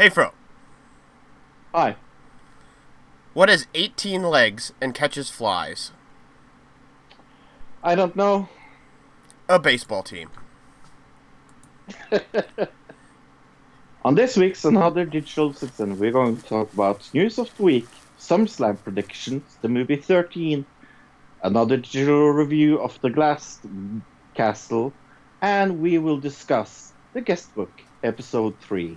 Hey, Fro. Hi. What has 18 legs and catches flies? I don't know. A baseball team. On this week's Another Digital Citizen, we're going to talk about news of the week, SummerSlam predictions, the movie 13, another digital review of The Glass Castle, and we will discuss the guest book, episode 3.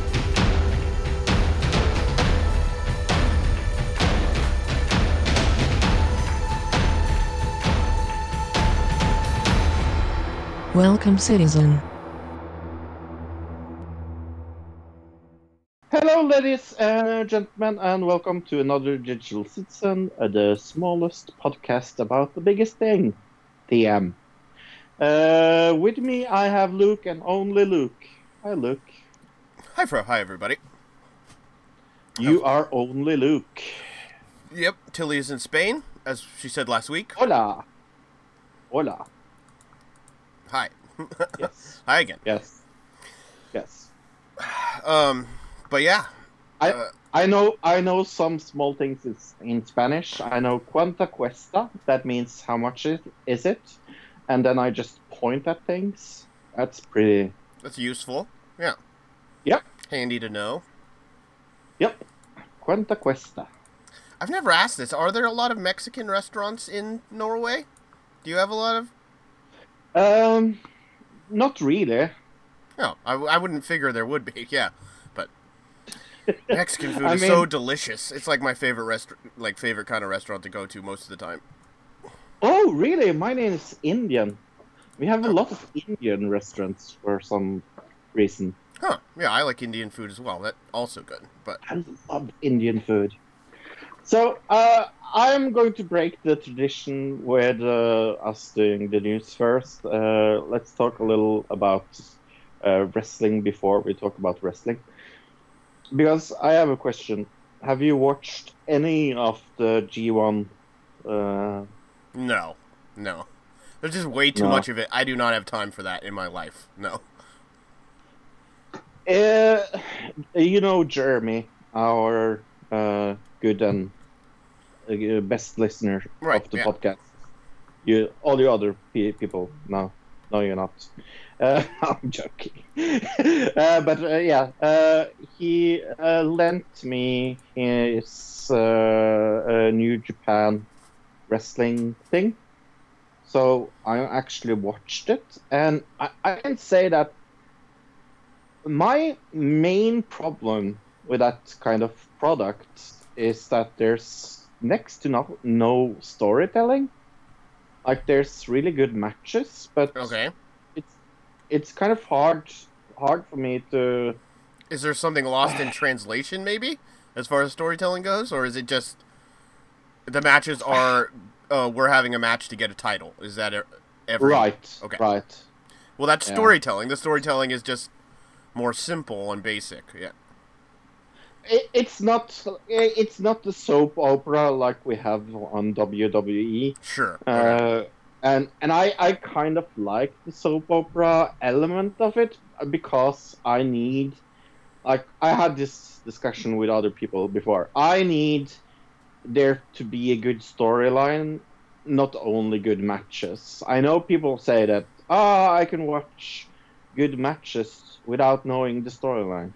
Welcome, citizen. Hello, ladies and gentlemen, and welcome to another Digital Citizen, uh, the smallest podcast about the biggest thing, TM. Uh, with me, I have Luke and only Luke. Hi, Luke. Hi, Fro. Hi, everybody. You are only Luke. Yep, Tilly is in Spain, as she said last week. Hola. Hola. Hi. Yes. Hi again. yes. Yes. Um, but yeah. I Uh, I know I know some small things is in Spanish. I know cuánta cuesta. That means how much it, is it, and then I just point at things. That's pretty. That's useful. Yeah. Yep. Handy to know. Yep. Cuánta cuesta. I've never asked this. Are there a lot of Mexican restaurants in Norway? Do you have a lot of? Um, not really. No, I, I wouldn't figure there would be. Yeah, but Mexican food I is so delicious. It's like my favorite rest, like favorite kind of restaurant to go to most of the time. Oh, really? My name is Indian. We have a lot of Indian restaurants for some reason. Huh? Yeah, I like Indian food as well. That also good. But I love Indian food. So uh, I'm going to break the tradition with uh, us doing the news first. Uh, let's talk a little about uh, wrestling before we talk about wrestling. Because I have a question. Have you watched any of the G1? Uh, no, no, there's just way too No. much of it. I do not have time for that in my life. No. uh, you know Jeremy, our uh, good and uh, best listener Right, of the yeah. podcast. You, all the other pe- people, no, no, you're not. Uh, I'm joking. uh, but uh, yeah, uh, he uh, lent me his uh, uh, New Japan wrestling thing. So I actually watched it, and I, I can say that my main problem with that kind of product is that there's next to no, no storytelling. Like there's really good matches, but Okay. it's it's kind of hard hard for me to Is there something lost in translation, maybe, as far as storytelling goes, or is it just the matches are uh, we're having a match to get a title? Is that every right Okay. right. Well, that's Yeah. storytelling. The storytelling is just more simple and basic. Yeah. It, it's not it's not the soap opera like we have on WWE. Sure. Uh, and and I, I kind of like the soap opera element of it because I need like I had this discussion with other people before. I need there to be a good storyline, not only good matches. I know people say that ah I can watch good matches without knowing the storyline.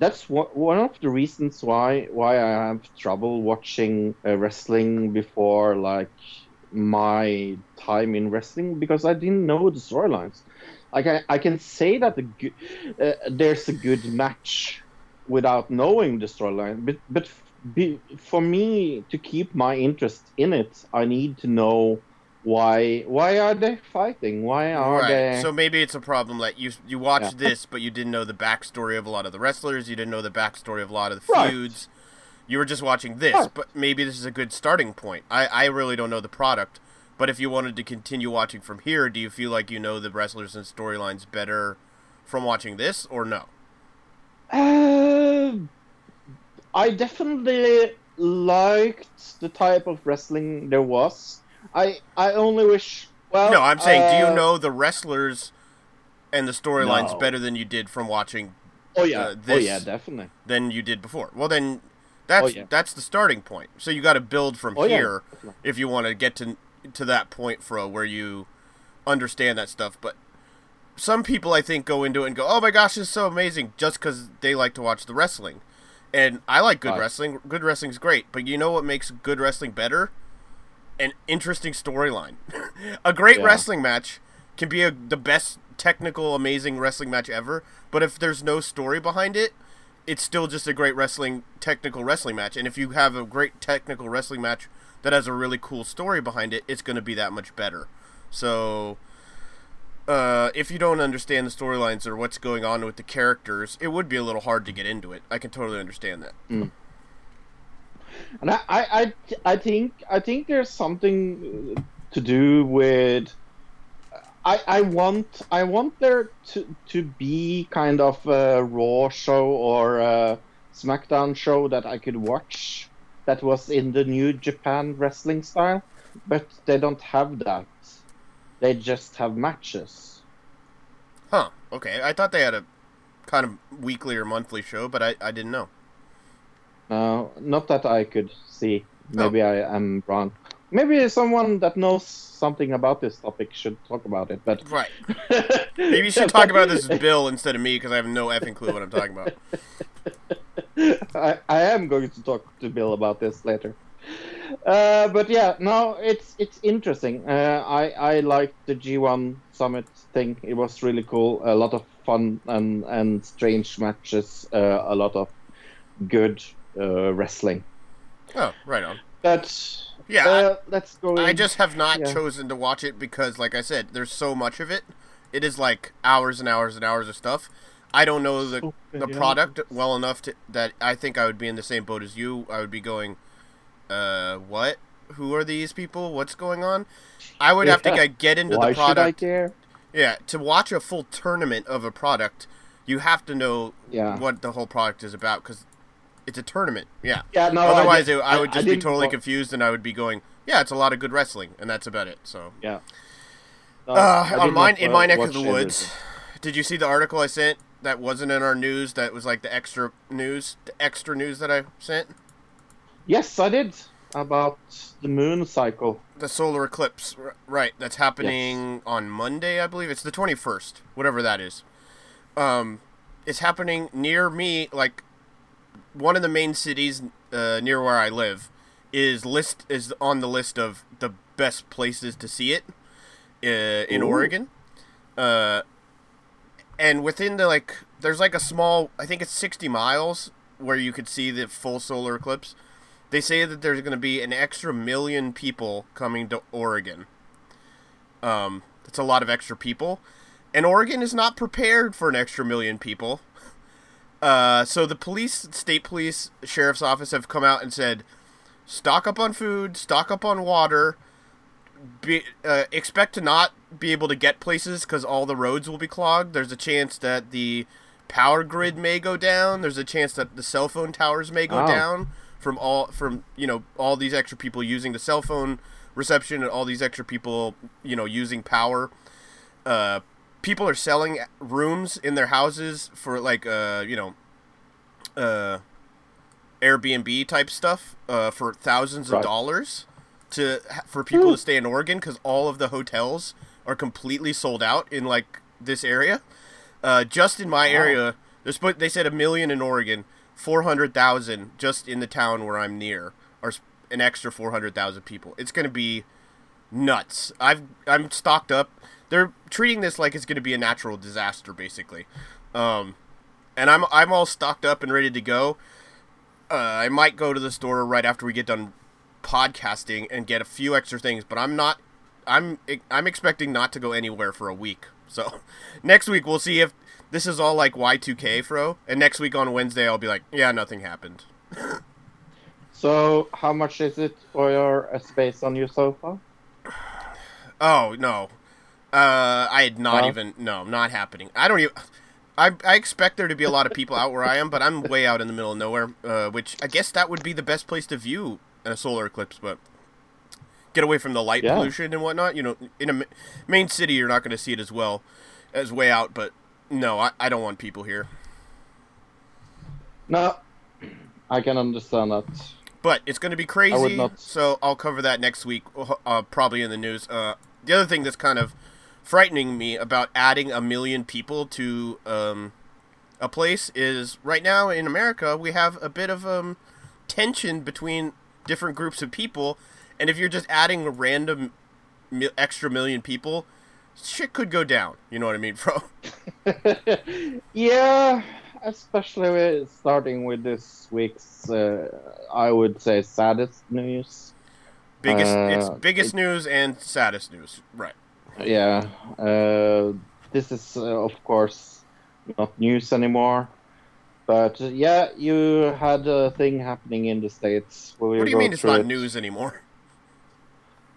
That's one of the reasons why why I have trouble watching uh, wrestling before like my time in wrestling because I didn't know the storylines. I, I can say that the, uh, there's a good match without knowing the storyline, but but be, for me to keep my interest in it, I need to know why why are they fighting? Why are right. they? So maybe it's a problem that you you watched Yeah. this, but you didn't know the backstory of a lot of the wrestlers. You didn't know the backstory of a lot of the Right. feuds. You were just watching this, Right. but maybe this is a good starting point. I, I really don't know the product, but if you wanted to continue watching from here, do you feel like you know the wrestlers and storylines better from watching this, or no? Uh, I definitely liked the type of wrestling there was. I I only wish. Well, no, I'm saying, do uh, you know the wrestlers and the storylines No. better than you did from watching Oh yeah, uh, oh this- yeah, definitely. than you did before? Well, then that's Oh, yeah. that's the starting point. So you got to build from Oh, here definitely. if you want to get to to that point, Fro, where you understand that stuff. But some people, I think, go into it and go, "Oh my gosh, this is so amazing," just because they like to watch the wrestling. And I like good Right. wrestling. Good wrestling's great, but you know what makes good wrestling better? An interesting storyline. a great Yeah. wrestling match can be a, the best technical, amazing wrestling match ever, but if there's no story behind it, it's still just a great wrestling technical wrestling match. And if you have a great technical wrestling match that has a really cool story behind it, it's going to be that much better. So, uh, if you don't understand the storylines or what's going on with the characters, it would be a little hard to get into it. I can totally understand that. And I, I, I, think I think there's something to do with. I, I want I want there to to be kind of a Raw show or a SmackDown show that I could watch that was in the New Japan wrestling style, but they don't have that. They just have matches. Huh. Okay. I thought they had a kind of weekly or monthly show, but I, I didn't know. No, not that I could see. Maybe I am wrong. Maybe someone that knows something about this topic should talk about it. But Right. Maybe you should talk about this Bill instead of me because I have no effing clue what I'm talking about. I, I am going to talk to Bill about this later. Uh, but yeah, no, it's it's interesting. Uh, I I liked the G1 Summit thing. It was really cool. A lot of fun and and strange matches. Uh, a lot of good uh, wrestling. Oh, right on. But Yeah, uh, let's go. I in. just have not Yeah. chosen to watch it because, like I said, there's so much of it. It is like hours and hours and hours of stuff. I don't know the the many product well enough to that I think I would be in the same boat as you. I would be going, uh, what? Who are these people? What's going on? I would have to Yeah. get into Why the should I product. care? Yeah, to watch a full tournament of a product, you have to know Yeah. what the whole product is about because it's a tournament. Yeah. Yeah, no. Otherwise, I, I, did- I would just be didn't totally wa- confused, and I would be going, "Yeah, it's a lot of good wrestling," and that's about it. So, Yeah. No, uh, on did mine not, in uh, my neck of the woods, everything. did you see the article I sent that wasn't in our news? That was like the extra news, the extra news that I sent. Yes, I did. About the moon cycle. The solar eclipse, r- right? That's happening on Monday, I believe. It's the twenty first, whatever that is. Um, it's happening near me, like one of the main cities uh, near where I live is list is on the list of the best places to see it uh, in Ooh. Oregon. Uh, and within the like, there's like a small, I think it's sixty miles where you could see the full solar eclipse. They say that there's going to be an extra million people coming to Oregon. Um, that's a lot of extra people, and Oregon is not prepared for an extra million people. Uh, so the police, state police, sheriff's office have come out and said, stock up on food, stock up on water. Be, uh, expect to not be able to get places because all the roads will be clogged. There's a chance that the power grid may go down. There's a chance that the cell phone towers may go Wow. down from all from you know all these extra people using the cell phone reception and all these extra people you know using power. Uh, people are selling rooms in their houses for like uh you know uh Airbnb type stuff uh for thousands of dollars to for people to stay in Oregon because all of the hotels are completely sold out in like this area. Uh, just in my area, There's spo- they said a million in Oregon, four hundred thousand just in the town where I'm near, or an extra four hundred thousand people. It's gonna be nuts. I've I'm stocked up. They're treating this like it's gonna be a natural disaster, basically. Um, and I'm I'm all stocked up and ready to go. Uh, I might go to the store right after we get done podcasting and get a few extra things, but I'm not. I'm I'm expecting not to go anywhere for a week. So next week we'll see if this is all like Y2K, fro. And next week on Wednesday I'll be like, yeah, nothing happened. So, how much is it for your space on your sofa? Oh no, uh, I had not Huh? even no, not happening. I don't even. I, I expect there to be a lot of people out where I am, but I'm way out in the middle of nowhere, uh, which I guess that would be the best place to view a solar eclipse, but get away from the light Yeah. pollution and whatnot. You know, in a main city, you're not going to see it as well as way out, but no, I, I don't want people here. No, I can understand that. But it's going to be crazy, so I'll cover that next week, uh, probably in the news. Uh, the other thing that's kind of frightening me about adding a million people to um, a place is right now in America we have a bit of um, tension between different groups of people, and if you're just adding a random mi- extra million people, shit could go down. You know what I mean, bro? yeah, especially with starting with this week's, uh, I would say, saddest news. Biggest, it's Uh, biggest news and saddest news, right? Yeah, uh, this is, uh, of course, not news anymore. But uh, yeah, you had a thing happening in the States. Will What do you mean it's not it? news anymore?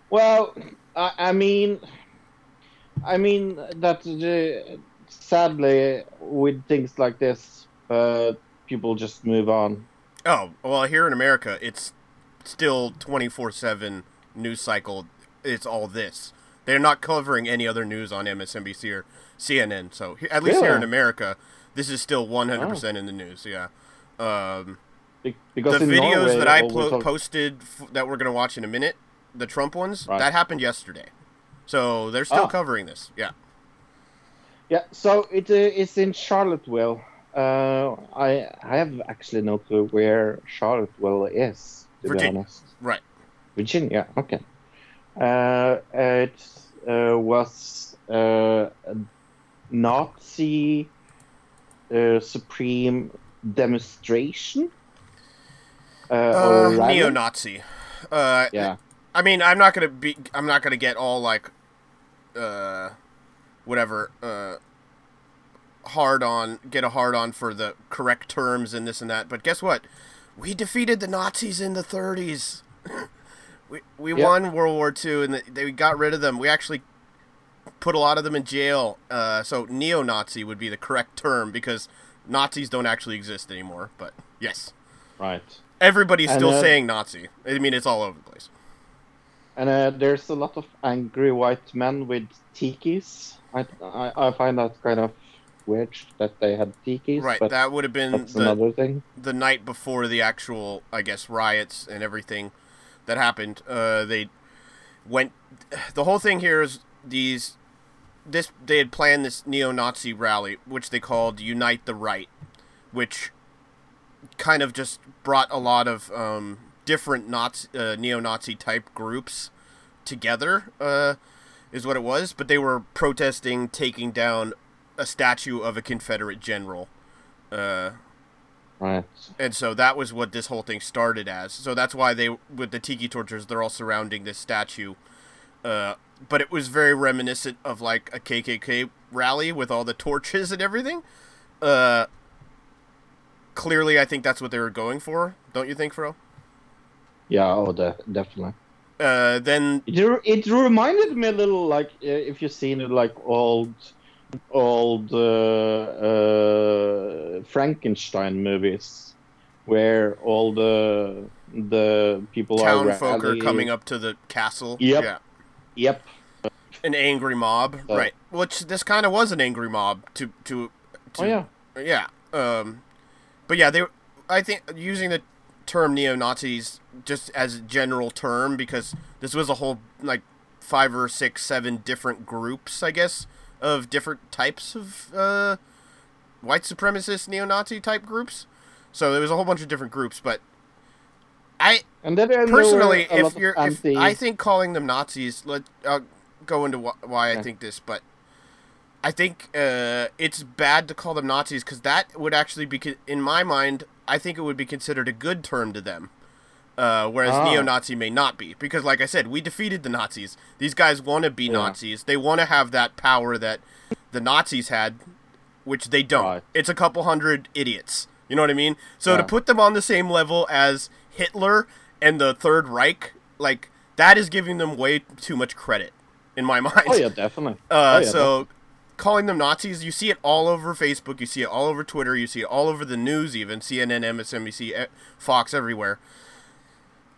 Well, I, I mean, I mean that uh, sadly with things like this, uh, people just move on. Oh, well, here in America, it's still 24 7 news cycle. It's all this. They're not covering any other news on MSNBC or CNN. So, at least here in America, this is still 100% in the news. Yeah. Um, Because the videos Norway, that I all talk- posted f- that we're going to watch in a minute, the Trump ones, Right. that happened yesterday. So, they're still Ah. covering this. Yeah. Yeah, so it uh, it's in Charlottesville. Uh, I I have actually no clue where Charlottesville is. To Virginia. be honest, Right. Virginia. Okay. Uh, it uh, was uh, a Nazi uh, supreme demonstration. Or. Neo Nazi. Uh, Yeah. I mean, I'm not gonna be. I'm not gonna get all like, uh, whatever. Uh, hard on. Get a hard on for the correct terms and this and that. But guess what? We defeated the Nazis in the 30s. we we Yep. won World War II, and the, they got rid of them. We actually put a lot of them in jail. Uh, so neo-Nazi would be the correct term because Nazis don't actually exist anymore. But yes, Right. everybody's And, still uh, saying Nazi. I mean, it's all over the place. And uh, there's a lot of angry white men with tikis. I, I, I find that kind of weird that they had tikis. Right, but that would have been the, another thing. the night before the actual, I guess, riots and everything that happened. Uh, they went. The whole thing here is these. This they had planned this neo-Nazi rally, which they called "Unite the Right," which kind of just brought a lot of um, different Nazi, uh, neo-Nazi type groups together. Uh, is what it was, but they were protesting taking down a statue of a Confederate general. Uh, Right. and so that was what this whole thing started as. So that's why they, with the tiki torches, they're all surrounding this statue. Uh, but it was very reminiscent of like a KKK rally with all the torches and everything. Uh, clearly, I think that's what they were going for. Don't you think, Fro? Yeah, oh, de- definitely. Uh, then It, re- it reminded me a little like uh, if you've seen it like old, old uh, uh, Frankenstein movies, where all the the people town are folk are coming up to the castle. Yep. Yeah. Yep. An angry mob, Oh. right? Which this kind of was an angry mob to to. to Oh yeah. Yeah. Um, but yeah, they. I think using the term neo Nazis just as a general term because this was a whole like five or six, seven different groups, I guess, of different types of uh, white supremacist neo-Nazi type groups. So there was a whole bunch of different groups, but I And then personally, if you're, if I think calling them Nazis, let I'll go into wh- why I think this, but I think uh, it's bad to call them Nazis because that would actually be, in my mind, I think it would be considered a good term to them. Uh, whereas Ah. neo-Nazi may not be, because like I said, we defeated the Nazis. These guys want to be Yeah. Nazis. They want to have that power that the Nazis had, which they don't. Right. It's a couple hundred idiots. You know what I mean? So to put them on the same level as Hitler and the Third Reich, like that is giving them way too much credit in my mind. Oh yeah, definitely. Uh, oh, yeah, so calling them Nazis, you see it all over Facebook, you see it all over Twitter, you see it all over the news, even CNN, MSNBC, eh, Fox, everywhere.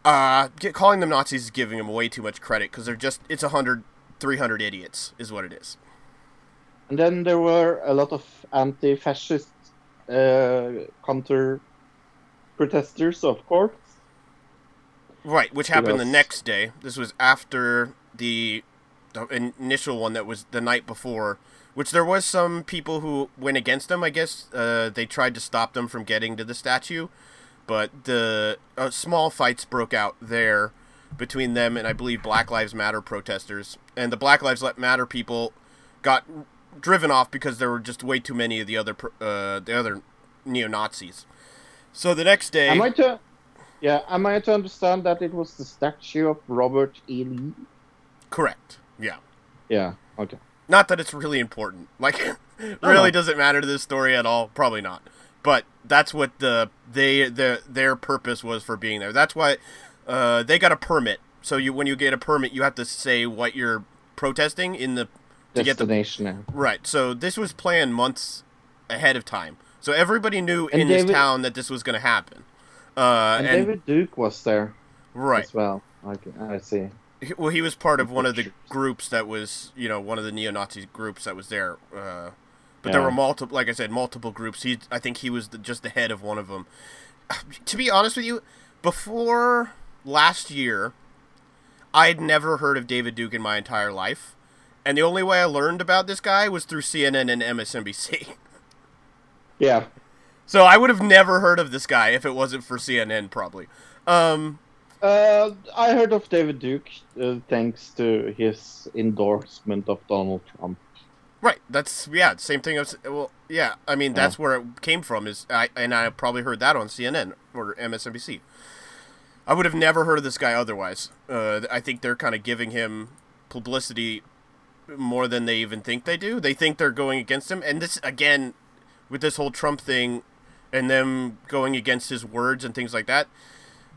Uh, get, calling them Nazis is giving them way too much credit because they're just it's a hundred, three hundred idiots is what it is. And then there were a lot of anti-fascist uh, counter protesters, of course. Right, which happened the next day. This was after the, the initial one that was the night before, which there was some people who went against them. I guess uh, they tried to stop them from getting to the statue, but the uh, small fights broke out there between them and I believe Black Lives Matter protesters. And the Black Lives Matter people got driven off because there were just way too many of the other uh, the other neo Nazis. So the next day, Am I to? Yeah, am I to understand that it was the statue of Robert E. Lee? correct, yeah. Yeah. Okay. Not that it's really important. Like, really doesn't matter to this story at all. Probably not. But that's what the they the their purpose was for being there. That's why uh, they got a permit. So you when you get a permit, you have to say what you're protesting in the to get the Destination. right. So this was planned months ahead of time. So everybody knew And in this town that this was going to happen. Uh, And, and David Duke was there right. as well. Okay, I see. Well, he was part of one of the groups that was, you know, one of the neo-Nazi groups that was there. Uh, but there were multiple, like I said, multiple groups. He, I think he was the, just the head of one of them. To be honest with you, before last year, I'd never heard of David Duke in my entire life, and the only way I learned about this guy was through CNN and MSNBC. Yeah. so I would have never heard of this guy if it wasn't for CNN, probably. Um, Uh, I heard of David Duke uh, thanks to his endorsement of Donald Trump. Right. That's yeah. Same thing. As, well, yeah. I mean, that's where it came from. Is I and I probably heard that on CNN or MSNBC. I would have never heard of this guy otherwise. Uh, I think they're kind of giving him publicity more than they even think they do. They think they're going against him, and this again with this whole Trump thing and them going against his words and things like that.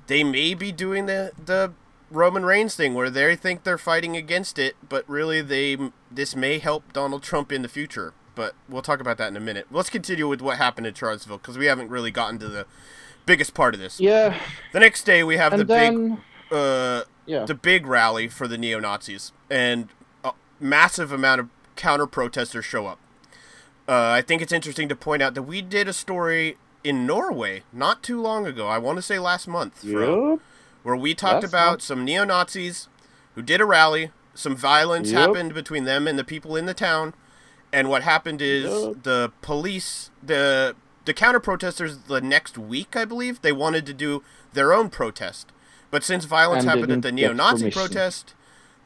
They may be doing the the Roman Reigns thing where they think they're fighting against it, but really they this may help Donald Trump in the future. But we'll talk about that in a minute. Let's continue with what happened in Charlottesville because we haven't really gotten to the biggest part of this. Yeah, The next day we have and the then big uh, yeah, the big rally for the neo Nazis, and a massive amount of counter protesters show up. Uh, I think it's interesting to point out that we did a story in Norway not too long ago. I want to say last month, Fro, Yup. Where we talked about some neo Nazis who did a rally. Some violence Yep. happened between them and the people in the town, and what happened is Yep. the police, the the counter protesters, the next week, I believe, they wanted to do their own protest. But since violence And happened at the neo-Nazi protest,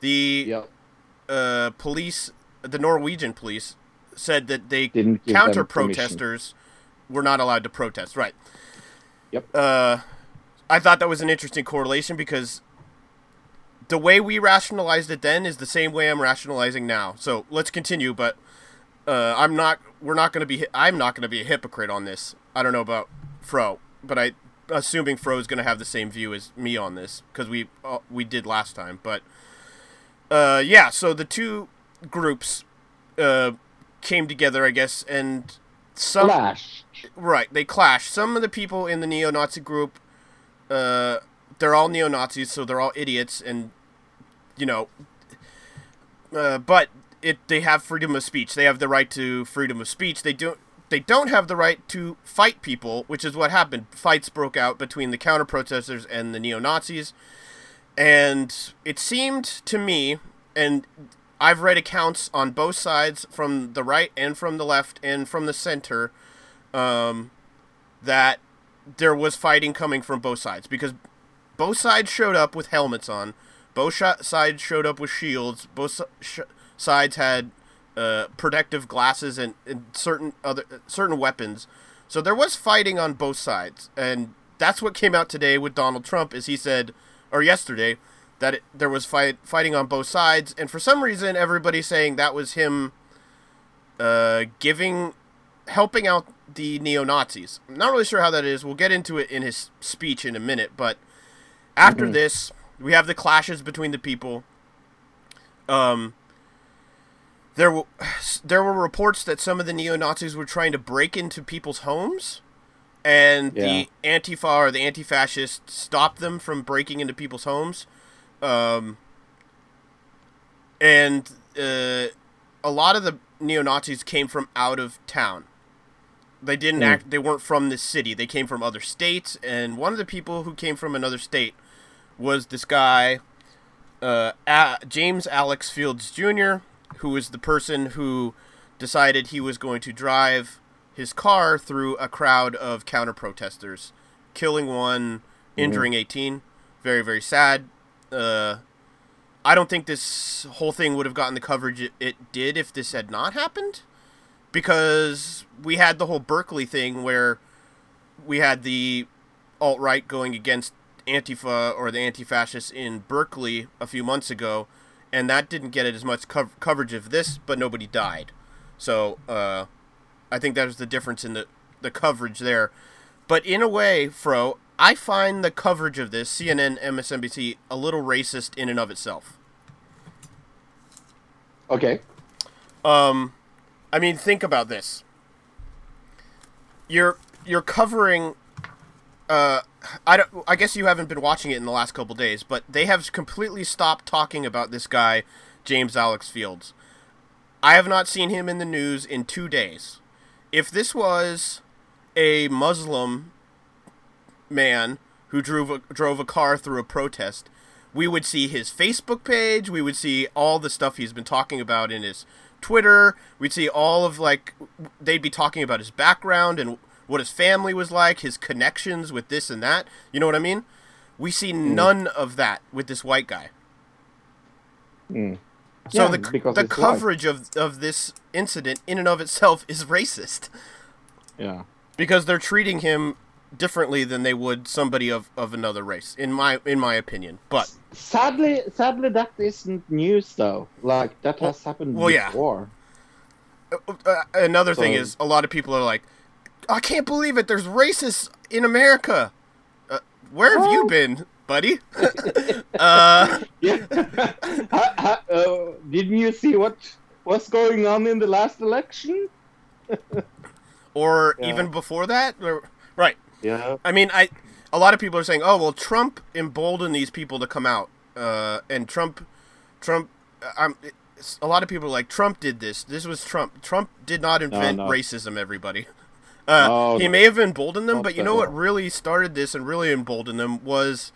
the uh, police, the Norwegian police, said that they Didn't give them counter protesters were not allowed to protest. Right. Yep. Uh, I thought that was an interesting correlation because the way we rationalized it then is the same way I'm rationalizing now. So let's continue, but uh, I'm not. We're not going to be. I'm not going to be a hypocrite on this. I don't know about Fro, but I assuming Fro is going to have the same view as me on this because we uh, we did last time. But uh, yeah, so the two groups uh, came together, I guess, and some Flash. Right, they clashed. Some of the people in the neo-Nazi group, uh, they're all neo-Nazis, so they're all idiots, and you know, uh, but it they have freedom of speech. They have the right to freedom of speech. They don't. They don't have the right to fight people, which is what happened. Fights broke out between the counter protesters and the neo Nazis, and it seemed to me, and I've read accounts on both sides, from the right and from the left and from the center, um, that there was fighting coming from both sides because both sides showed up with helmets on. Both sh- sides showed up with shields. Both sh- sides had uh, protective glasses and, and certain other certain weapons. So there was fighting on both sides, and that's what came out today with Donald Trump. Is he said, or yesterday, that it, there was fight fighting on both sides, and for some reason, everybody's saying that was him uh, giving, helping out the neo Nazis. I'm not really sure how that is. We'll get into it in his speech in a minute, but after this, we have the clashes between the people. Um, there, w- there were reports that some of the neo Nazis were trying to break into people's homes, and the Antifa or the anti-fascists stopped them from breaking into people's homes. Um, and uh, a lot of the neo Nazis came from out of town. They didn't Hmm. act. They weren't from this city. They came from other states. And one of the people who came from another state was this guy, uh, A- James Alex Fields Jr., who was the person who decided he was going to drive his car through a crowd of counter protesters, killing one, injuring 18. Very, very sad. Uh, I don't think this whole thing would have gotten the coverage it, it did if this had not happened, because we had the whole Berkeley thing where we had the alt right going against Antifa or the anti fascists in Berkeley a few months ago, and that didn't get as much cov- coverage of this, but nobody died. So uh, I think that was the difference in the, the coverage there. But in a way, Fro, I find the coverage of this, CNN, MSNBC, a little racist in and of itself. Okay. Um, I mean, think about this. You're you're covering. Uh, I don't. I guess you haven't been watching it in the last couple days, but they have completely stopped talking about this guy, James Alex Fields. I have not seen him in the news in two days. If this was a Muslim man who drove a, drove a car through a protest, we would see his Facebook page. We would see all the stuff he's been talking about in his Twitter. We'd see all of like they'd be talking about his background and what his family was like, his connections with this and that. You know what I mean? We see none of that with this white guy. Mm. So Yeah, the the it's white. coverage of of this incident in and of itself is racist Yeah. because they're treating him differently than they would somebody of, of another race in my in my opinion. But Sadly, sadly, that isn't news though. Like that has happened well, yeah. before. uh, another thing is a lot of people are like, I can't believe it. There's racists in America. Uh, where have you Oh. been, buddy? uh, Yeah. Uh, didn't you see what what's going on in the last election? or Yeah. even before that, right? Yeah. I mean, I a lot of people are saying, "Oh, well, Trump emboldened these people to come out," uh, and Trump, Trump, um, it's- a lot of people are like, "Trump did this. This was Trump. Trump did not invent no. racism." Everybody, uh, No, he may have emboldened them, but you know what really started this and really emboldened them was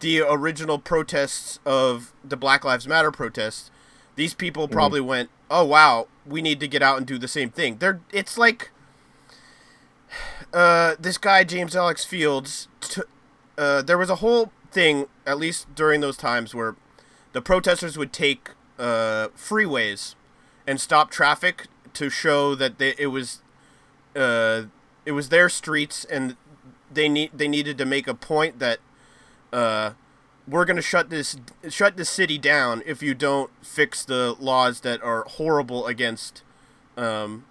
the original protests of the Black Lives Matter protests. These people Mm-hmm. probably went, "Oh wow, we need to get out and do the same thing." They're it's like uh, this guy James Alex Fields. T- uh, there was a whole thing, at least during those times, where the protesters would take uh, freeways and stop traffic to show that they, it was uh, it was their streets and they need they needed to make a point that uh, we're going to shut this shut this city down if you don't fix the laws that are horrible against um,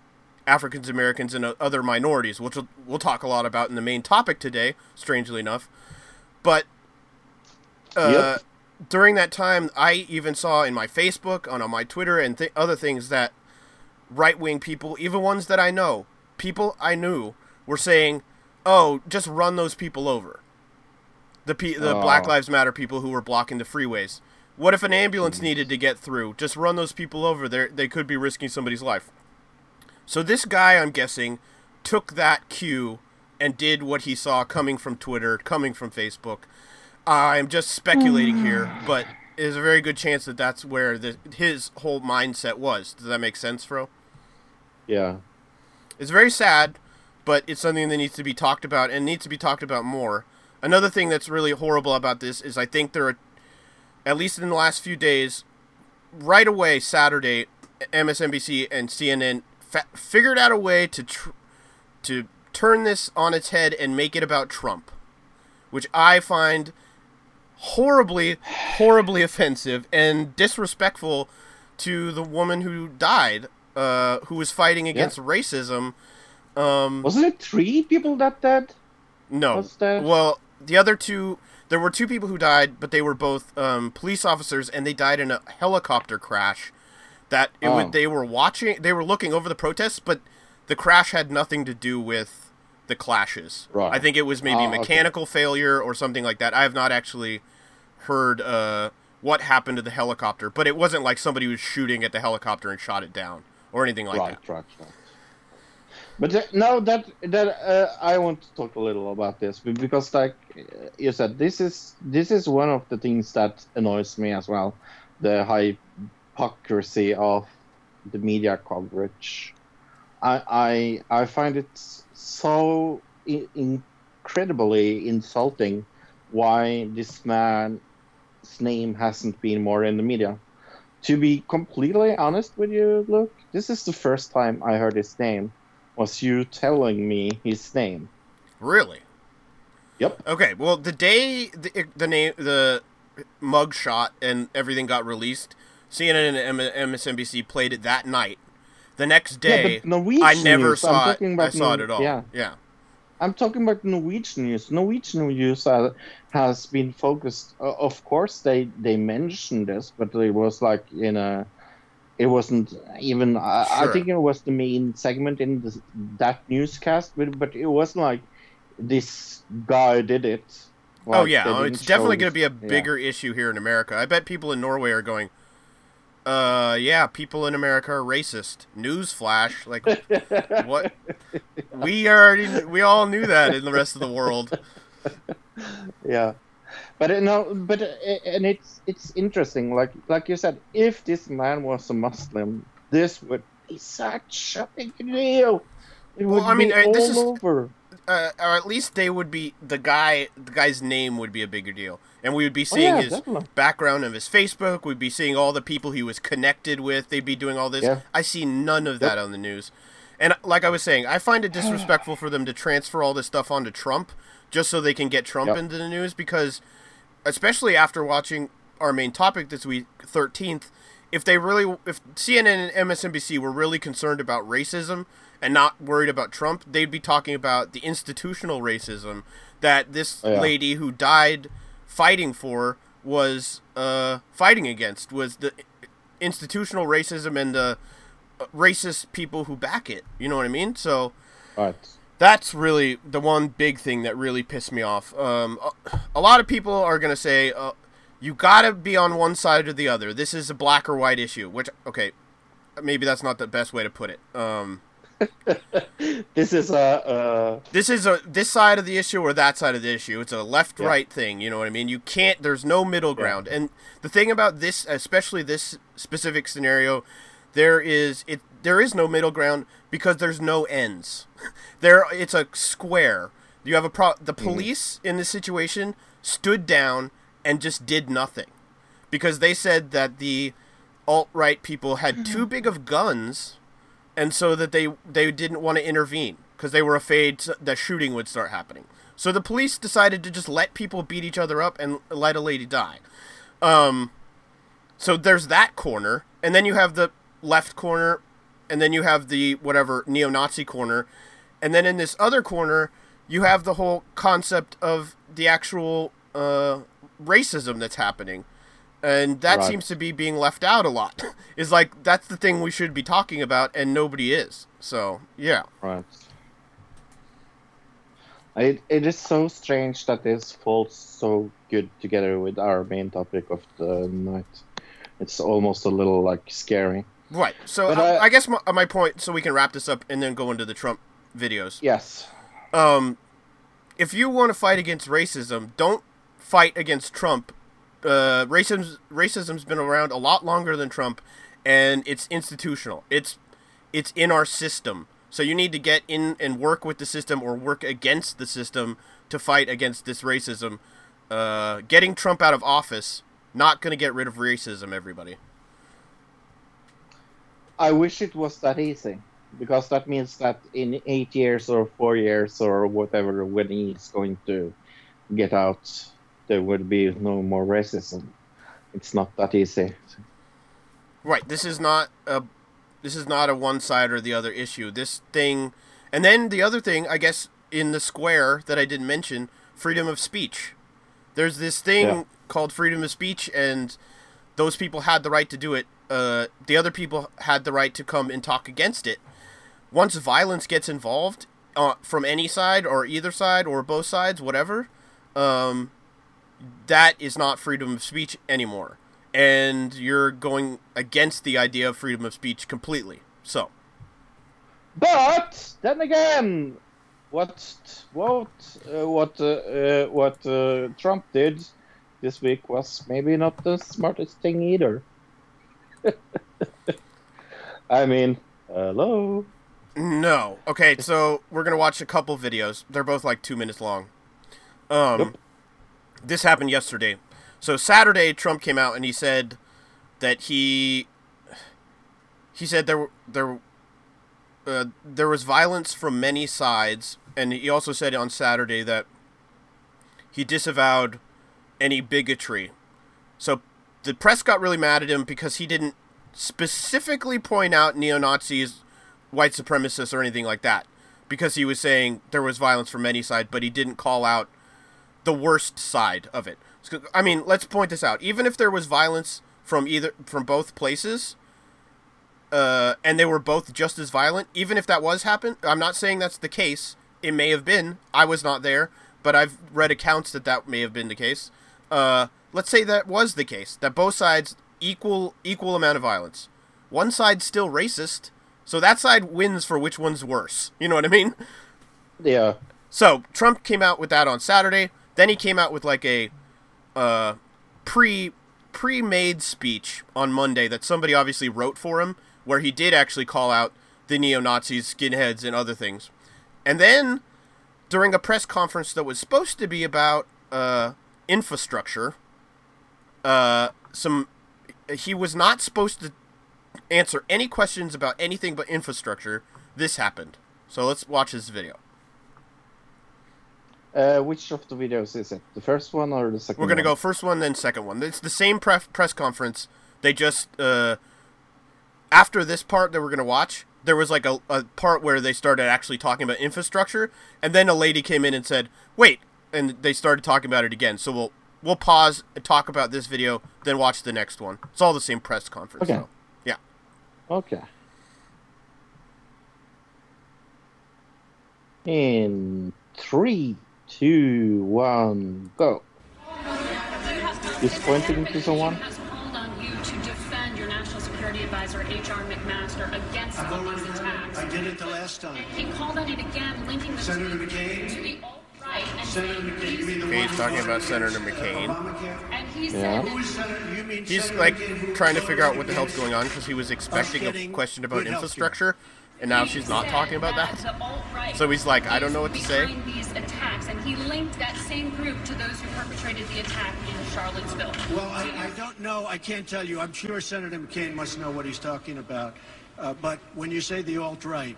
Africans Americans and other minorities, which we'll, we'll talk a lot about in the main topic today. Strangely enough, but uh, Yep. during that time, I even saw in my Facebook, on, on my Twitter, and th- other things that right wing people, even ones that I know, people I knew, were saying, "Oh, just run those people over." The pe- the Oh. Black Lives Matter people who were blocking the freeways. What if an ambulance needed to get through? Just run those people over. They they could be risking somebody's life. So this guy, I'm guessing, took that cue and did what he saw coming from Twitter, coming from Facebook. Uh, I'm just speculating hmm. here, but there's a very good chance that that's where the, his whole mindset was. Does that make sense, Fro? Yeah. It's very sad. but it's something that needs to be talked about and needs to be talked about more. Another thing that's really horrible about this is I think there are, at least in the last few days, right away Saturday, MSNBC and CNN fa- figured out a way to tr- to turn this on its head and make it about Trump, which I find horribly, horribly offensive and disrespectful to the woman who died, uh, who was fighting against racism. Um, Wasn't it three people that died? no. that- Well, the other two, there were two people who died, but they were both um, police officers, and they died in a helicopter crash. That it Oh. would, they were watching, they were looking over the protests, but the crash had nothing to do with the clashes. Right. I think it was maybe Oh, okay. mechanical failure or something like that. I have not actually heard uh, what happened to the helicopter, but it wasn't like somebody was shooting at the helicopter and shot it down or anything like right, that. right, right. But uh, no, that that uh, I want to talk a little about this because, like you said, this is this is one of the things that annoys me as well, the hypocrisy of the media coverage. I I I find it so I- incredibly insulting why this man's name hasn't been more in the media. To be completely honest with you, Luke, this is the first time I heard his name. Was you telling me his name? Really? Yep. Okay, well, the day the the name the mug shot and everything got released, CNN and MSNBC played it that night. The next day, yeah, I never news, saw it. I saw it Nor- at all. Yeah, yeah. I'm talking about Norwegian news. Norwegian news uh, has been focused. Uh, of course, they they mentioned this, but it was like in a. It wasn't even. I I think it was the main segment in this, that newscast, but but it wasn't like this guy did it. oh yeah, oh, it's definitely going to be a yeah. bigger issue here in America. I bet people in Norway are going. Uh, yeah, people in America are racist. Newsflash, like what? We already, we all knew that in the rest of the world. yeah but uh, no but uh, and it's it's interesting like like you said if this man was a muslim this would be such a big deal it would Well, I mean, be all this is- over uh, or at least they would be the guy. The guy's name would be a bigger deal, and we would be Oh, seeing yeah, his definitely. background of his Facebook. We'd be seeing all the people he was connected with. They'd be doing all this. Yeah. I see none of that on the news, and uh, like I was saying, I find it disrespectful for them to transfer all this stuff onto Trump just so they can get Trump Yep. into the news because, especially after watching our main topic this week, thirteenth. If they really, if CNN and MSNBC were really concerned about racism and not worried about Trump, they'd be talking about the institutional racism that this Oh, yeah. lady who died fighting for was uh, fighting against was the institutional racism and the uh, racist people who back it. You know what I mean? So right that's really the one big thing that really pissed me off. Um, a, a lot of people are gonna say uh, you gotta be on one side or the other. This is a black or white issue. Which okay, maybe that's not the best way to put it. Um, this is a this is a this side of the issue or that side of the issue. It's a left right thing. You know what I mean? You can't. There's no middle ground. And the thing about this, especially this specific scenario, there is it. There is no middle ground because there's no ends. There, it's a square. You have a pro. The mm-hmm. police in this situation stood down and just did nothing because they said that the alt right people had too mm-hmm. big of guns and so that they they didn't want to intervene because they were afraid that shooting would start happening. So the police decided to just let people beat each other up and let a lady die. Um, so there's that corner, and then you have the left corner, and then you have the whatever neo-Nazi corner, and then in this other corner you have the whole concept of the actual uh, racism that's happening and that Right. seems to be being left out a lot. is like that's the thing we should be talking about, and nobody is. So yeah, right it, it is so strange that this falls so good together with our main topic of the night it's almost a little like scary right. So I, uh, I guess my, my point, so we can wrap this up and then go into the Trump videos. yes Um, if you want to fight against racism, don't fight against Trump. Uh, racism racism's been around a lot longer than Trump, and it's institutional. It's it's in our system. So you need to get in and work with the system or work against the system to fight against this racism. Uh, getting Trump out of office, not going to get rid of racism, everybody. I wish it was that easy, because that means that in eight years or four years or whatever, when he's going to get out, there would be no more racism. It's not that easy. Right. This is not a this is not a one side or the other issue. This thing and then the other thing, I guess in the square that I didn't mention, freedom of speech. There's this thing Yeah. called freedom of speech and those people had the right to do it. Uh, the other people had the right to come and talk against it. Once violence gets involved uh, from any side or either side or both sides, whatever, um, that is not freedom of speech anymore. And you're going against the idea of freedom of speech completely. So, But then again, what what uh, what uh, uh, what uh, Trump did this week was maybe not the smartest thing either. I mean, hello. no. Okay, so we're going to watch a couple videos. They're both like two minutes long. Um, Yep. This happened yesterday. So, Saturday, Trump came out and he said that he. He said there. There, uh, there was violence from many sides, and he also said on Saturday that he disavowed any bigotry. So the press got really mad at him because he didn't specifically point out neo Nazis, white supremacists, or anything like that. Because he was saying there was violence from any side, but he didn't call out the worst side of it. I mean, let's point this out. Even if there was violence from either from both places, uh, and they were both just as violent, even if that was happen, I'm not saying that's the case. It may have been. I was not there, but I've read accounts that that may have been the case. Uh, let's say that was the case. That both sides equal equal amount of violence. One side's still racist, so that side wins for which one's worse. You know what I mean? Yeah. So Trump came out with that on Saturday. Then he came out with like a uh, pre pre-made speech on Monday that somebody obviously wrote for him, where he did actually call out the neo Nazis, skinheads, and other things. And then during a press conference that was supposed to be about uh, infrastructure, uh, some he was not supposed to answer any questions about anything but infrastructure. This happened. So let's watch this video. Uh, which of the videos is it? The first one or the second? We're gonna one? go first one, then second one. It's the same pref- press conference. They just uh, after this part that we're gonna watch, there was like a, a part where they started actually talking about infrastructure, and then a lady came in and said, "Wait," and they started talking about it again. So we'll we'll pause and talk about this video, then watch the next one. It's all the same press conference. Okay. So, yeah. Okay. In three, two, one, go. He's pointing to someone. has called on you to defend your national security advisor H.R. McMaster against I've all already these done it. attacks. I did it the last time. He called on it again, linking the Senator to, McCain? to the alt-right, and Senator saying McCain, you mean the he's, Okay, one he's talking about Senator McCain. And he Yeah. said Who is Senator? You mean He's Senator like McCain trying to figure out what the hell's going on because he was expecting a question about infrastructure. healthcare? Infrastructure, and now she's not talking about that. So he's like, I don't know what to say. These attacks, and he linked that same group to those who perpetrated the attack in Charlottesville. Well, I, I don't know. I can't tell you. I'm sure Senator McCain must know what he's talking about. Uh, but when you say the alt-right,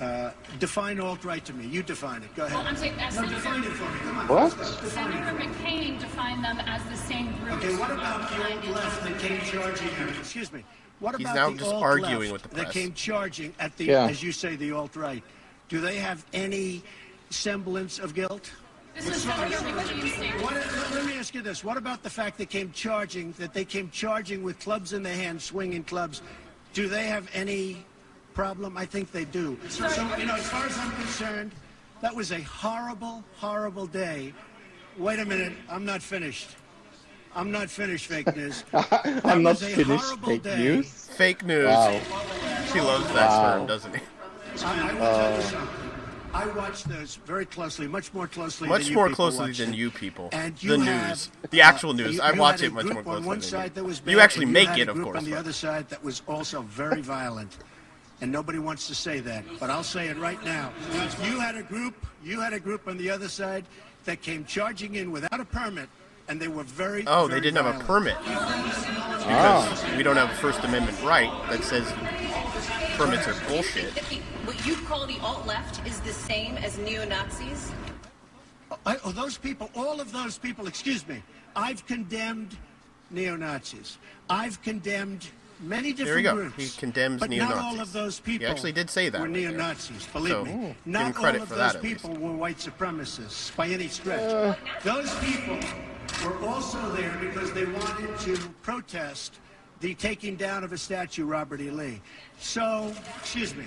uh, define alt-right to me. You define it. Go Well, I'm ahead. saying as No, Senator, define it for me. Come on. What? Senator McCain defined them as the same group. Okay, what about the old left that came charging at Excuse me. What He's about now the just alt arguing left with the that came charging at the, Yeah. as you say, the alt-right? Do they have any semblance of guilt? This is What, let, let me ask you this. What about the fact they came charging, that they came charging with clubs in their hands, swinging clubs? Do they have any problem? I think they do. So, you know, as far as I'm concerned, that was a horrible, horrible day. Wait a minute. I'm not finished. I'm not finished, fake news. I'm not finished. horrible Fake day. news. Fake news. Wow. He loves that Wow. term, doesn't he? I, I will tell you something. I watched those very closely, much more closely Much than you Much more people closely than you people. And The you news. The actual uh, news. you- I you watch it much more closely On one than side you. that was You actually and make had it, a of group course, On the but- other side that was also very violent. and nobody wants to say that, but I'll say it right now. You had a group, you had a group on the other side that came charging in without a permit, and they were very. Oh, they didn't have a permit because we don't have a First Amendment right that says permits are bullshit. Think What you call the alt-left is the same as neo-Nazis? I, oh, those people, all of those people, excuse me, I've condemned neo Nazis. I've condemned many different we go. groups. He condemns but not all neo-Nazis. of those people actually did say that were right neo Nazis, believe So, me. give him Not credit all of those that, at least. people were white supremacists by any stretch. Uh. those people were also there because they wanted to protest the taking down of a statue, Robert E. Lee. So, excuse me,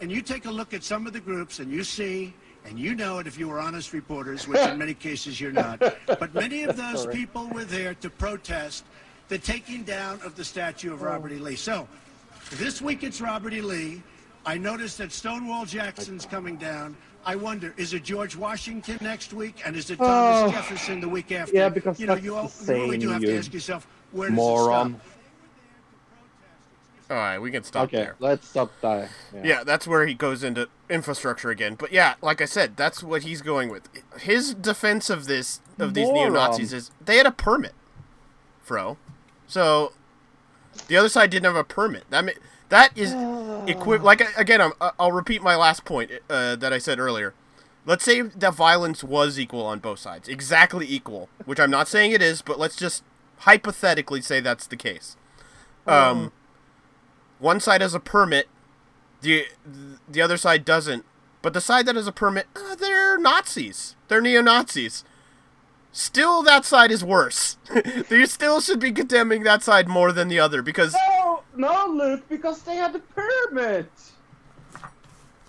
and you take a look at some of the groups and you see, and you know it if you were honest reporters, which in many cases you're not, but many of those people were there to protest the taking down of the statue of oh. Robert E. Lee. So, this week it's Robert E. Lee. I noticed that Stonewall Jackson's coming down. I wonder, is it George Washington next week, and is it Thomas Oh. Jefferson the week after? Yeah, because you know, that's you, the all, you really do have you to ask yourself, where does Moron. it stop? All right, we can stop Okay, there. let's stop there. Yeah, that's where he goes into infrastructure again. But yeah, like I said, that's what he's going with. His defense of this of these neo Nazis is they had a permit, fro. So the other side didn't have a permit. That ma- that is equi- Like again, I'm, I'll repeat my last point uh, that I said earlier. Let's say that violence was equal on both sides, exactly equal, which I'm not saying it is, but let's just hypothetically say that's the case. Um, one side has a permit, the the other side doesn't. But the side that has a permit, uh, they're Nazis. They're neo Nazis. Still, that side is worse. you still should be condemning that side more than the other because No, no, Luke, because they had the permit.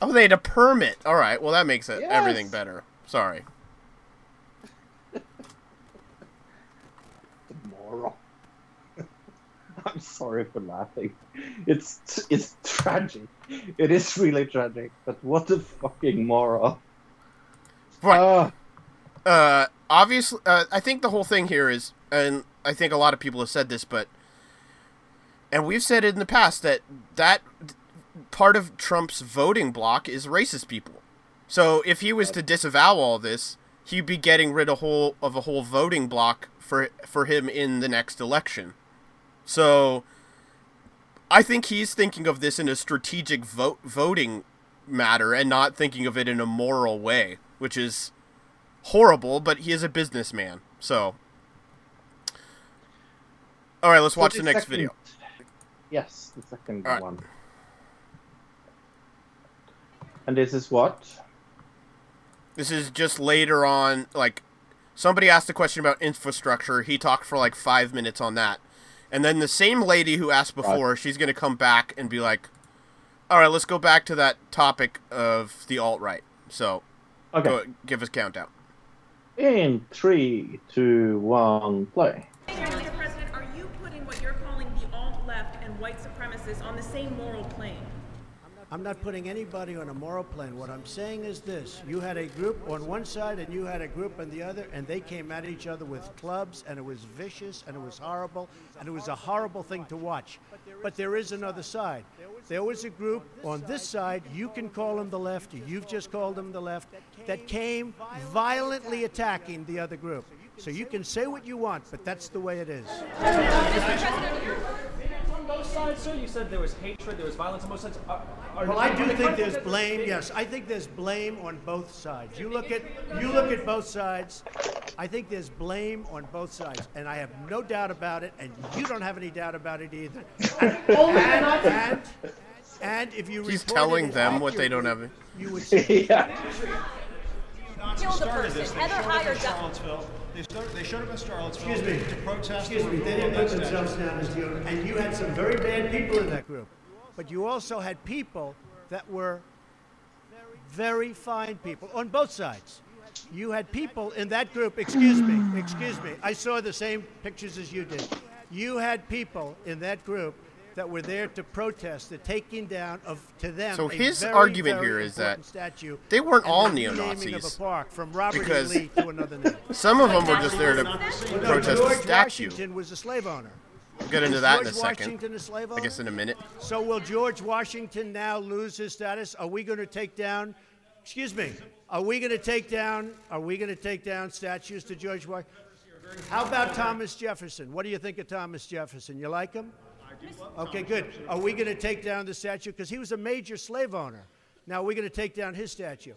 oh, they had a permit. All right, well that makes it Yes. everything better. Sorry. Moron. I'm sorry for laughing. It's it's tragic. It is really tragic. But what a fucking moron. Right. Ah, uh, obviously, uh, I think the whole thing here is, and I think a lot of people have said this, but, and we've said it in the past that that part of Trump's voting block is racist people. So if he was to disavow all this, he'd be getting rid of whole of a whole voting block for for him in the next election. So, I think he's thinking of this in a strategic vote voting matter and not thinking of it in a moral way, which is horrible, but he is a businessman. So, all right, let's watch the the next second- video. Yes, the second right. one. And this is what? This is just later on, like somebody asked a question about infrastructure. He talked for like five minutes on that, and then the same lady who asked before, she's gonna come back and be like, "All right, let's go back to that topic of the alt right." So, Okay. go, give us countdown. In three, two, one, play. Mr. President, are you putting what you're calling the alt-left and white supremacists on the same moral plane? I'm not putting anybody on a moral plane. What I'm saying is this you had a group on one side and you had a group on the other, and they came at each other with clubs, and it was vicious, and it was horrible, and it was a horrible thing to watch. But there is another side. There was a group on this side, you can call them the left, you've just called them the left, that came violently attacking the other group. So you can say what you want, but that's the way it is. On both sides, sir, you said there was hatred, there was violence on both sides. Are, are Well, I do think there's blame. Yes, I think there's blame on both sides. You look at you look at both sides. I think there's blame on both sides, and I have no doubt about it. And you don't have any doubt about it either. And and, and, and if you He's telling them what they don't have. you would say, yeah. Kill the person. this. They Heather showed up in hired Doug- Charlottesville. They, start, they showed up in Charlottesville Excuse me. to protest. Excuse me, they didn't put themselves down as you, and you had some very bad people in that group. But you also had people that were very fine people on both sides. You had people in that group, excuse me, excuse me, I saw the same pictures as you did. You had people in that group that were there to protest the taking down of, to them, So a his very, argument very here is that important statue they weren't all the neo-Nazis, of a park from Robert E. because Lee to another name. Some of them were just there to No, protest the George statue. Washington was a slave owner. We'll get into Is that in a second. Washington a slave I guess in a minute. So will George Washington now lose his status? Are we going to take down? Excuse me. Are we going to take down? Are we going to take down statues to George Washington? How about Thomas Jefferson? What do you think of Thomas Jefferson? You like him? Okay, good. Are we going to take down the statue because he was a major slave owner? Now we're going to take down his statue.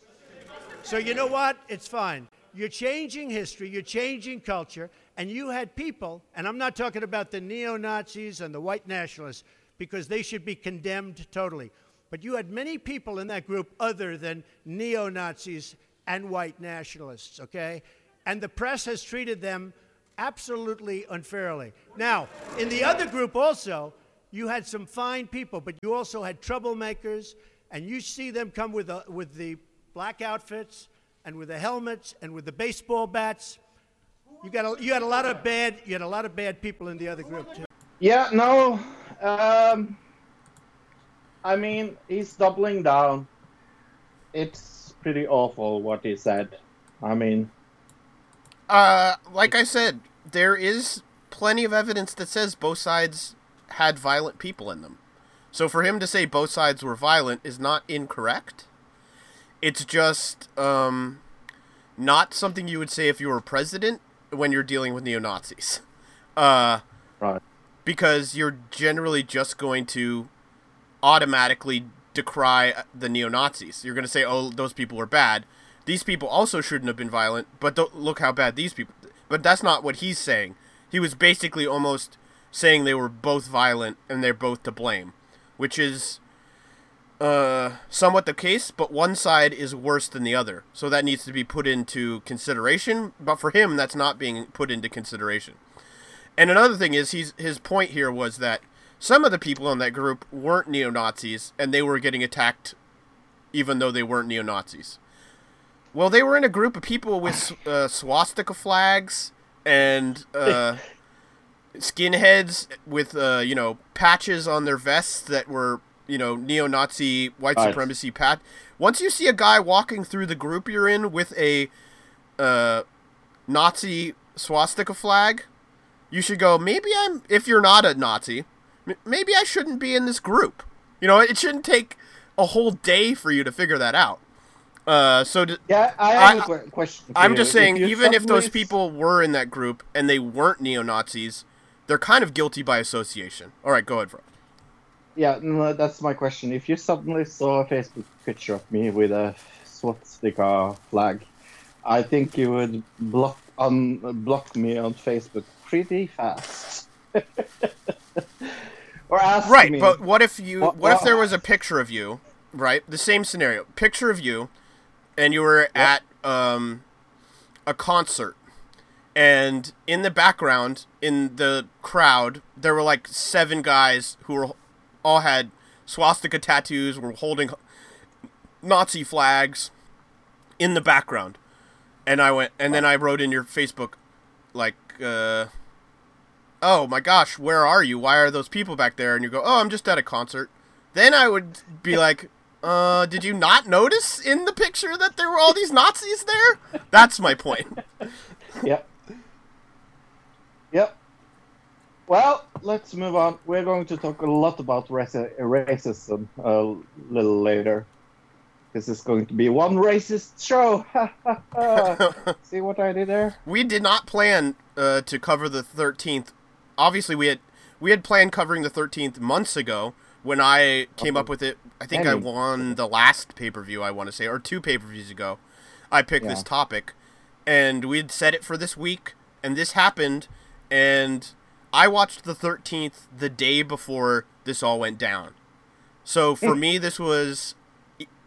So you know what? It's fine. You're changing history, you're changing culture, and you had people, and I'm not talking about the neo Nazis and the white nationalists, because they should be condemned totally. But you had many people in that group other than neo Nazis and white nationalists, okay? And the press has treated them absolutely unfairly. Now, in the other group also, you had some fine people, but you also had troublemakers, and you see them come with, the with the black outfits and with the helmets and with the baseball bats. You got a, you had a lot of bad you had a lot of bad people in the other group too. Yeah, no. Um, I mean, he's doubling down. It's pretty awful what he said. I mean, Uh, like I said, there is plenty of evidence that says both sides had violent people in them. So for him to say both sides were violent is not incorrect. It's just um, not something you would say if you were president when you're dealing with neo Nazis. Uh, right. Because you're generally just going to automatically decry the neo Nazis. You're going to say, oh, those people were bad. These people also shouldn't have been violent, but look how bad these people. But that's not what he's saying. He was basically almost saying they were both violent and they're both to blame, which is uh, somewhat the case, but one side is worse than the other. So that needs to be put into consideration, but for him, that's not being put into consideration. And another thing is, he's, his point here was that some of the people in that group weren't neo Nazis and they were getting attacked even though they weren't neo Nazis. Well, they were in a group of people with uh, swastika flags and uh, skinheads with uh, you know patches on their vests that were you know neo-Nazi white supremacy pat. Once you see a guy walking through the group you're in with a uh, Nazi swastika flag, you should go. Maybe I'm. If you're not a Nazi, m- maybe I shouldn't be in this group. You know, it shouldn't take a whole day for you to figure that out. Uh, so d- yeah, I have a que- question. I'm just saying, you even if those people were in that group and they weren't neo Nazis, they're kind of guilty by association. All right, go ahead, Fro. Yeah, no, that's my question. If you suddenly saw a Facebook picture of me with a swastika flag, I think you would block on block me on Facebook pretty fast. or ask Right, me. but what if you? What- What if there was a picture of you? Right, the same scenario. Picture of you, and you were at um, a concert, and in the background, in the crowd, there were like seven guys who were all had swastika tattoos, were holding Nazi flags in the background, and I went, and then I wrote in your Facebook, like. Uh, oh my gosh, where are you? Why are those people back there? And you go, oh, I'm just at a concert. Then I would be like, uh, did you not notice in the picture that there were all these Nazis there? That's my point. Yep. Yep. Well, let's move on. We're going to talk a lot about raci- racism a little later. This is going to be one racist show. See what I did there? We did not plan uh, to cover the 13th. Obviously, we had we had planned covering the 13th months ago when I came up with it. I think I won the last pay per view. I want to say, or two pay per views ago. I picked this topic, and we'd set it for this week, and this happened, and I watched the 13th the day before this all went down. So for me, this was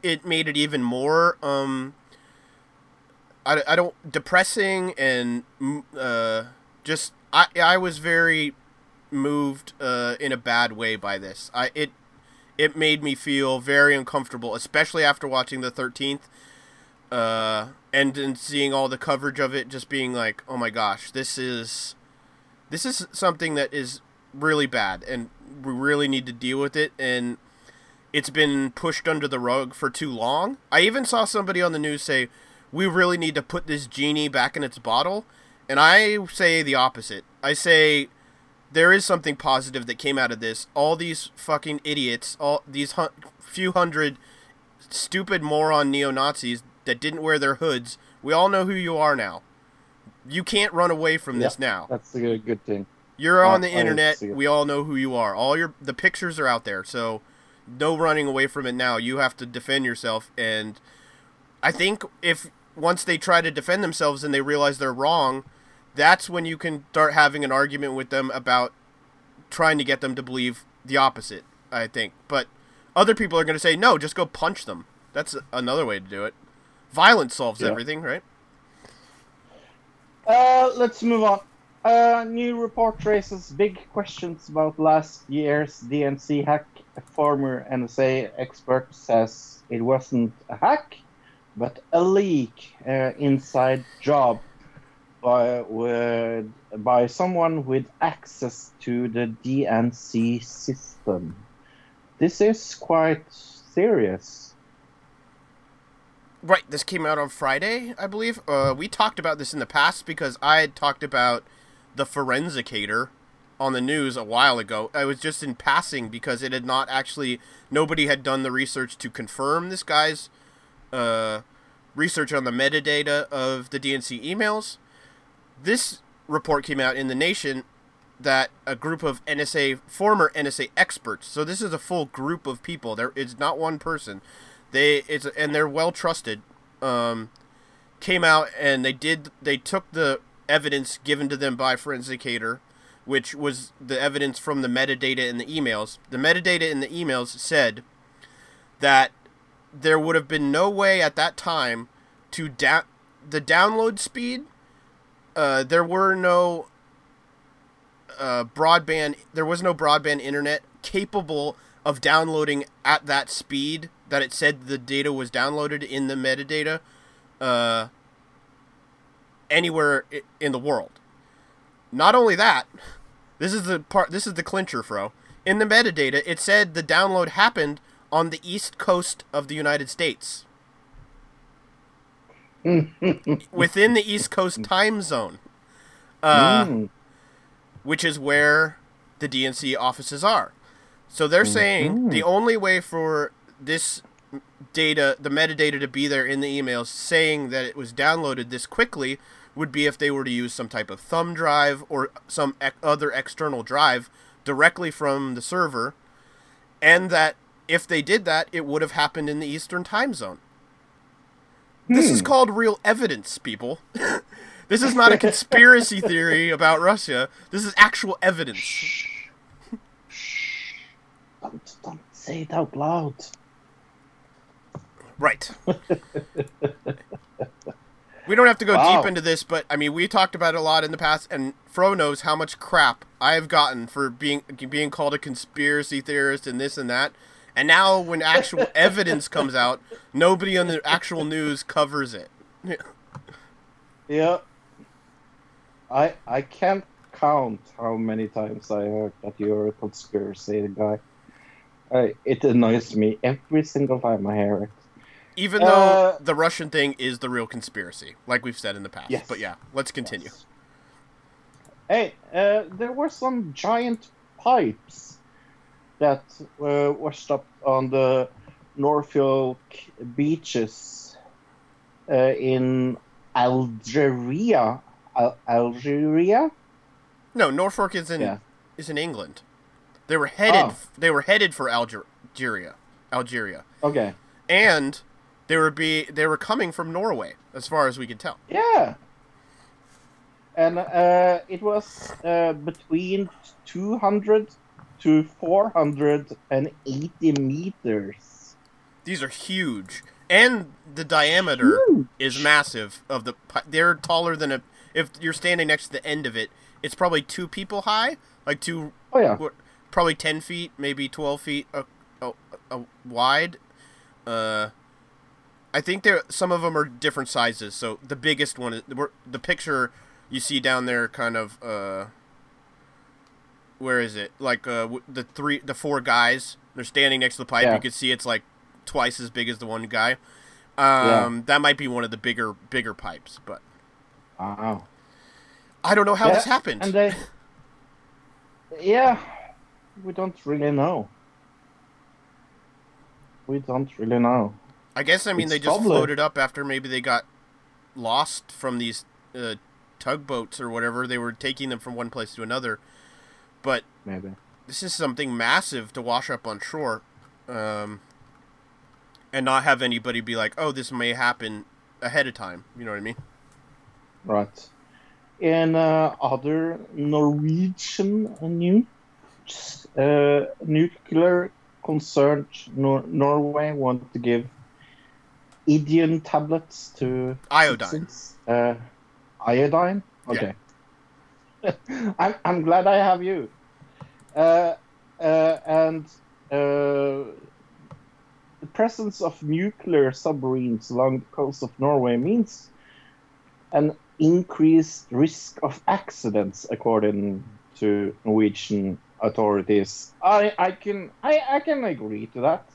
it made it even more um I, I don't depressing and uh just I I was very moved uh in a bad way by this. I it it made me feel very uncomfortable, especially after watching the 13th uh and then seeing all the coverage of it just being like, "Oh my gosh, this is this is something that is really bad and we really need to deal with it and it's been pushed under the rug for too long. I even saw somebody on the news say, "We really need to put this genie back in its bottle." And I say the opposite. I say there is something positive that came out of this. All these fucking idiots, all these hun- few hundred stupid moron neo Nazis that didn't wear their hoods. We all know who you are now. You can't run away from this now. That's a good, good thing. You're on the I internet. We all know who you are. All your the pictures are out there. So no running away from it now. You have to defend yourself and I think if once they try to defend themselves and they realize they're wrong, that's when you can start having an argument with them about trying to get them to believe the opposite, I think. But other people are going to say, "No, just go punch them." That's another way to do it. Violence solves Yeah. everything, right? Uh, let's move on. Uh, new report raises big questions about last year's DNC hack. A former NSA expert says it wasn't a hack, but a leak, uh, inside job by with, by someone with access to the DNC system. This is quite serious. Right, this came out on Friday, I believe. Uh, we talked about this in the past because I had talked about the forensicator on the news a while ago. I was just in passing because it had not actually nobody had done the research to confirm this guy's uh, research on the metadata of the DNC emails. This report came out in the Nation that a group of NSA former NSA experts. So this is a full group of people. There is not one person. They it's and they're well trusted. Um, came out and they did they took the evidence given to them by Forensicator, which was the evidence from the metadata in the emails. The metadata in the emails said that there would have been no way at that time to da- the download speed. Uh, there were no uh, broadband. There was no broadband internet capable of downloading at that speed that it said the data was downloaded in the metadata uh, anywhere in the world. Not only that, this is the part. This is the clincher, fro. In the metadata, it said the download happened on the east coast of the United States, within the East Coast time zone, uh, Mm. which is where the DNC offices are. So they're saying the only way for this data, the metadata to be there in the emails saying that it was downloaded this quickly would be if they were to use some type of thumb drive or some ec- other external drive directly from the server and that if they did that it would have happened in the eastern time zone. This is hmm. called real evidence, people. this is not a conspiracy theory about Russia. This is actual evidence. Shh. Don't, don't say it out loud. Right. we don't have to go Wow. deep into this, but I mean, we talked about it a lot in the past, and Fro knows how much crap I have gotten for being being called a conspiracy theorist and this and that. And now, when actual evidence comes out, nobody on the actual news covers it. Yeah. I I can't count how many times I heard that you're a conspiracy guy. Uh, it annoys me every single time I hear it. Even though Uh, the Russian thing is the real conspiracy, like we've said in the past. Yes. But yeah, let's continue. Hey, uh, there were some giant pipes that uh, washed up on the Norfolk beaches uh, in Algeria. Al- Algeria? No, Norfolk is in Yeah. is in England. They were headed. Oh. They were headed for Algeria. Algeria. Okay. and they were be they were coming from Norway, as far as we could tell. Yeah. And uh, it was uh, between 200 to 480 meters. These are huge, and the diameter Huge. is massive. Of the they're taller than a. If you're standing next to the end of it, it's probably two people high, like two. Oh, yeah. Probably ten feet, maybe twelve feet uh, uh, uh, wide. Uh, I think there some of them are different sizes. So the biggest one is the picture you see down there, kind of. Uh, where is it? Like uh, the three, the four guys. They're standing next to the pipe. Yeah. You can see it's like twice as big as the one guy. Um, That might be one of the bigger, bigger pipes, but Wow. I don't know how Yeah, this happened. And they, yeah, we don't really know. We don't really know. I guess I mean It's they just floated up after maybe they got lost from these uh, tugboats or whatever. They were taking them from one place to another. But Maybe. this is something massive to wash up on shore, um, and not have anybody be like, "Oh, this may happen ahead of time." You know what I mean? Right. In uh, other Norwegian news, uh, nuclear concerned Nor- Norway want to give iodine tablets to Iodine. Uh, iodine? Okay. I'm, I'm glad I have you. Uh, uh, and uh, the presence of nuclear submarines along the coast of Norway means an increased risk of accidents, according to Norwegian authorities. I, I can I, I can agree to that.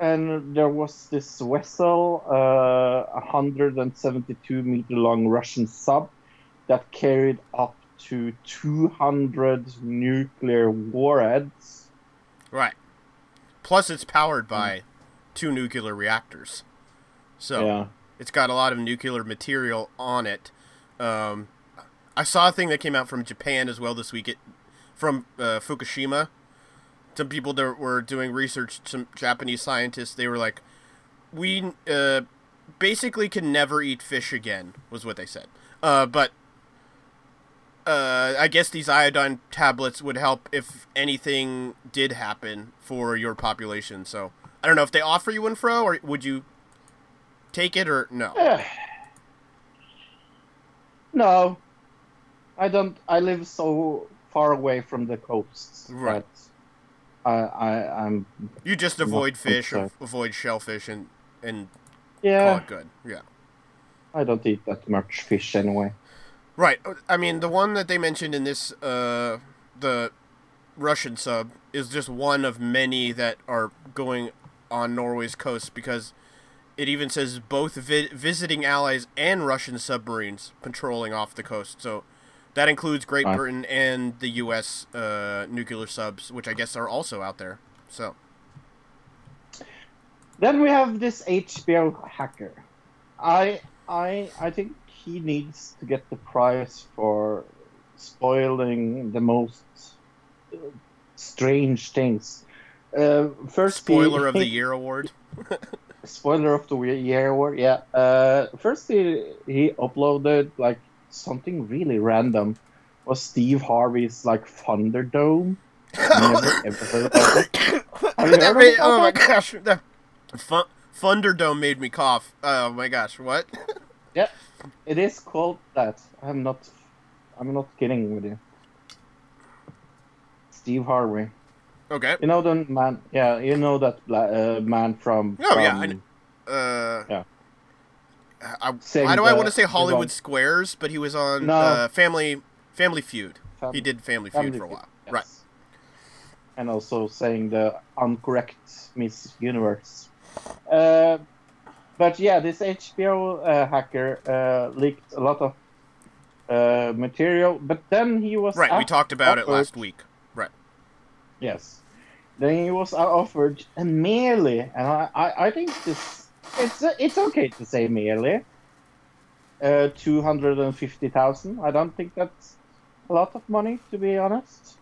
And there was this vessel, uh, a 172 meter long Russian sub, that carried up to 200 nuclear warheads. Right. Plus, it's powered by two nuclear reactors, so Yeah. it's got a lot of nuclear material on it. Um, I saw a thing that came out from Japan as well this week. It from uh, Fukushima. Some people that were doing research, some Japanese scientists, they were like, "We uh, basically can never eat fish again," was what they said. Uh, but uh, I guess these iodine tablets would help if anything did happen for your population. So I don't know if they offer you one, Fro, or would you take it or no? Eh. No, I don't. I live so far away from the coasts Right. that I, I I'm You just avoid fish concerned. avoid shellfish and and call Yeah, it good. Yeah. I don't eat that much fish anyway. Right. uh, I mean, the one that they mentioned in this, uh, the Russian sub, is just one of many that are going on Norway's coast because it even says both vi- visiting allies and Russian submarines patrolling off the coast. So that includes Great. Britain and the U.S. Uh, nuclear subs, which I guess are also out there. So Then we have this HBO hacker. I I I think he needs to get the prize for spoiling the most uh, strange things. Uh, first, he- spoiler of the year award. spoiler of the year award. Yeah. Uh, first, he he uploaded like something really random. Was Steve Harvey's like Funderdome? Never ever heard it. Have you heard made- oh my gosh, that Funderdome made me cough. Oh my gosh, what? Yeah, it is called that. I'm not. I'm not kidding with you. Steve Harvey. Okay. You know the man? Yeah, you know that bla- uh, man from. Oh, yeah, I Uh, Yeah. I, why do I want to say Hollywood Squares? But he was on No. uh, Family Family Feud. Fam- he did Family Feud Family for a while. yes. Right. And also saying the incorrect Miss Universe. Uh, but yeah, this HBO uh, hacker uh, leaked a lot of uh, material, but then he was Right. We talked about it last week. Right. Yes. Then he was offered merely, and I, I, I think this it's it's okay to say merely. Uh, two hundred and fifty thousand. I don't think that's a lot of money, to be honest.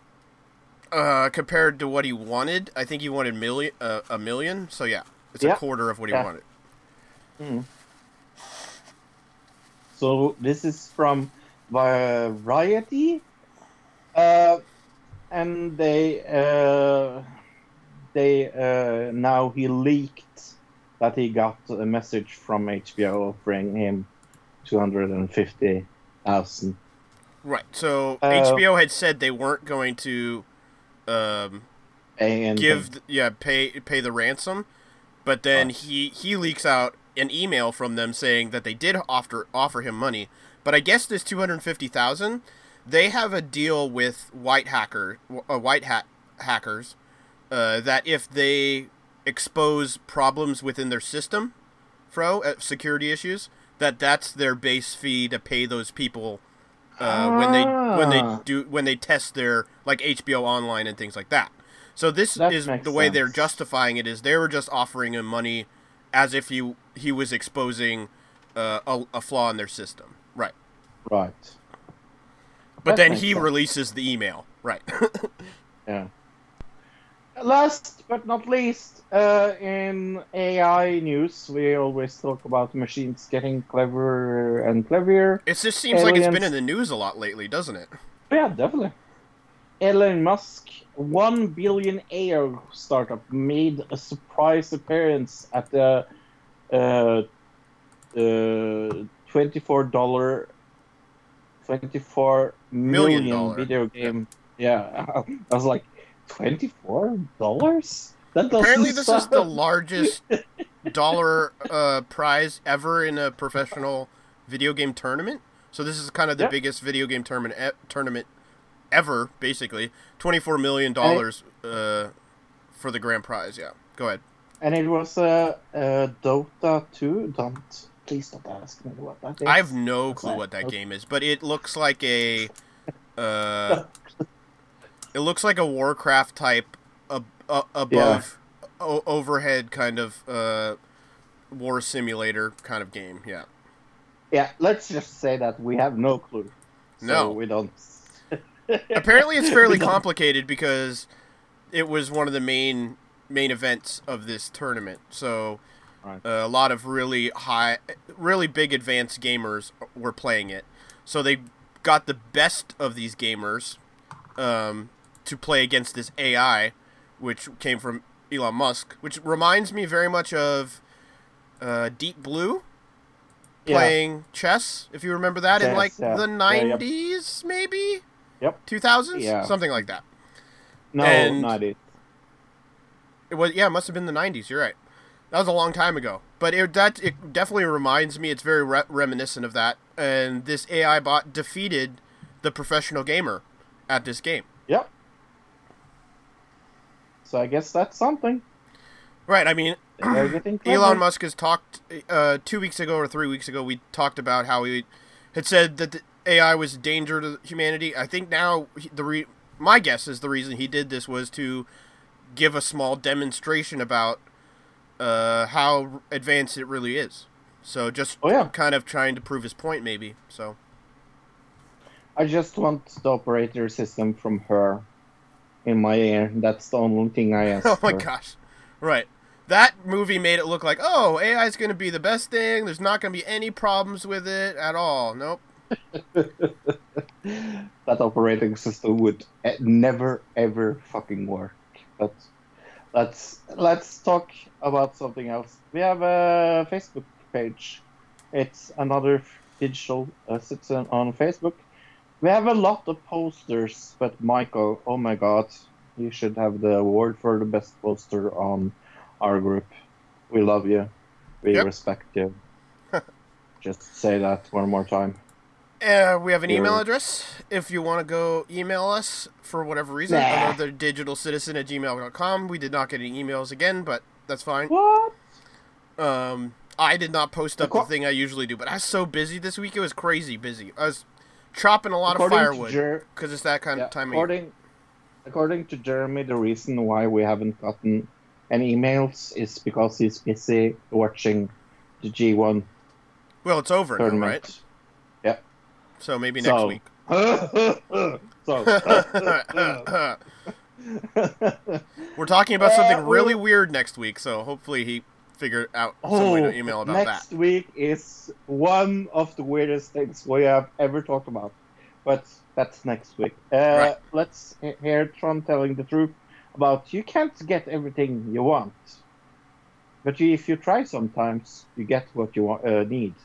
Uh, compared to what he wanted, I think he wanted million uh, a million. So yeah, it's Yeah. a quarter of what he Yeah. wanted. So this is from Variety, uh, and they uh, they uh, now he leaked that he got a message from HBO offering him two hundred and fifty thousand. Right. So Uh, HBO had said they weren't going to um, And give th- yeah pay pay the ransom, but then he he leaks out an email from them saying that they did offer offer him money, but I guess this two hundred fifty thousand, they have a deal with white hacker uh, white hat hackers, uh, that if they expose problems within their system, fro uh, security issues, that that's their base fee to pay those people. Uh, when they when they Ah. do when they test their like HBO Online and things like that. So this That is the way they're justifying it is they were just offering him money as if he he was exposing uh, a, a flaw in their system, right? Right. But That then he sense. releases the email, right? Yeah. Last but not least, uh, in AI news, we always talk about machines getting cleverer and cleverer. it just seems like it's been in the news a lot lately, doesn't it? Yeah, definitely. Elon Musk, one billion AI startup, made a surprise appearance at the uh, uh, twenty-four dollar, twenty-four Million million dollar. video game. Yeah, I was like, twenty-four dollars. That Apparently, this is the largest dollar uh, prize ever in a professional video game tournament. So this is kind of the biggest video game tournament e- tournament ever, basically. Twenty-four million dollars uh, for the grand prize. Yeah, go ahead. And it was uh, uh, Dota 2. Don't please don't ask me what that is. I have no clue what that game is, but it looks like a. Uh, it looks like a Warcraft type ab- uh, above o- overhead kind of uh, war simulator kind of game. Yeah. Yeah, let's just say that we have no clue. So No. we don't. Apparently, it's fairly complicated because it was one of the main main events of this tournament. So Right. uh, a lot of really high, really big advanced gamers were playing it. So they got the best of these gamers um, to play against this AI, which came from Elon Musk, which reminds me very much of uh, Deep Blue Yeah. playing chess. If you remember that in like yeah. the Yeah, yep. nineties, maybe Yep. two thousands, Yeah. something like that. No, And- not it. It was yeah, it must have been the nineties. You're right. That was a long time ago, but it that it definitely reminds me. It's very re- reminiscent of that. And this AI bot defeated the professional gamer at this game. So I guess that's something. Right. I mean, They're getting clever. Elon Musk has talked uh, two weeks ago or three weeks ago. We talked about how he had said that the AI was a danger to humanity. I think now the re- my guess is the reason he did this was to give a small demonstration about uh, how advanced it really is. So just Oh, yeah. kind of trying to prove his point, maybe. So I just want the operator system from her in my ear. That's the only thing I ask oh my for. gosh, right. That movie made it look like, oh, AI is going to be the best thing. There's not going to be any problems with it at all. Nope. that operating system would eh, never ever fucking work. But let's let's talk about something else. We have a Facebook page. It's another digital uh, citizen on Facebook. We have a lot of posters, but Michael, oh my god, you should have the award for the best poster on our group. We love you. We Yep. respect you. Just say that one more time. Uh, we have an email address if you want to go email us for whatever reason. Nah. Another digital citizen at gmail.com. We did not get any emails again, but that's fine. What? Um, I did not post up the Acco- thing I usually do, but I was so busy this week. It was crazy busy. I was chopping a lot of According to firewood Jer- because it's that kind Yeah, of time of year. according, according to Jeremy, the reason why we haven't gotten any emails is because he's busy watching the G1 Well, it's over now, right? So maybe next So- week. so, We're talking about something really weird next week, so hopefully he figured out some way oh, to email about next that. Next week is one of the weirdest things we have ever talked about, but that's next week. Uh, Right. Let's hear John telling the truth about you can't get everything you want, but you, if you try sometimes, you get what you want, uh, need.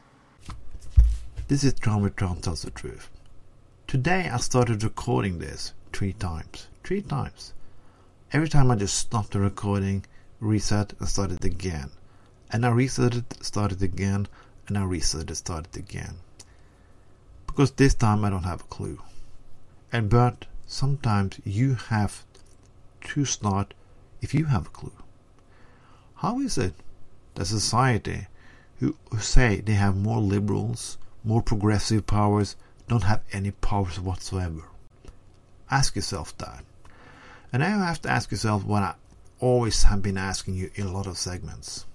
This is John with John Tells the Truth. Today I started recording this three times. Three times. Every time I just stopped the recording, reset, and started again. And I reset it, started again, and I reset it, started again. Because this time I don't have a clue. And but sometimes you have to start if you have a clue. How is it that society who, who say they have more liberals, more progressive powers, don't have any powers whatsoever? Ask yourself that. And now you have to ask yourself what I always have been asking you in a lot of segments.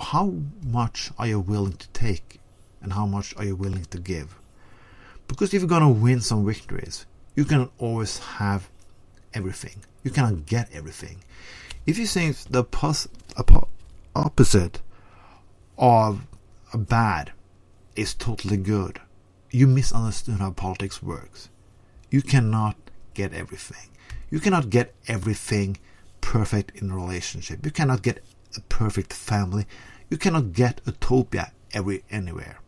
How much are you willing to take and how much are you willing to give? Because if you're gonna win some victories, you cannot always have everything. You cannot get everything. If you think the pos- oppo- opposite of bad is totally good, you misunderstood how politics works. You cannot get everything. You cannot get everything perfect in a relationship. You cannot get a perfect family. You cannot get utopia every anywhere.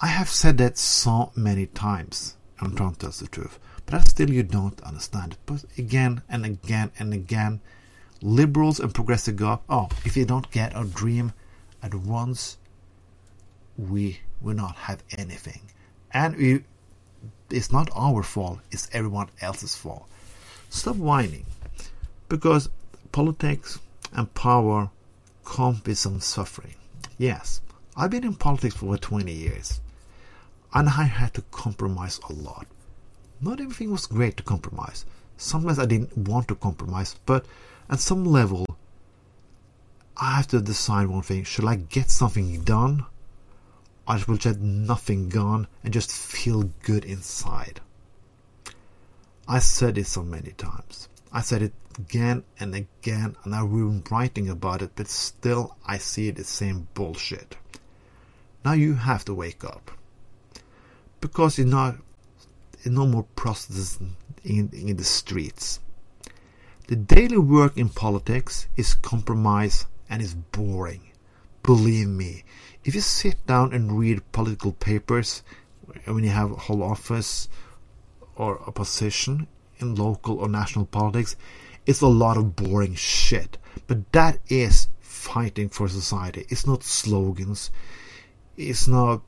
I have said that so many times. I'm trying to tell the truth, but still you don't understand it. But again and again and again, liberals and progressive go, oh, if you don't get our dream at once, we will not have anything. And we, it's not our fault, it's everyone else's fault. Stop whining. Because politics and power come with some suffering. Yes, I've been in politics for over 20 years. And I had to compromise a lot. Not everything was great to compromise. Sometimes I didn't want to compromise, but at some level, I have to decide one thing. Should I get something done? Or will just get nothing done and just feel good inside? I said it so many times. I said it again and again, and I've been writing about it, but still I see the same bullshit. Now you have to wake up. Because you're not, no more prostitutes in, in the streets. The daily work in politics is compromise and is boring. Believe me, if you sit down and read political papers when you have a whole office or a position in local or national politics, it's a lot of boring shit. But that is fighting for society. It's not slogans. It's not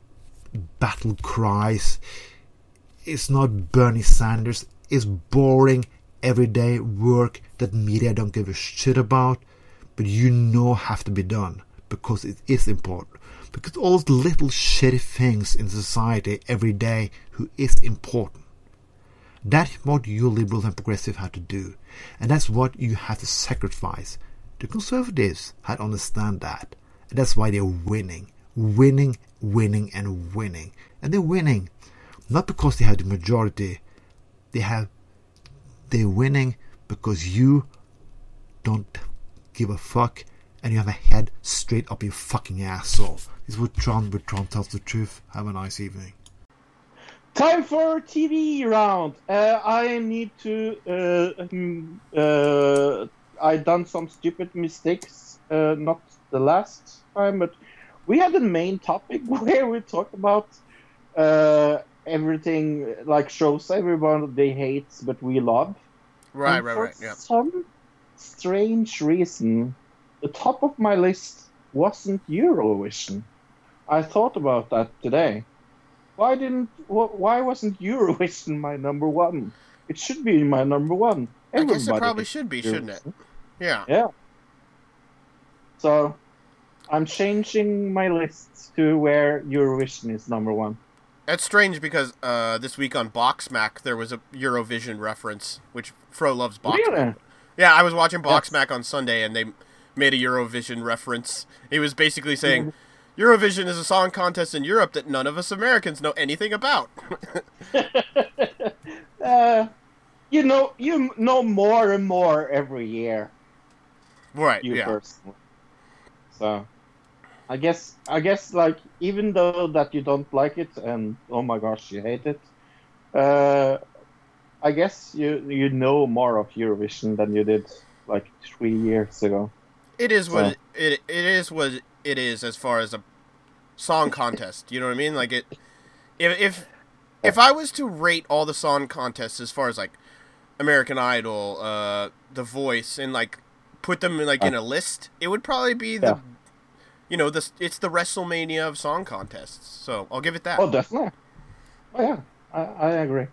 battle cries. It's not Bernie Sanders. It's boring everyday work that media don't give a shit about, but you know have to be done because it is important. Because all those little shitty things in society every day who is important. That's what you liberals and progressives have to do. And that's what you have to sacrifice. The conservatives had to understand that. And that's why they're winning. Winning, winning, and winning. And they're winning. Not because they have the majority. They have they're winning because you don't give a fuck and you have a head straight up your fucking asshole. This is what Tron, but Tron tells the truth. Have a nice evening. Time for TV round. Uh, I need to. Uh, um, uh, I done some stupid mistakes. Uh, not the last time, but we had the main topic where we talked about uh, everything like shows everyone they hate but we love. Right, And right, for right. Yeah. some strange reason, the top of my list wasn't Eurovision. I thought about that today. Why didn't? Why wasn't Eurovision my number one? It should be my number one. I guess it probably should be, shouldn't it? Yeah. Yeah. So, I'm changing my list to where Eurovision is number one. That's strange because uh, this week on Boxmack there was a Eurovision reference, which Fro loves Boxmack. Really? Yeah, I was watching Boxmack on Sunday and they made a Eurovision reference. He was basically saying Eurovision is a song contest in Europe that none of us Americans know anything about. Uh, you know, you know more and more every year. right, you yeah. personally. So, I guess I guess like even though that you don't like it and oh my gosh you hate it, uh, I guess you you know more of Eurovision than you did like three years ago. It is what So- it, it it is what it is as far as a song contest. You know what I mean? Like it if if if I was to rate all the song contests as far as like American Idol, uh The Voice and like put them in like in a list, it would probably be the Yeah. you know, this it's the WrestleMania of song contests. So, I'll give it that. Oh, definitely. Oh yeah, I, I agree.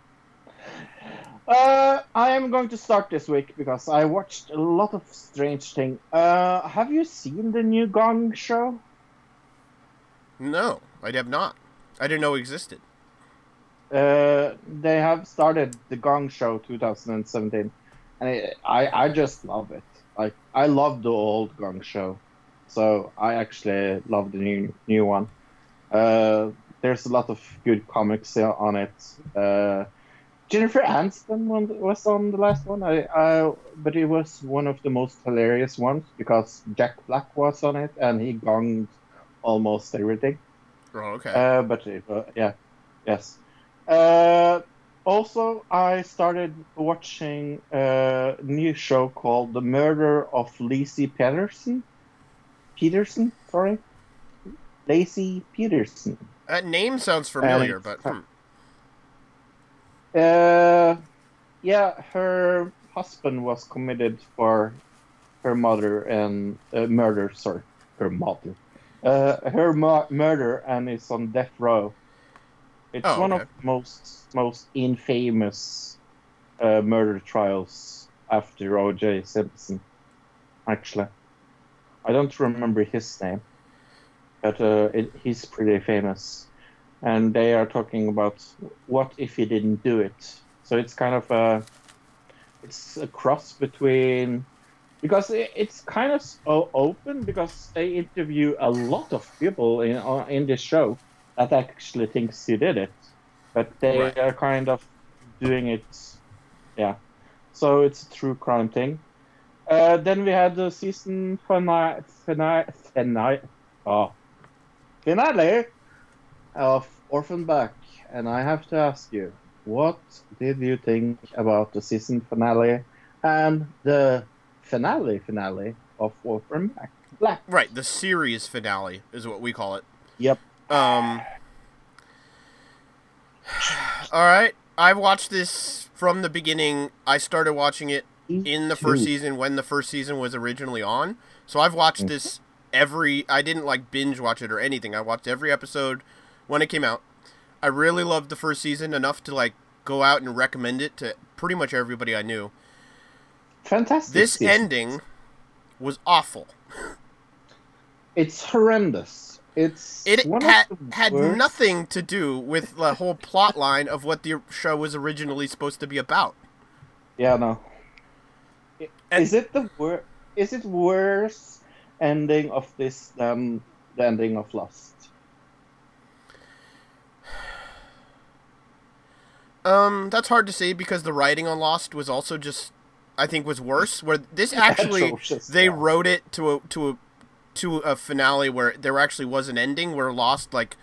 Uh, I am going to start this week because I watched a lot of strange things. Uh, have you seen the new Gong Show? No, I have not. I didn't know it existed. Uh, they have started the Gong Show 2017, and it, I I just love it. Like I love the old Gong Show, so I actually love the new new one. Uh, there's a lot of good comics on it. Uh, Jennifer Aniston was on the last one, I, I, but it was one of the most hilarious ones because Jack Black was on it and he gonged almost everything. Oh, okay. Uh, but it, uh, yeah, yes. Uh, also, I started watching a new show called The Murder of Laci Peterson. Peterson, sorry, Laci Peterson. that name sounds familiar, but hmm. Uh, yeah, her husband was committed for her mother and uh, murder. Sorry, her mother. Uh, her mu- murder and is on death row. It's Oh, one okay. of the most most infamous uh, murder trials after O.J. Simpson. Actually, I don't remember his name, but uh, it, he's pretty famous and they are talking about what if he didn't do it. So it's kind of a it's a cross between because it's kind of so open because they interview a lot of people in in this show that actually thinks he did it, but they Right. are kind of doing it, yeah. So it's a true crime thing. Uh, then we had the season finale, finale, finale, oh, finale of Orphan Black, and I have to ask you, what did you think about the season finale and the finale finale of Orphan Back? Black. right, the series finale is what we call it. Yep. Um. All right, I've watched this from the beginning. I started watching it in the first season when the first season was originally on. So I've watched this every. I didn't like binge watch it or anything. I watched every episode when it came out. I really loved the first season enough to like go out and recommend it to pretty much everybody I knew. Fantastic. This season. ending was awful. It's horrendous. It's It had had nothing to do with the whole plot line of what the show was originally supposed to be about. Yeah, no. I- Is it the wor- Is it worse ending of this than the ending of Lost? Um, that's hard to say because the writing on Lost was also just, I think, was worse. Where this actually, they wrote it to a to a to a finale where there actually was an ending. Where Lost, like,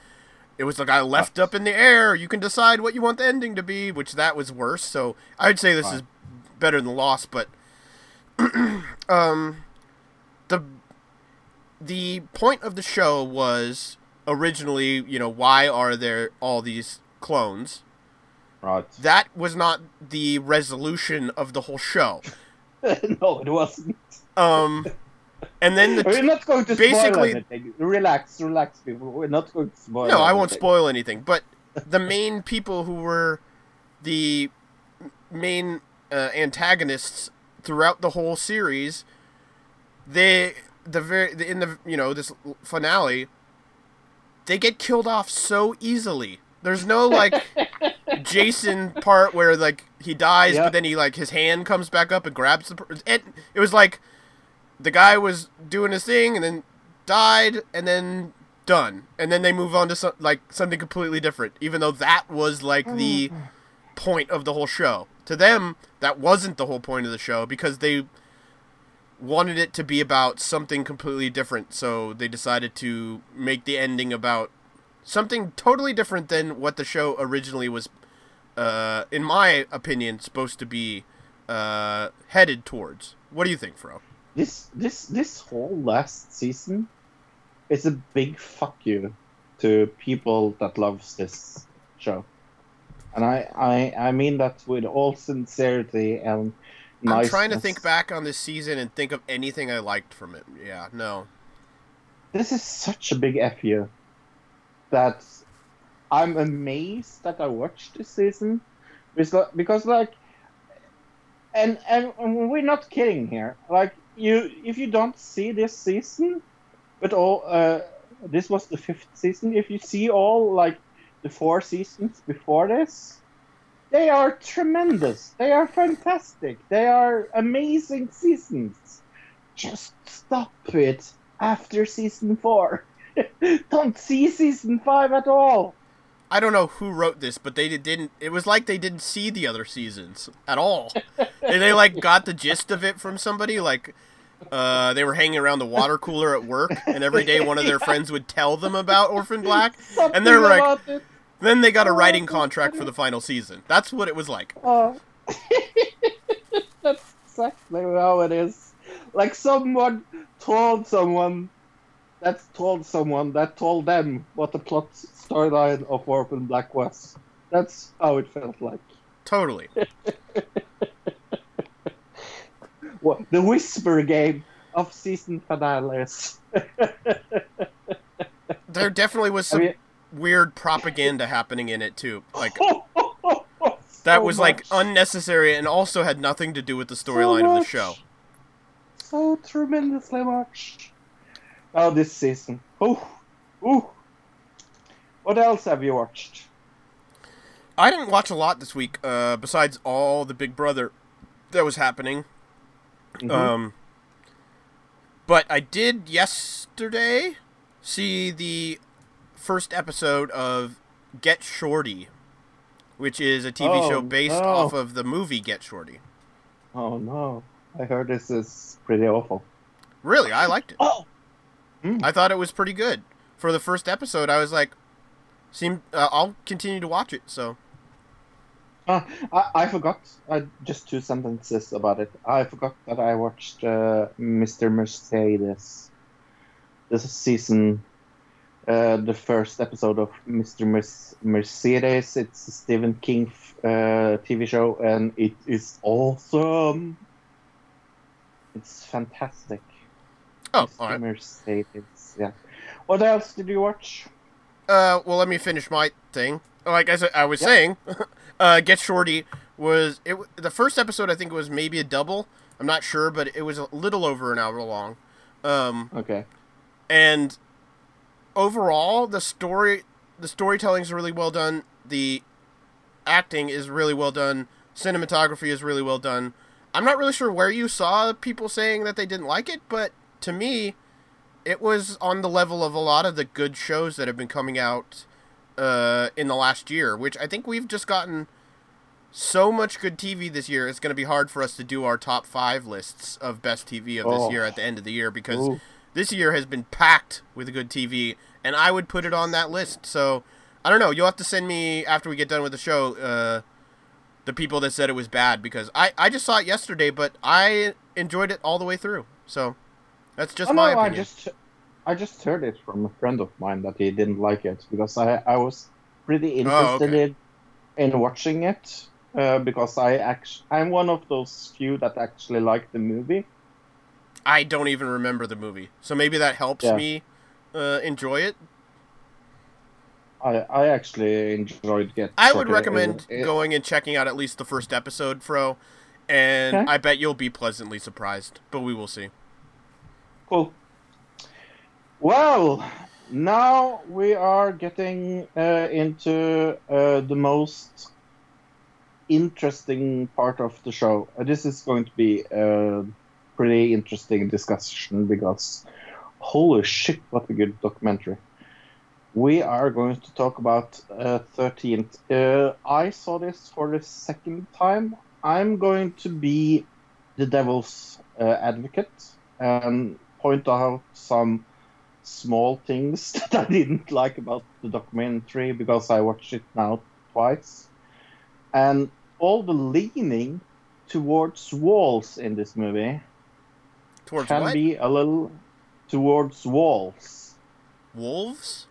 it was like I left up in the air. You can decide what you want the ending to be, which that was worse. So I'd say this Right. is better than Lost, but um, the the point of the show was originally, you know, why are there all these clones? Right. That was not the resolution of the whole show. no, it wasn't. Um, and then the We're not going to basically- spoil anything. Relax, relax, people. We're not going to spoil. no, I won't spoil anything. But the main people who were the main uh, antagonists throughout the whole series, they the very in the you know this finale, they get killed off so easily. There's no like Jason part where like he dies, Yeah. but then he like his hand comes back up and grabs the. per- And it was like the guy was doing his thing and then died and then done and then they move on to some, like something completely different even though that was like the point of the whole show to them that wasn't the whole point of the show because they wanted it to be about something completely different so they decided to make the ending about something totally different than what the show originally was uh, in my opinion supposed to be uh, headed towards what do you think fro This this this whole last season is a big fuck you to people that loves this show, and I I I mean that with all sincerity and. I'm trying to think back on this season and think of anything I liked from it. Yeah, no. This is such a big fu that I'm amazed that I watched this season because, like, and and we're not kidding here. Like you, if you don't see this season, but all uh, this was the fifth season. If you see all like the four seasons before this, they are tremendous. They are fantastic. They are amazing seasons. Just stop it after season four. Don't see season five at all. I don't know who wrote this, but they did- didn't. It was like they didn't see the other seasons at all. and they like got the gist of it from somebody. Like, uh, they were hanging around the water cooler at work, and every day one of their friends would tell them about Orphan Black, and they're like, then they got a writing contract for the final season. That's what it was like. Oh. That's exactly how it is. Like someone told someone that told someone that told them what the plot storyline of Orphan Black was. That's how it felt like. Totally. What, the whisper game of season finales. There definitely was I some mean- weird propaganda happening in it too. Like that that was like unnecessary and also had nothing to do with the storyline of the show. so tremendously much. Oh, this season. Oh, ooh. What else have you watched? I didn't watch a lot this week, uh, besides all the Big Brother that was happening. Mhm. Um, but I did yesterday see the first episode of Get Shorty, which is a TV Oh, show based no. off of the movie Get Shorty. Oh no, I heard this is pretty awful. Really, I liked it. Oh, I thought it was pretty good. For the first episode, I was like, "Seem, uh, I'll continue to watch it." So Uh, I, I forgot. Uh, just two sentences about it. I forgot that I watched uh, Mr. Mercedes. This season, uh, the first episode of Mr. Mer- Mercedes. It's a Stephen King uh, TV show, and it is awesome. It's fantastic. Oh, Mr. right. Mercedes. Yeah. What else did you watch? Uh, well, let me finish my thing. Like I said, I was Yep. saying, uh, Get Shorty was it. The first episode, I think, it was maybe a double. I'm not sure, but it was a little over an hour long. Um, Okay. and overall, the story, the storytelling is really well done. The acting is really well done. Cinematography is really well done. I'm not really sure where you saw people saying that they didn't like it, but to me, it was on the level of a lot of the good shows that have been coming out uh, in the last year, which I think we've just gotten so much good TV this year. It's going to be hard for us to do our top five lists of best TV of this Oh. year at the end of the year because Ooh. this year has been packed with good TV, and I would put it on that list. So I don't know. You'll have to send me after we get done with the show. Uh, the people that said it was bad because I, I just saw it yesterday, but I enjoyed it all the way through. So that's just oh, my no, I just I just heard it from a friend of mine that he didn't like it because I I was pretty Oh, interested okay. in, in watching it uh, because I actually I'm one of those few that actually like the movie. I don't even remember the movie, so maybe that helps Yeah. me uh, enjoy it. I I actually enjoyed Get. I would recommend It- it- going and checking out at least the first episode, Fro, and Okay. I bet you'll be pleasantly surprised. But we will see. Cool. Well, now we are getting uh, into uh, the most interesting part of the show. Uh, this is going to be a pretty interesting discussion because holy shit, what a good documentary. We are going to talk about uh, 13th. Uh, I saw this for the second time. I'm going to be the devil's uh, advocate and point out some small things that I didn't like about the documentary because I watched it now twice. And all the leaning towards walls in this movie Towards can what? be a little towards walls. Wolves?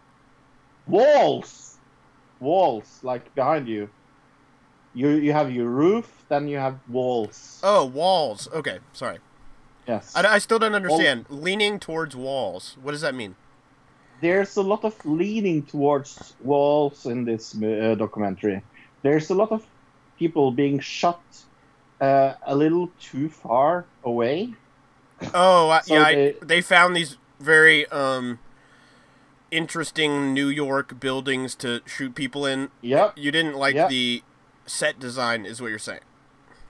Walls! Walls, like behind you. You you have your roof, then you have walls. Oh, walls. Okay, sorry. Yes. I, I still don't understand. Leaning towards walls. What does that mean? there's a lot of leaning towards walls in this uh, documentary. There's a lot of people being shot uh, a little too far away. Oh, I, So yeah. I, they- they found these very um, interesting New York buildings to shoot people in. Yep. You didn't like Yep. the set design, is what you're saying.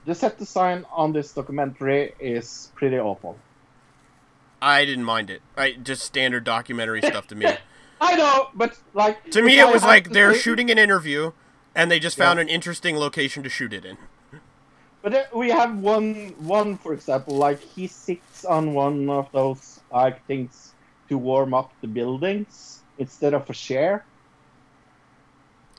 The set design on this documentary is pretty awful. I didn't mind it. I just standard documentary stuff to me. I know, but like To me, it I was like they're shooting an interview, and they just found Yeah. an interesting location to shoot it in. But uh, we have one, one for example, like he sits on one of those like things to warm up the buildings instead of a chair.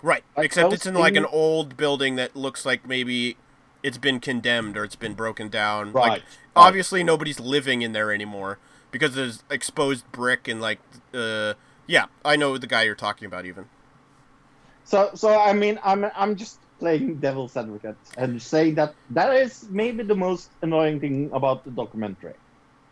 Right. Like Except it's in like an old building that looks like maybe it's been condemned or it's been broken down. Right, Like right. obviously nobody's living in there anymore because there's exposed brick and like uh yeah, I know the guy you're talking about even. So, so I mean, I'm I'm just playing devil's advocate and saying that that is maybe the most annoying thing about the documentary.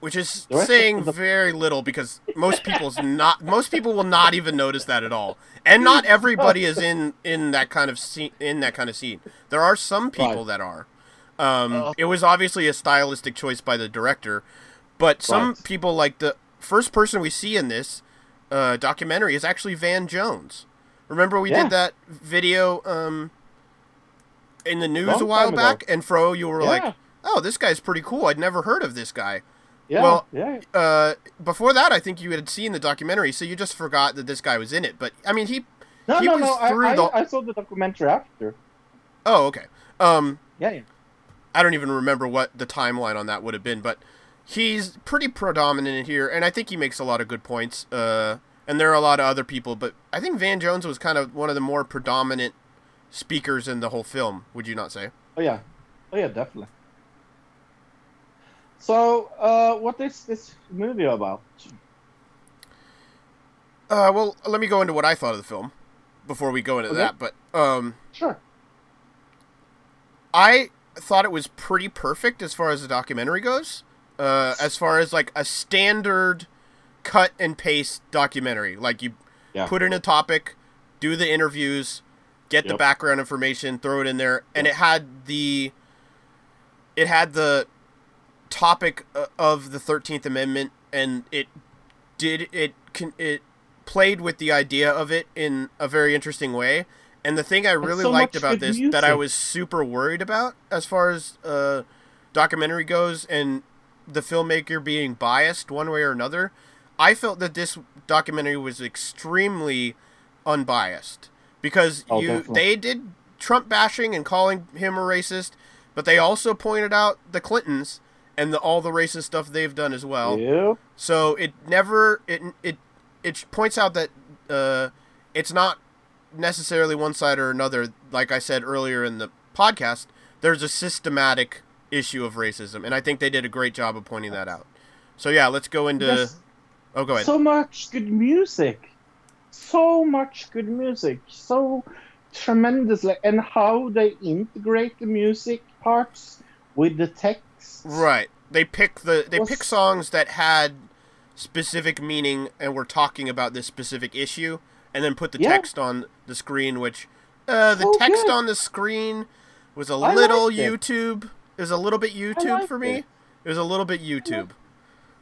Which is The rest of saying the- very little because most people's not most people will not even notice that at all. And not everybody is in in that kind of scene in that kind of scene. There are some people Right. that are. Um, Uh. it was obviously a stylistic choice by the director, but some Right. people like the first person we see in this uh, documentary is actually Van Jones. Remember we Yeah. did that video um, in the news Long a while time ago. back, and Fro, you were Yeah. like, "Oh, this guy's pretty cool. I'd never heard of this guy." Yeah, well, yeah. Uh, before that, I think you had seen the documentary, so you just forgot that this guy was in it. But I mean, he No, he no, was no. I, through I, the. I saw the documentary after. Oh, okay. Um, Yeah, yeah. I don't even remember what the timeline on that would have been, but he's pretty predominant in here, and I think he makes a lot of good points. Uh, and there are a lot of other people, but I think Van Jones was kind of one of the more predominant speakers in the whole film. Would you not say? Oh yeah, oh yeah, definitely. So, uh, what is this movie about? Uh, well, let me go into what I thought of the film before we go into Okay. that. But um, Sure. I thought it was pretty perfect as far as the documentary goes. Uh, as far as like a standard cut and paste documentary, like you Yeah. put in a topic, do the interviews, get the background information, throw it in there, and it had the it had the topic uh, of the Thirteenth Amendment, and it did it can it played with the idea of it in a very interesting way. And the thing I really so liked about this that I was super worried about as far as uh, documentary goes and the filmmaker being biased one way or another, I felt that this documentary was extremely unbiased because Oh, you definitely. they did Trump bashing and calling him a racist, but they also pointed out the Clintons and the, all the racist stuff they've done as well. Yeah. So it never it it it points out that uh, it's not necessarily one side or another. Like I said earlier in the podcast, there's a systematic issue of racism, and I think they did a great job of pointing that out. So yeah, let's go into. There's oh, go ahead. So much good music. So much good music. So tremendously. And how they integrate the music parts with the text. Right. They pick the they Was- pick songs that had specific meaning and were talking about this specific issue, and then put the Yeah. text on the screen. Which uh, the text good. on the screen was a I little liked it. YouTube. It was a little bit YouTube for me. it. It was a little bit YouTube.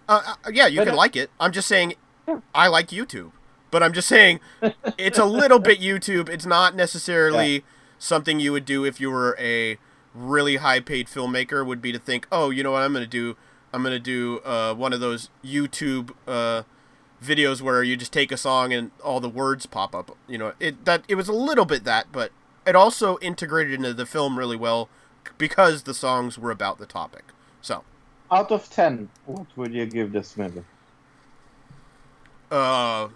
Uh, uh, yeah, you But, can uh, like it. I'm just saying, Yeah. I like YouTube, but I'm just saying it's a little bit YouTube. It's not necessarily something you would do if you were a really high paid filmmaker. Would be to think, oh, you know what I'm going to do? I'm going to do uh, one of those YouTube uh, videos where you just take a song and all the words pop up. You know, it that it was a little bit that, but it also integrated into the film really well because the songs were about the topic. So, Out of 10, what would you give this movie? uh,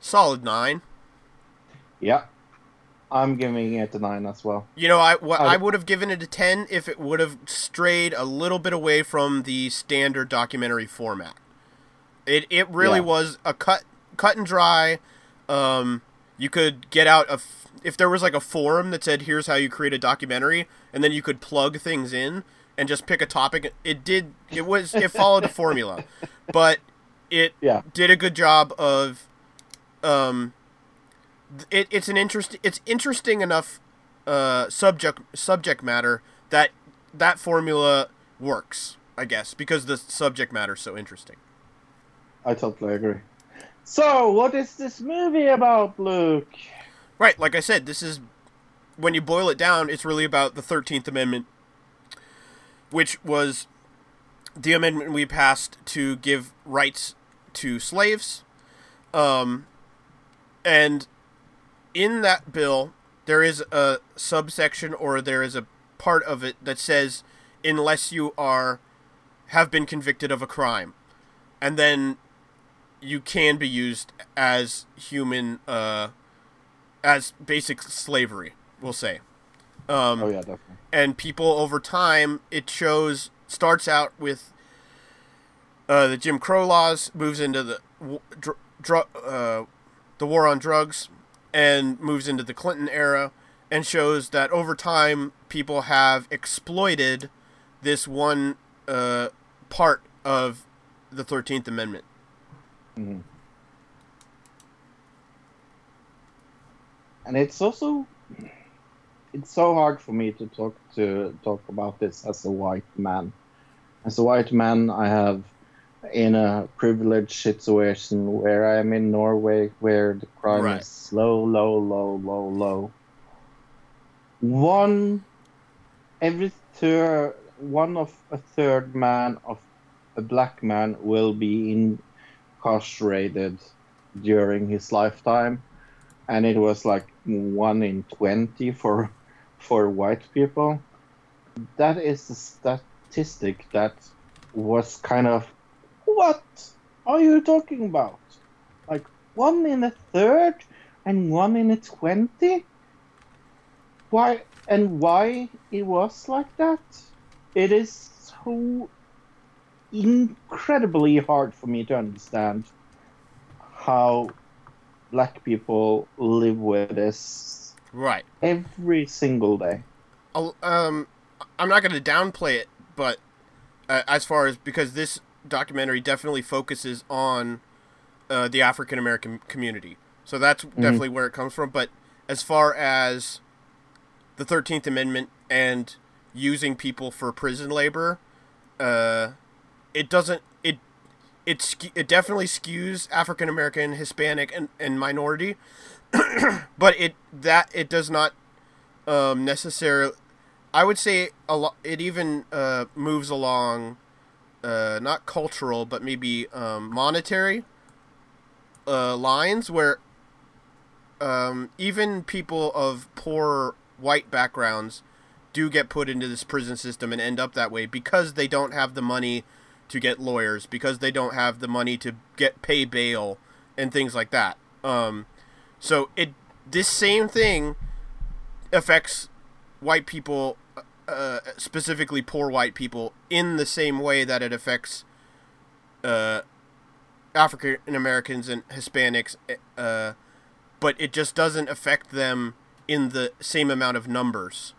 solid nine. Yeah. I'm giving it a 9 as well. You know, I what I- I would have given it a ten if it would have strayed a little bit away from the standard documentary format. It it really Yeah. was a cut cut and dry. Um, you could get out a f- if there was like a forum that said here's how you create a documentary, and then you could plug things in and just pick a topic. It did. It was it followed a formula, but it Yeah. did a good job of um it, it's an interest it's interesting enough uh subject subject matter that that formula works i guess because the subject matter is so interesting I totally agree. So, what is this movie about, Luke? Right, like I said, this is when you boil it down, it's really about the Thirteenth Amendment, which was the amendment we passed to give rights to slaves. Um, and in that bill, there is a subsection or there is a part of it that says, unless you are have been convicted of a crime, and then you can be used as human, uh, as basic slavery, we'll say. Um, Oh yeah, definitely. and people over time it shows starts out with uh, the Jim Crow laws, moves into the dr- dr- uh, the war on drugs, and moves into the Clinton era, and shows that over time people have exploited this one uh, part of the Thirteenth Amendment. Mhm. And it's also it's so hard for me to talk to talk about this as a white man. As a white man, I have in a privileged situation where I'm in Norway, where the crime Right. is low, low, low, low, low. One every third, one of a third man of a black man will be incarcerated during his lifetime, and it was like one in twenty for for white people. That is a statistic that was kind of what are you talking about? Like one in a third and one in a twenty? Why and why it was like that? It is so incredibly hard for me to understand how black people live with this Right. every single day. I'll- um, I'm not going to downplay it, but uh, as far as because this documentary definitely focuses on uh, the African American community, so that's definitely where it comes from. But as far as the Thirteenth Amendment and using people for prison labor, uh, it doesn't it it it definitely skews African American, Hispanic, and, and minority, but it that it does not um, necessarily. I would say a lot. It even uh, moves along, uh, not cultural, but maybe um, monetary uh, lines where um, even people of poor white backgrounds do get put into this prison system and end up that way because they don't have the money to get lawyers, because they don't have the money to get pay bail and things like that. Um, so it this same thing affects white people, uh, specifically poor white people, in the same way that it affects uh, African Americans and Hispanics, uh, but it just doesn't affect them in the same amount of numbers,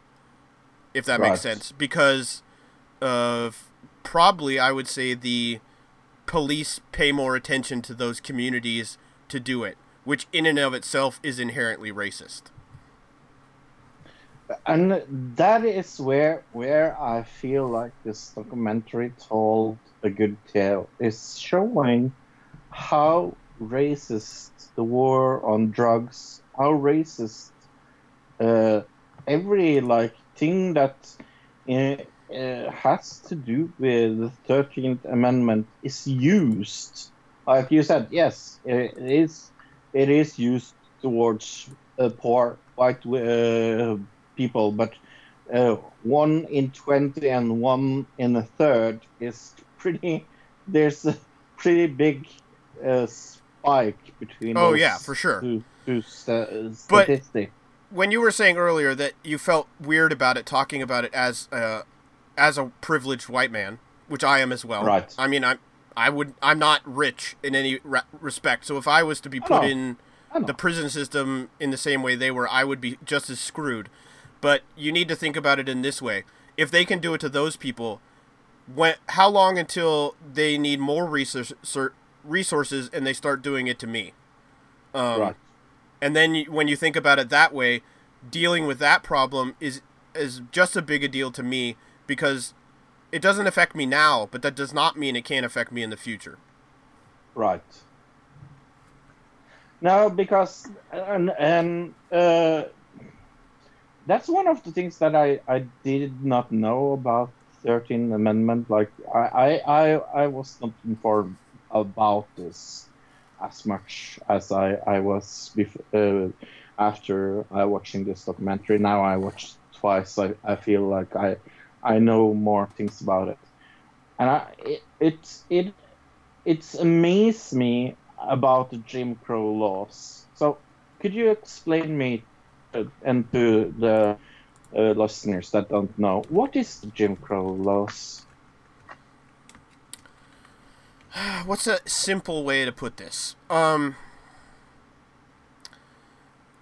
if that Right. makes sense. Because of probably, I would say, the police pay more attention to those communities to do it, which in and of itself is inherently racist. And that is where where I feel like this documentary told a good tale is showing how racist the war on drugs, how racist uh, every like thing that uh, uh, has to do with the Thirteenth Amendment is used. Like you said, yes, it is. It is used towards uh, poor white uh, people, but uh, one in 20 and one in a third is pretty. There's a pretty big uh, spike between. Oh, yeah, for sure. Two, two But- statistics. when you were saying earlier that you felt weird about it talking about it as uh, as a privileged white man, which I am as well. Right. I mean, I'm I would I'm not rich in any re- respect. So if I was to be put in the prison system in the same way they were, I would be just as screwed. But you need to think about it in this way: if they can do it to those people, when how long until they need more resource, resources and they start doing it to me? Um, right. and then when you think about it that way, dealing with that problem is is just a big a deal to me because it doesn't affect me now, but that does not mean it can't affect me in the future. Right. No, because and and uh, that's one of the things that I I did not know about Thirteenth Amendment. Like I I I, was not informed about this as much as I I was before, uh, after I watching this documentary. Now I watched twice. I I feel like I I know more things about it, and I it it it it's amazed me about the Jim Crow laws. So, could you explain me uh, and to the uh, listeners that don't know what is the Jim Crow laws? What's a simple way to put this? Um.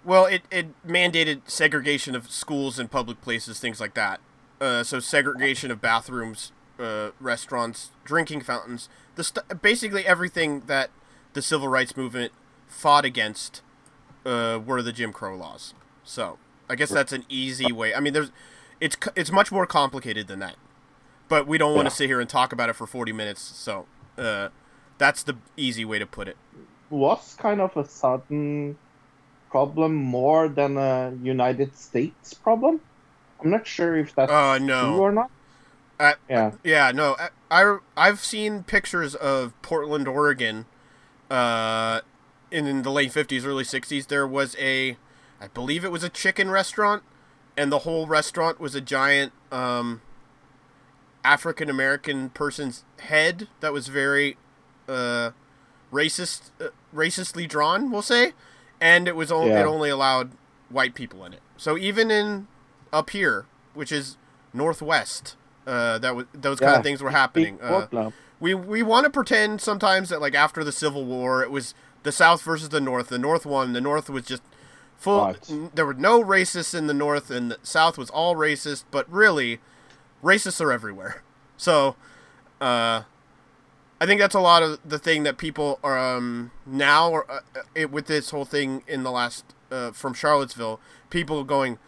Well, it, it mandated segregation of schools and public places, things like that. Uh, so segregation of bathrooms, uh, restaurants, drinking fountains, the st- basically everything that the civil rights movement fought against uh, were the Jim Crow laws. So I guess that's an easy way. I mean, there's it's it's much more complicated than that, but we don't want to Yeah. sit here and talk about it for 40 minutes. So uh, that's the easy way to put it. Was kind of a sudden problem more than a United States problem? I'm not sure if that's Uh, no. true or not. Uh, Yeah. Yeah, no, I, I I've seen pictures of Portland, Oregon, uh, in, in the late fifties, early sixties. There was a, I believe it was a chicken restaurant, and the whole restaurant was a giant um, African American person's head that was very uh, racist, uh, racistly drawn, we'll say, and it was only Yeah. it only allowed white people in it. So even in up here, which is northwest, uh, that was those kind of things were happening. Uh, we we want to pretend sometimes that like after the Civil War, it was the South versus the North. The North won. The North was just full. Right. There were no racists in the North, and the South was all racist. But really, racists are everywhere. So, uh, I think that's a lot of the thing that people are um, now are, uh, it, with this whole thing in the last uh, from Charlottesville. People going,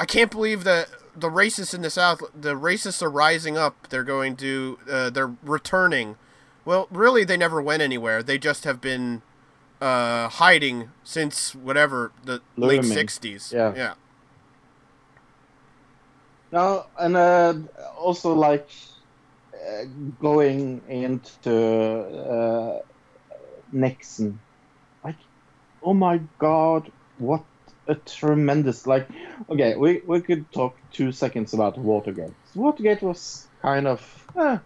I can't believe that the racists in the South, the racists are rising up. They're going to, uh, they're returning. Well, really, they never went anywhere. They just have been uh, hiding since whatever the late '60s. Yeah. yeah. No, and uh, also like uh, going into uh, Nixon, like, oh my God, what a tremendous like. Okay, we we could talk two seconds about Watergate. Watergate was kind of, eh,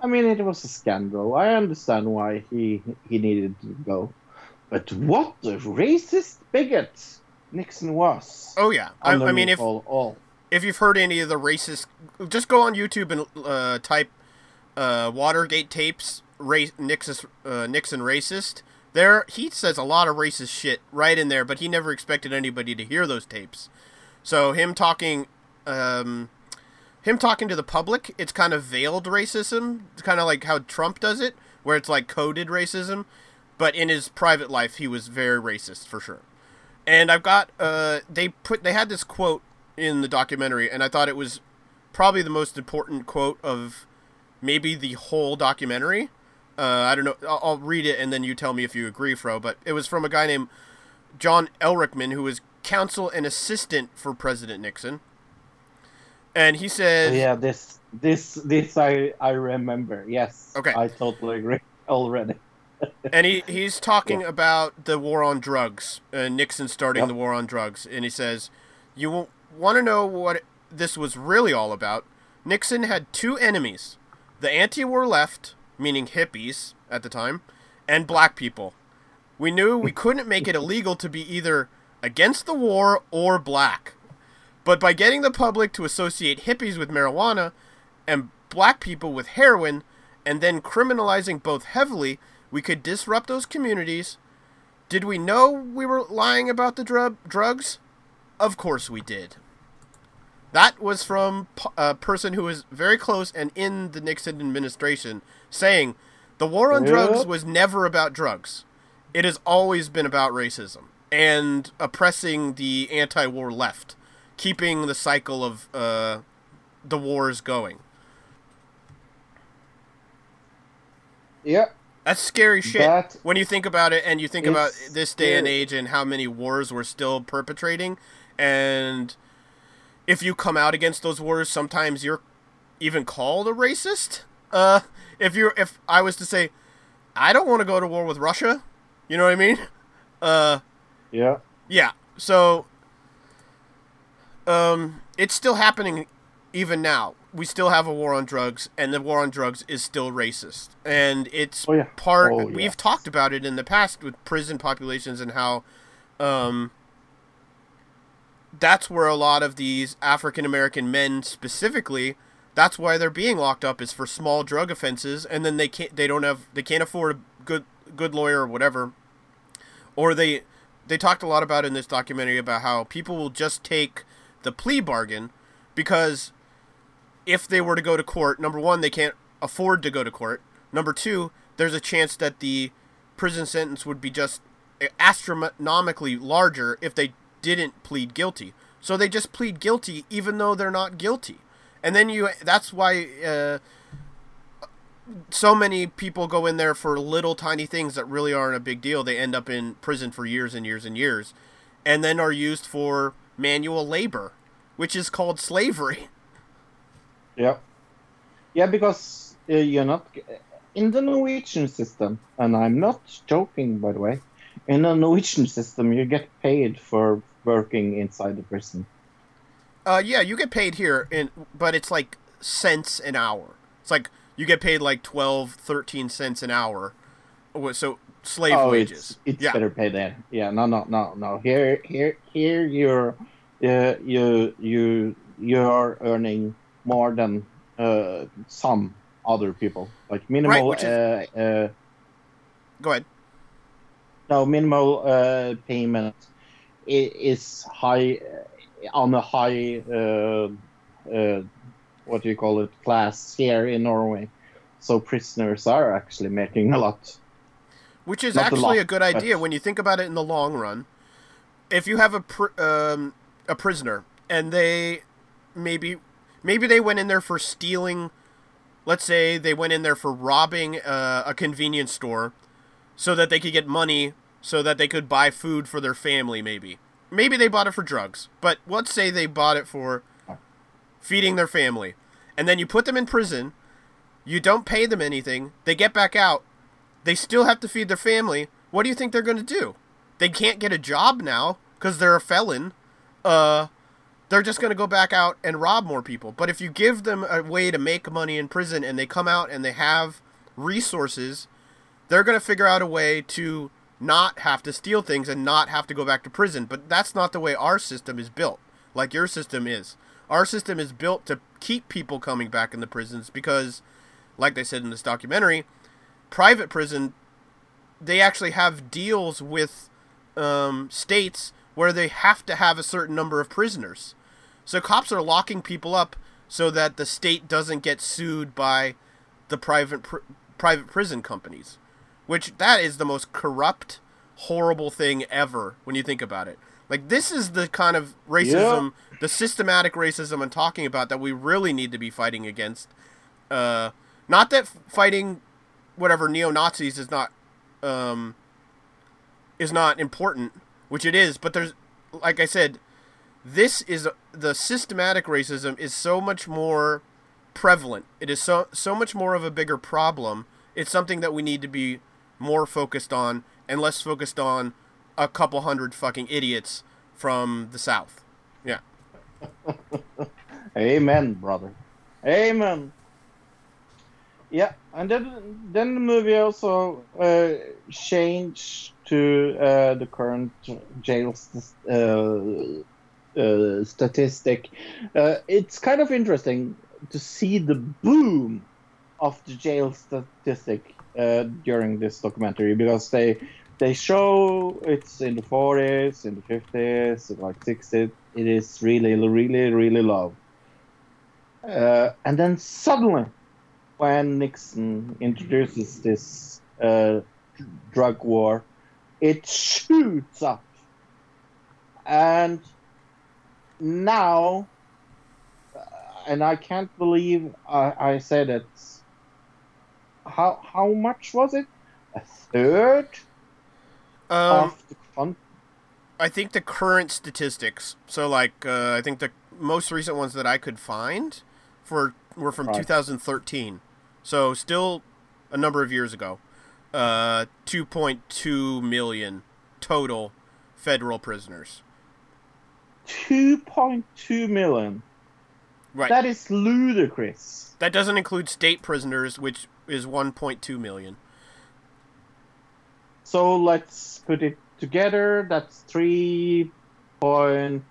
I mean, it was a scandal. I understand why he he needed to go, but what a racist bigot Nixon was. Oh yeah. I, I mean, if all, all. if you've heard any of the racist, just go on YouTube and uh, type uh, Watergate tapes. Race, Nixon, uh, Nixon racist. There, he says a lot of racist shit right in there, but he never expected anybody to hear those tapes. So him talking, um, him talking to the public, it's kind of veiled racism. It's kind of like how Trump does it, where it's like coded racism. But in his private life, he was very racist for sure. And I've got uh, they put they had this quote in the documentary, and I thought it was probably the most important quote of maybe the whole documentary. Uh, I don't know. I'll, I'll read it, and then you tell me if you agree, Fro. But it was from a guy named John Ehrlichman, who was counsel and assistant for President Nixon. And he said, yeah, this this this I I remember. Yes. Okay. I totally agree already. And he, he's talking about the war on drugs, uh, Nixon starting Yep. the war on drugs, and he says, "You want to know what this was really all about? Nixon had two enemies: the anti-war left, meaning hippies at the time, and black people. We knew we couldn't make it illegal to be either against the war or black, but by getting the public to associate hippies with marijuana and black people with heroin, and then criminalizing both heavily." We could disrupt those communities. Did we know we were lying about the drug drugs? Of course we did. That was from a person who was very close and in the Nixon administration saying the war on drugs was never about drugs. It has always been about racism and oppressing the anti war left, keeping the cycle of uh, the wars going. Yeah. That's scary shit. That when you think about it, and you think about this day and age and how many wars we're still perpetrating, and if you come out against those wars, sometimes you're even called a racist. Uh, if you if I was to say, I don't want to go to war with Russia, you know what I mean? Uh, yeah. yeah. So, um, it's still happening even now. We still have a war on drugs, and the war on drugs is still racist. And it's Oh, yeah. part. Oh, We've talked about it in the past with prison populations and how, um, that's where a lot of these African American men specifically. That's why they're being locked up is for small drug offenses, and then they can't. They don't have. They can't afford a good good lawyer or whatever or they they talked a lot about in this documentary about how people will just take the plea bargain because if they were to go to court, number one, they can't afford to go to court. Number two, there's a chance that the prison sentence would be just astronomically larger if they didn't plead guilty. So they just plead guilty even though they're not guilty. And then you that's why uh, so many people go in there for little tiny things that really aren't a big deal. They end up in prison for years and years and years, and then are used for manual labor, which is called slavery. Yeah. Yeah, because uh, you're not in the Norwegian system, and I'm not joking, by the way. In the Norwegian system, you get paid for working inside the prison. Uh, yeah, you get paid here, in, but it's like cents an hour. It's like you get paid like 12, 13 cents an hour. So slave oh, wages. it's it's yeah. better paid there. Yeah, no, no, no, no. Here, here, here, you're, uh, you, you, you are earning more than uh, some other people. Like minimal. which is- uh, uh, Go ahead. No, minimal uh, payment is high uh, on a high uh, uh, what do you call it class here in Norway. So prisoners are actually making a lot. Which is Not a actually lot, a good idea but- when you think about it in the long run. If you have a pr- um, a prisoner and they maybe maybe they went in there for stealing, let's say they went in there for robbing uh, a convenience store, so that they could get money so that they could buy food for their family. Maybe maybe they bought it for drugs, but let's say they bought it for feeding their family, and then you put them in prison. You don't pay them anything. They get back out they still have to feed their family. What do you think they're going to do? They can't get a job now because they're a felon. Uh, they're just going to go back out and rob more people. But if you give them a way to make money in prison and they come out and they have resources, they're going to figure out a way to not have to steal things and not have to go back to prison. But that's not the way our system is built, like your system is. Our system is built to keep people coming back in the prisons because, like they said in this documentary, private prison, they actually have deals with um, states where they have to have a certain number of prisoners. So cops are locking people up so that the state doesn't get sued by the private pr- private prison companies, which that is the most corrupt, horrible thing ever when you think about it. Like this is the kind of racism, the systematic racism I'm talking about that we really need to be fighting against. Uh, not that fighting whatever neo Nazis is not um, is not important, which it is. But there's, like I said, this is the systematic racism is so much more prevalent. It is so so much more of a bigger problem. It's something that we need to be more focused on and less focused on a couple hundred fucking idiots from the south. Yeah. Amen, brother. Amen. Yeah, and then then the movie also uh, changed to uh, the current jail uh, uh, statistic. Uh, it's kind of interesting to see the boom of the jail statistic uh, during this documentary because they they show it's in the 40s, in the 50s, like 60s. It is really, really, really low. Uh, and then suddenly, when Nixon introduces this uh, drug war, it shoots up. And now, uh, and I can't believe I, I said it. How how much was it? a third Um, of the con- I think the current statistics. So, like, uh, I think the most recent ones that I could find for were from Right. 2013. So, still a number of years ago. Uh, 2.2 million total federal prisoners. 2.2 million. Right. That is ludicrous. That doesn't include state prisoners, which is 1.2 million. So let's put it together. That's 3 point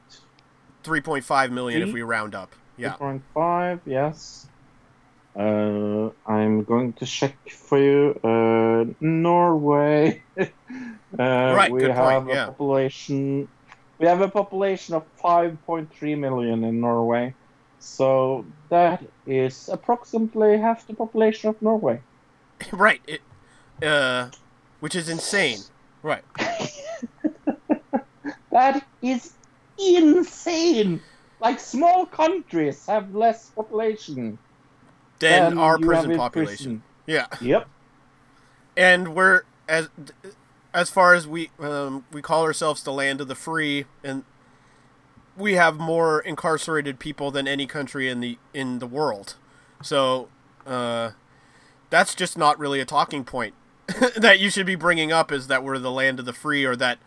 3.5 million if we round up. Yeah. 3.5, yes. Uh, I'm going to check for you. Uh, Norway. uh, Right, we have point, a yeah. population. We have a population of 5.3 million in Norway. So that is approximately half the population of Norway. right. It, uh, which is insane. Right. That is insane. Like small countries have less population Then than our prison population. prison. Yeah. Yep. and we're as as far as we um, we call ourselves the land of the free and we have more incarcerated people than any country in the in the world. So uh, that's just not really a talking point that you should be bringing up is that we're the land of the free or that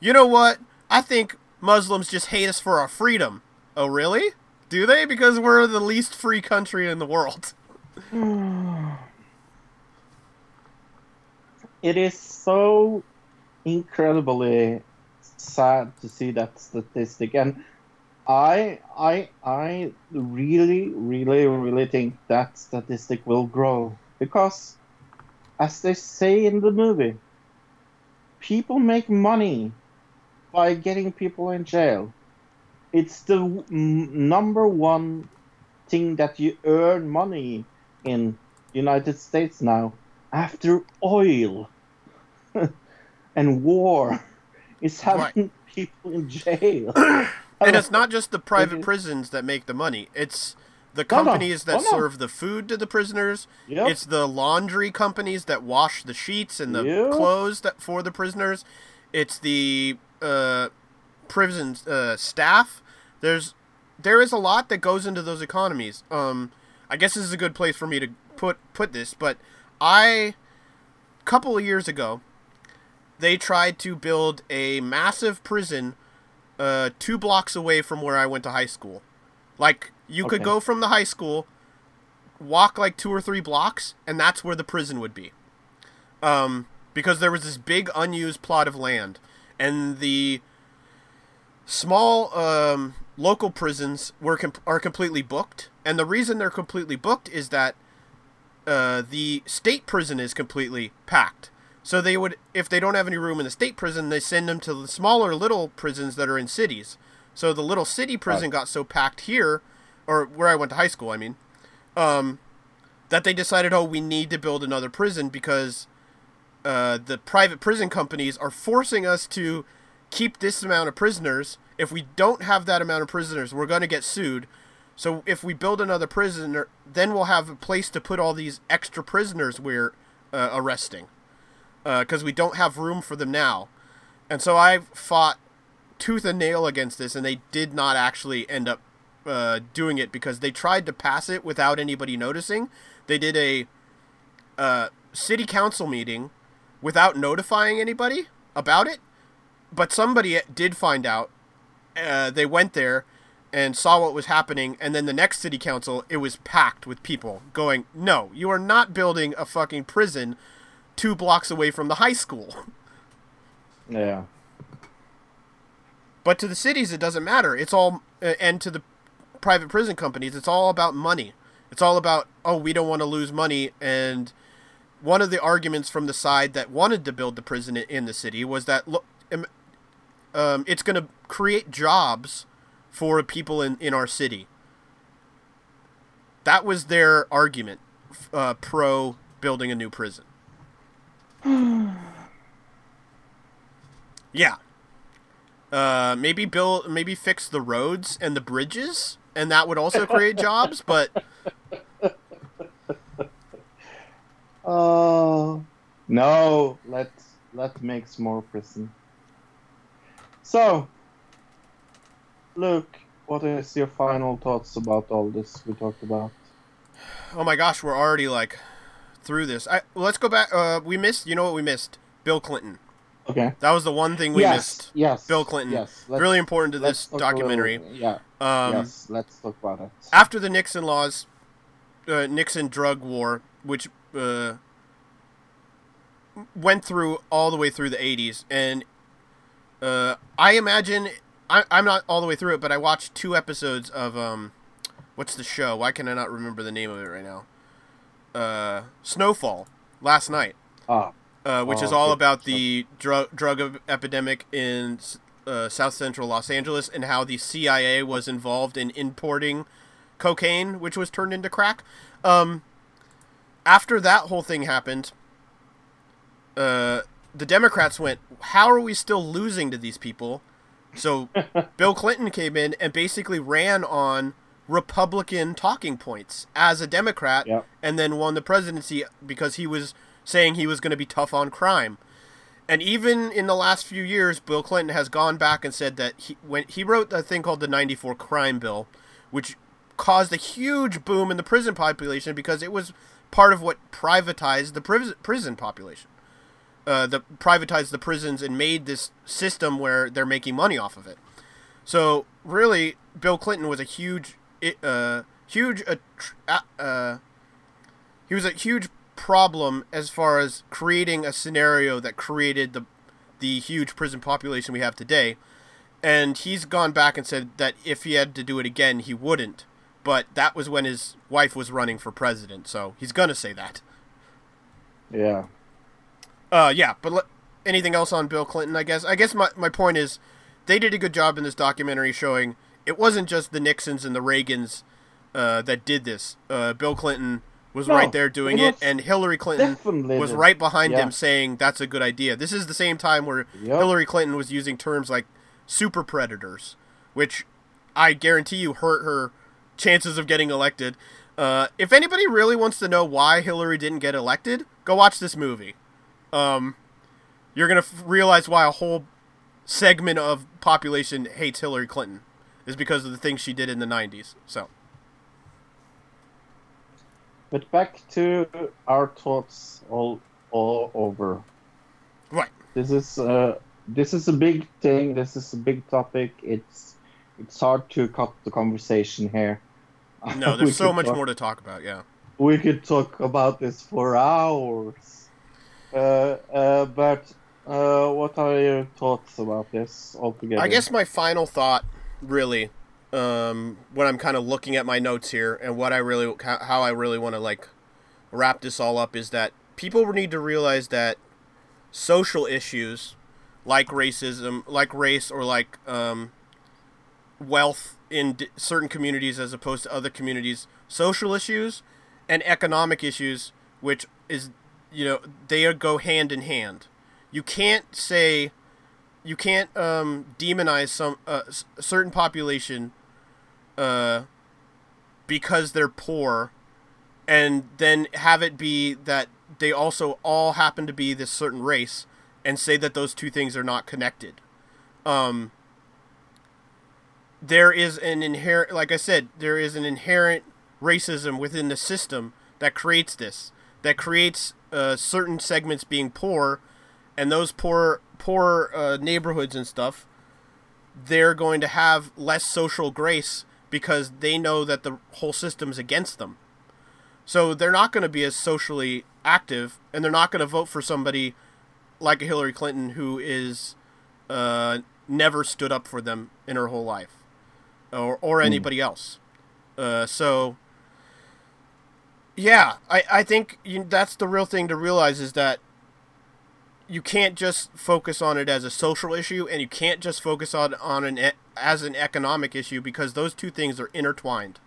you know what? I think muslims just hate us for our freedom. Oh really? Do they? Because we're the least free country in the world It is so incredibly sad to see that statistic, and I, I, I really, really, really think that statistic will grow because, as they say in the movie, people make money by getting people in jail. It's the number one thing that you earn money in United States now after oil and war is having people in jail. and it's not just the private prisons that make the money. It's the No, no. companies that Oh, no. serve the food to the prisoners. Yep. It's the laundry companies that wash the sheets and the Yep. clothes that for the prisoners. It's the uh, prison uh, staff. There's there is a lot that goes into those economies. Um, I guess this is a good place for me to put put this, but I couple of years ago they tried to build a massive prison uh, two blocks away from where I went to high school. Like you could go from the high school, walk like two or three blocks, and that's where the prison would be. Um, because there was this big unused plot of land, and the small um, local prisons were com- are completely booked. And the reason they're completely booked is that uh, the state prison is completely packed. So they would, if they don't have any room in the state prison, they send them to the smaller little prisons that are in cities. So the little city prison got so packed here, or where I went to high school, I mean, um, that they decided, oh, we need to build another prison because uh, the private prison companies are forcing us to keep this amount of prisoners. If we don't have that amount of prisoners, we're going to get sued. So if we build another prison, then we'll have a place to put all these extra prisoners we're uh, arresting because we don't have room for them now. And so I fought tooth and nail against this, and they did not actually end up uh, doing it because they tried to pass it without anybody noticing. They did a uh, city council meeting without notifying anybody about it, but somebody did find out. Uh, they went there and saw what was happening, and then the next city council, it was packed with people going, "No, you are not building a fucking prison two blocks away from the high school." Yeah. But to the cities, it doesn't matter. It's all, and to the private prison companies, it's all about money. It's all about, oh, we don't want to lose money. And one of the arguments from the side that wanted to build the prison in the city was that, look, um, um, it's going to create jobs for people in, in our city. That was their argument uh, pro building a new prison. Yeah. Uh, maybe build, maybe fix the roads and the bridges, and that would also create jobs. But Uh, No, let's let's make more prison. So, Luke, what is your final thoughts about all this we talked about? Oh my gosh, we're already like through this. I, let's go back. Uh, we missed. You know what we missed? Bill Clinton. Okay. That was the one thing we yes, missed. Yes. Bill Clinton. Yes. really important to this a little- documentary. yeah. Um, yes. Let's talk about it. after the Nixon laws, uh, Nixon drug war, which uh, went through all the way through the 80s, and uh, I imagine I, I'm not all the way through it, but I watched two episodes of um, what's the show? Why can I not remember the name of it right now? Uh, Snowfall last night, Ah. uh, which is Oh, all okay. about the drug drug epidemic in uh, South Central Los Angeles and how the CIA was involved in importing cocaine, which was turned into crack. Um, after that whole thing happened, uh, the Democrats went, "How are we still losing to these people?" So Bill Clinton came in and basically ran on Republican talking points as a Democrat, Yep. and then won the presidency because he was saying he was going to be tough on crime. And even in the last few years, Bill Clinton has gone back and said that he when he wrote a thing called the '94 Crime Bill, which caused a huge boom in the prison population because it was part of what privatized the prison prison population. Uh, the privatized the prisons and made this system where they're making money off of it. So really, Bill Clinton was a huge, uh, huge, uh, he was a huge problem as far as creating a scenario that created the, the huge prison population we have today. And he's gone back and said that if he had to do it again, he wouldn't. But that was when his wife was running for president, so he's gonna say that. Yeah. Uh, yeah, but le- anything else on Bill Clinton? I guess. I guess my my point is, they did a good job in this documentary showing it wasn't just the Nixons and the Reagans uh, that did this. Uh, Bill Clinton was No, right there doing it it, and Hillary Clinton was did. right behind Yeah. him saying that's a good idea. This is the same time where Yep. Hillary Clinton was using terms like super predators, which I guarantee you hurt her chances of getting elected. Uh, if anybody really wants to know why Hillary didn't get elected, go watch this movie. Um, you're gonna f- realize why a whole segment of population hates Hillary Clinton is because of the things she did in the '90s. So But back to our thoughts all all over. Right. This is uh this is a big thing. This is a big topic. It's it's hard to cut the conversation here. no, there's so much talk- more to talk about. Yeah. We could talk about this for hours. Uh, uh, but uh, what are your thoughts about this altogether? I guess my final thought, really, um, when I'm kind of looking at my notes here and what I really, how I really want to like wrap this all up is that people need to realize that social issues like racism, like race, or like um, wealth in d- certain communities as opposed to other communities, social issues and economic issues, which is, you know, they go hand in hand. You can't say you can't um, demonize some uh, s- certain population uh, because they're poor, and then have it be that they also all happen to be this certain race, and say that those two things are not connected. Um, there is an inherent, like I said, there is an inherent racism within the system that creates this, that creates uh, certain segments being poor, and those poor poor uh, neighborhoods and stuff, they're going to have less social grace because they know that the whole system's against them. So they're not going to be as socially active, and they're not going to vote for somebody like a Hillary Clinton who is uh, never stood up for them in her whole life, or or anybody else. Uh, so yeah, I I think you, that's the real thing to realize is that you can't just focus on it as a social issue, and you can't just focus on on an as an economic issue because those two things are intertwined.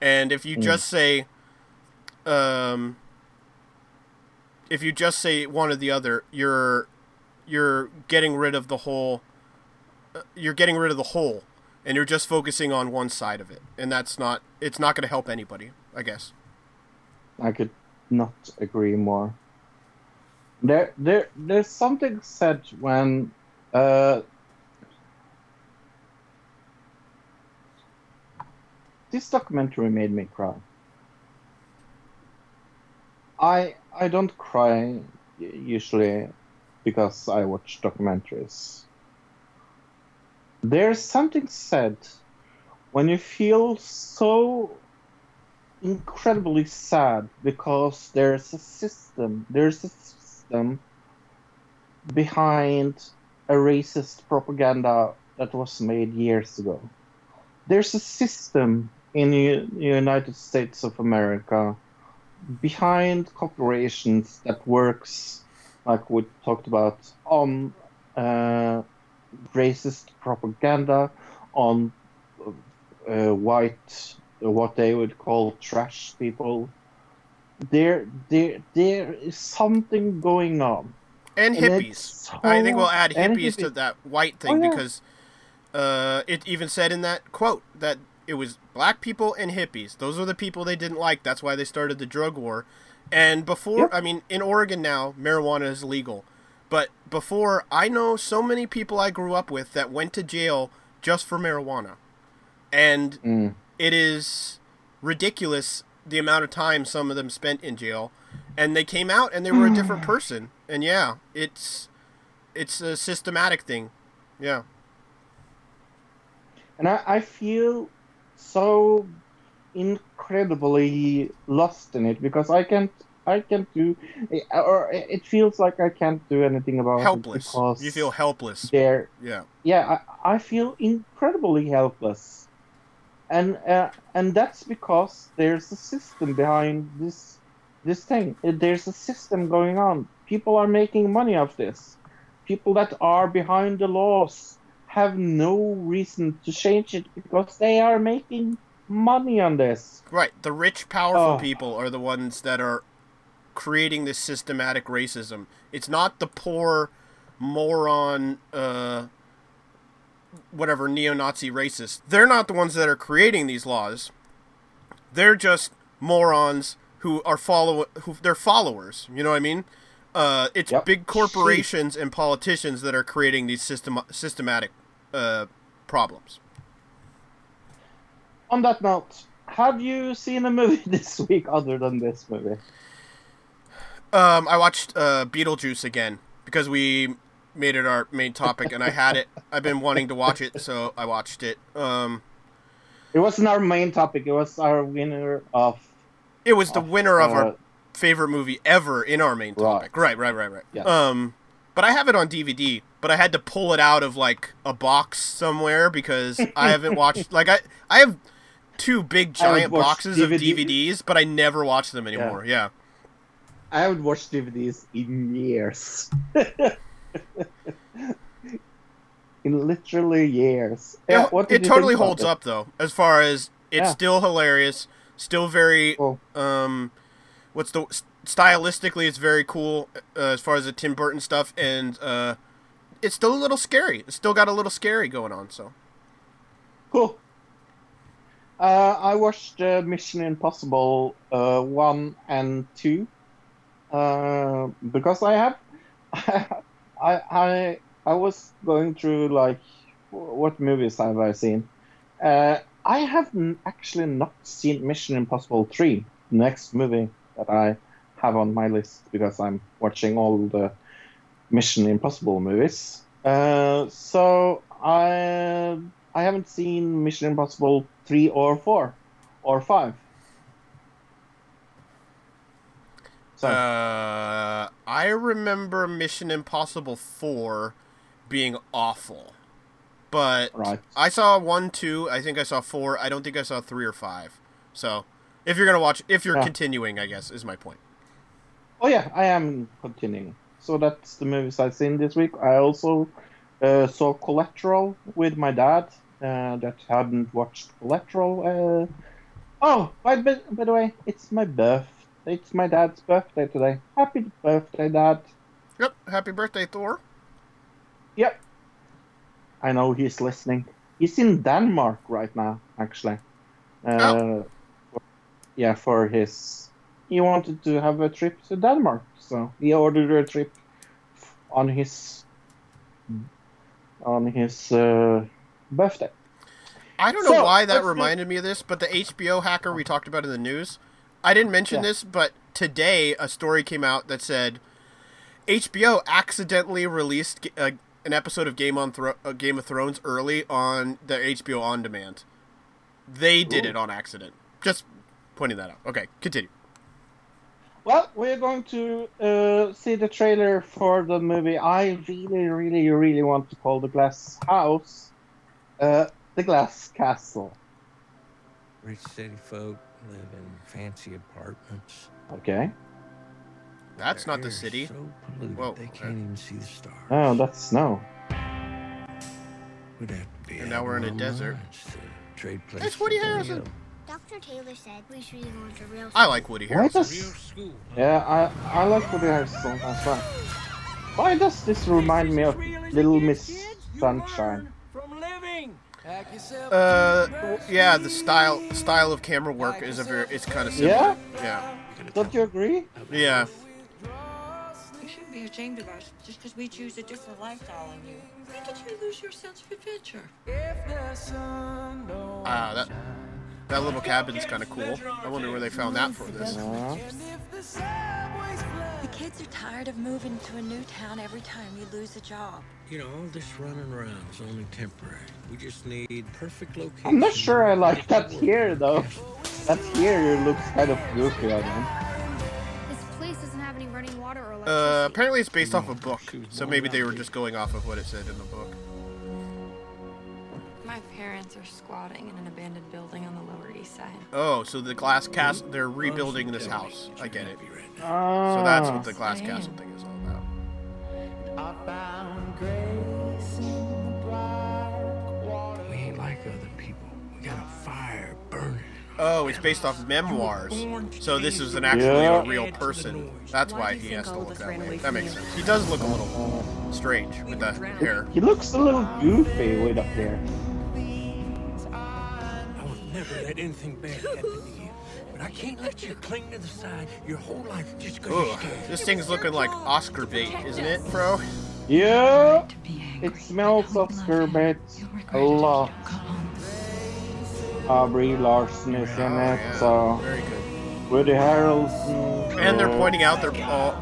And if you Mm. just say, um, if you just say one or the other, you're you're getting rid of the whole. uh, You're getting rid of the whole, and you're just focusing on one side of it, and that's not. It's not going to help anybody, I guess. I could not agree more. There, there, there's something said when uh, this documentary made me cry. I I don't cry usually because I watch documentaries. There's something said when you feel so incredibly sad because there's a system, there's a system behind a racist propaganda that was made years ago. There's a system in the United States of America behind corporations that works, like we talked about, on uh, racist propaganda, on uh, white, what they would call trash people. There, there, there is something going on. And And hippies. it's I think we'll add and hippies to that white thing Oh, yeah. because uh, it even said in that quote that it was black people and hippies. Those are the people they didn't like. That's why they started the drug war. And before. I mean, in Oregon now, marijuana is legal. But before, I know so many people I grew up with that went to jail just for marijuana. And Mm. it is ridiculous the amount of time some of them spent in jail and they came out and they were a different hmm. person. And yeah it's it's a systematic thing. Yeah. And I, I feel so incredibly lost in it because I can't I can't do or it feels like I can't do anything about helpless. It because you feel helpless. there yeah. Yeah I, I feel incredibly helpless and uh, and that's because there's a system behind this this thing. There's a system going on. People are making money off this. People that are behind the laws have no reason to change it because they are making money on this. Right. The rich powerful Oh. people are the ones that are creating this systematic racism. It's not the poor moron uh whatever neo-nazi racists. They're not the ones that are creating these laws they're just morons who are follow who they're followers you know what i mean uh, it's Yep. big corporations and politicians that are creating these system systematic uh, problems on that note have you seen a movie this week other than this movie Um, I watched uh, Beetlejuice again because we made it our main topic, and I had it. I've been wanting to watch it, so I watched it. Um, it wasn't our main topic it was our winner of it was the Of, winner of uh, our favorite movie ever in our main topic. Right, right, right, right. Yes. Um, but I have it on DVD, but I had to pull it out of like a box somewhere because I haven't watched. Like I, I have two big giant boxes of DVDs, but I never watch them anymore. Yeah. I haven't watched DVDs in years. in literally years. Yeah, what it totally holds it? up though, as far as it's Yeah. still hilarious, still very Cool. um, what's the stylistically it's very cool uh, as far as the Tim Burton stuff, and uh, it's still a little scary. It's still got a little scary going on. So Cool. Uh, I watched uh, Mission Impossible uh, one and two uh, because I have I I I was going through like what movies have I seen? Uh, I have actually not seen Mission Impossible three, the next movie that I have on my list because I'm watching all the Mission Impossible movies. Uh, so I I haven't seen Mission Impossible three or four or five. So uh, I remember Mission Impossible four being awful, but right, I saw one, two. I think I saw four. I don't think I saw three or five. So if you're gonna watch, if you're Yeah. continuing, I guess is my point. oh yeah, I am continuing. So that's the movies I've seen this week. I also uh, saw Collateral with my dad uh, that hadn't watched Collateral. Uh, oh, by, by, by the way, it's my birth. It's my dad's birthday today. Happy birthday, Dad. Yep. Happy birthday, Thor. Yep. I know he's listening. He's in Denmark right now, actually. Uh, Yeah, for his he wanted to have a trip to Denmark, so he ordered a trip on his on his uh, birthday. I don't know So, why that reminded me of this, but the HBO hacker we talked about in the news, I didn't mention Yeah. this, but today a story came out that said HBO accidentally released uh, an episode of Game on Thro- uh, Game of Thrones early on the HBO on demand. They did Ooh. it on accident. Just pointing that out. Okay, continue. Well, we're going to uh, see the trailer for the movie I really, really, really want to call The Glass House, uh, The Glass Castle. Rich city folk live in fancy apartments. Okay. That's not the city. So polluted Whoa, they can't even see the stars. Oh, that's snow. We'd have to be And now we're in a desert. lines to Trade It's places Woody with any Harrelson. Dr. Taylor said we should go to real school. I like Woody Why Harrelson. does... Yeah, I, I like Woody Harrelson as well. Why does this remind me of Little Miss Sunshine? Uh, w- yeah, the style style of camera work is a very it's kind of similar. Yeah? Yeah. Don't you agree? Yeah. You shouldn't be ashamed of us just because we choose a different lifestyle than you. When did you lose your sense of adventure? Ah, that that little cabin's kind of cool. I wonder where they found that for this. The kids are tired of moving to a new town every time you lose a job. You know, all this running around is only temporary. We just need perfect location. I'm not sure I like that here, though. That here looks kind of goofy on him. This place doesn't have any running water or electricity. Uh, apparently it's based off a book, so maybe they were just going off of what it said in the book. My parents are squatting in an abandoned building on the Lower East Side. Oh, so the glass castle, they're rebuilding this house. I get it. So Ah. that's what the glass I am. castle thing is all about. We ain't like other people. We got a fire burning. Oh, it's based off memoirs. So this is an actually Yeah. a real person. That's why he has to look that way. That makes sense. He does look a little strange with the hair. He looks a little goofy with up there. I will never let anything bad happen to you. But I can't let you cling to the side your whole life just because you're scared. this thing's looking like Oscar bait, isn't it, bro? Yeah, it smells of scurbit a lot. Aubrey Larson is in Oh, it, yeah. so Very good. Woody Harrelson. And they're pointing out they're all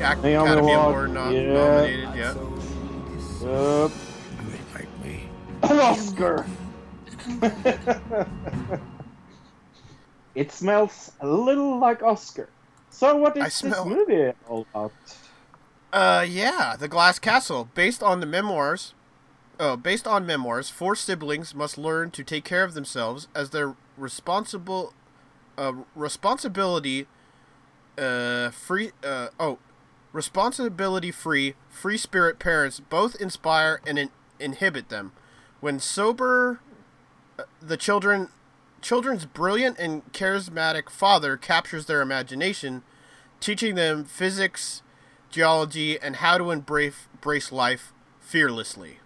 Ac- Naomi Academy Watts, Award nom- yeah. nominated. Yeah. uh, You ain't like me. an Oscar. It smells a little like Oscar. So what is I smell- this movie all about? Uh, yeah, The Glass Castle, based on the memoirs. Oh, based on memoirs, four siblings must learn to take care of themselves as their responsible, uh, responsibility, uh, free, uh, oh, responsibility-free, free spirit parents both inspire and in- inhibit them. When sober, the children, children's brilliant and charismatic father captures their imagination, teaching them physics, geology, and how to embrace, embrace life fearlessly.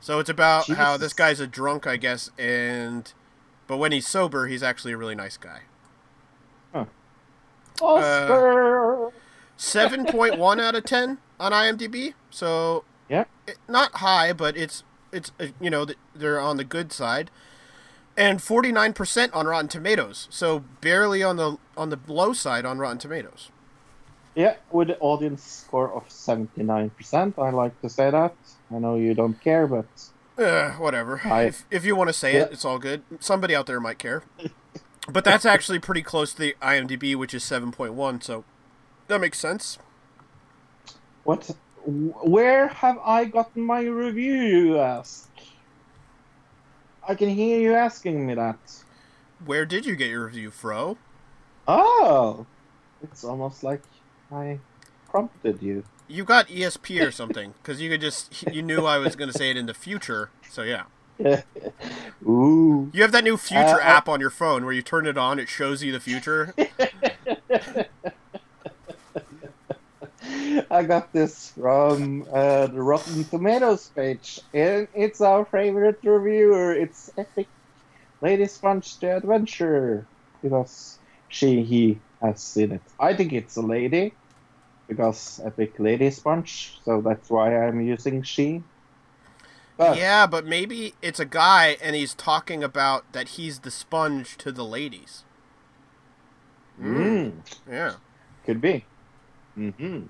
So it's about how this guy's a drunk, I guess, and but when he's sober, he's actually a really nice guy. Oscar. Seven point one out of ten on IMDb. So yeah, it, not high, but it's it's uh, you know they're on the good side, and forty nine percent on Rotten Tomatoes. So barely on the on the low side on Rotten Tomatoes. Yeah, with the audience score of 79%. I like to say that. I know you don't care, but Uh, whatever. I- if, if you want to say Yeah. it, it's all good. Somebody out there might care. But that's actually pretty close to the IMDb, which is 7.1, so that makes sense. what? Where have I gotten my review, you ask? I can hear you asking me that. Where did you get your review, Fro? Oh! It's almost like I prompted you. You got ESP or something, because you could just, you knew I was going to say it in the future, so yeah. Ooh. You have that new future Uh, app on your phone where you turn it on, it shows you the future. I got this from uh, the Rotten Tomatoes page, and it's our favorite reviewer. It's Epic Lady Sponge the Adventurer because she he has seen it. I think it's a lady because Epic Lady Sponge, so that's why I'm using she. But yeah, but maybe it's a guy and he's talking about that he's the sponge to the ladies. Mm. Yeah. Could be. hmm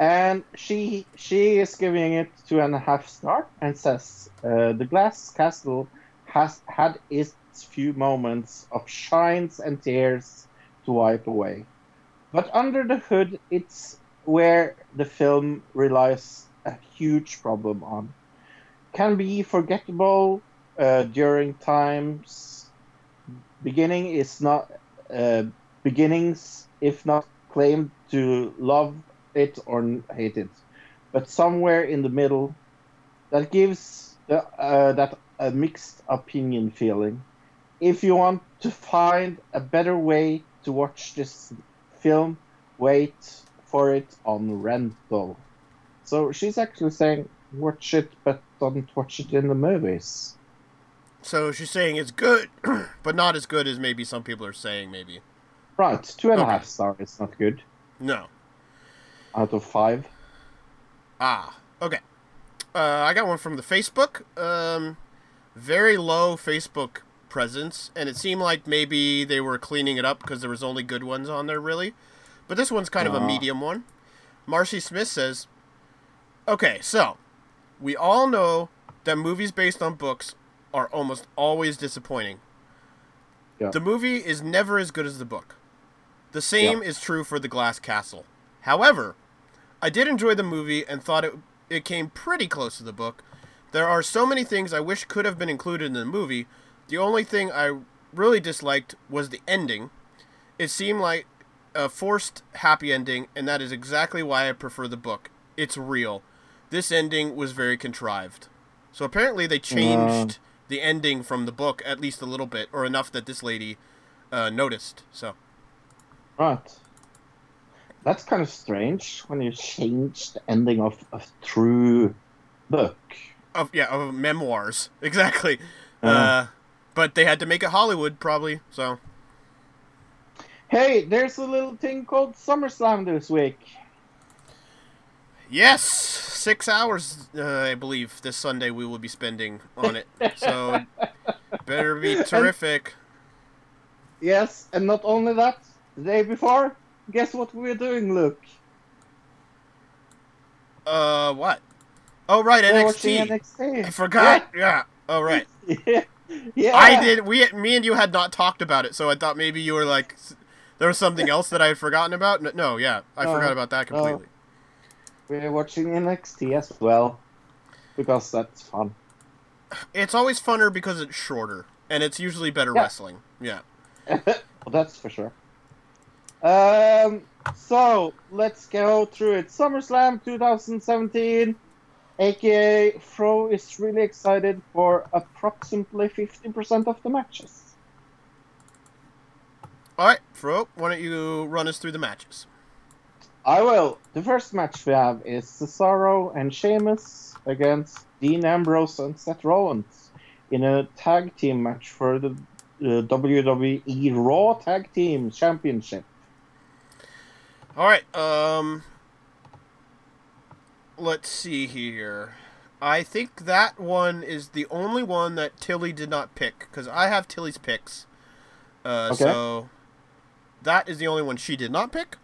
And she she is giving it two and a half star and says uh, the glass castle has had its few moments of shines and tears to wipe away, but under the hood, it's where the film relies a huge problem on. Can be forgettable uh, during times. Beginning is not uh, beginnings, if not claimed to love it or hate it, but somewhere in the middle, that gives the, uh, that a mixed opinion feeling. If you want to find a better way to watch this film, wait for it on rental. So she's actually saying, watch it, but don't watch it in the movies. So she's saying it's good, but not as good as maybe some people are saying. Maybe. Right, two and a half Okay. star is not good No. out of five. Ah. Okay. Uh, I got one from the Facebook. Um, very low Facebook presence, and it seemed like maybe they were cleaning it up because there was only good ones on there, really. But this one's kind of a Ah. medium one. Marcy Smith says, "Okay, so we all know that movies based on books are almost always disappointing. Yeah. The movie is never as good as the book. The same is true for The Glass Castle. However, I did enjoy the movie and thought it it came pretty close to the book. There are so many things I wish could have been included in the movie. The only thing I really disliked was the ending. It seemed like a forced happy ending, and that is exactly why I prefer the book. It's real. This ending was very contrived. So apparently they changed the ending from the book at least a little bit, or enough that this lady uh, noticed. So Right. That's kind of strange when you change the ending of a true book. of yeah of memoirs exactly. Uh-huh. Uh, but they had to make it Hollywood probably. So Hey, there's a little thing called SummerSlam this week. yes, six hours uh, I believe this Sunday we will be spending on it. So better be terrific. Yes, and not only that, the day before, guess what we're doing, Luke? Uh, what? Oh right, We're NXT. NXT. I forgot. Yeah. Oh right. Yeah. yeah. I did. We, me and you had not talked about it, so I thought maybe you were like, there was something else that I had forgotten about. No, no yeah, I No, forgot about that no. completely. We're watching NXT as well. Because that's fun. It's always funner because it's shorter, and it's usually better Yeah. wrestling. Yeah. well, that's for sure. Um, so let's go through it. SummerSlam 2017, aka Fro is really excited for approximately 50% of the matches. All right, Fro, why don't you run us through the matches? I will. The first match we have is Cesaro and Sheamus against Dean Ambrose and Seth Rollins in a tag team match for the uh, WWE Raw Tag Team Championship. All right. Um, let's see here. I think that one is the only one that Tilly did not pick because I have Tilly's picks. Uh, Okay. So that is the only one she did not pick.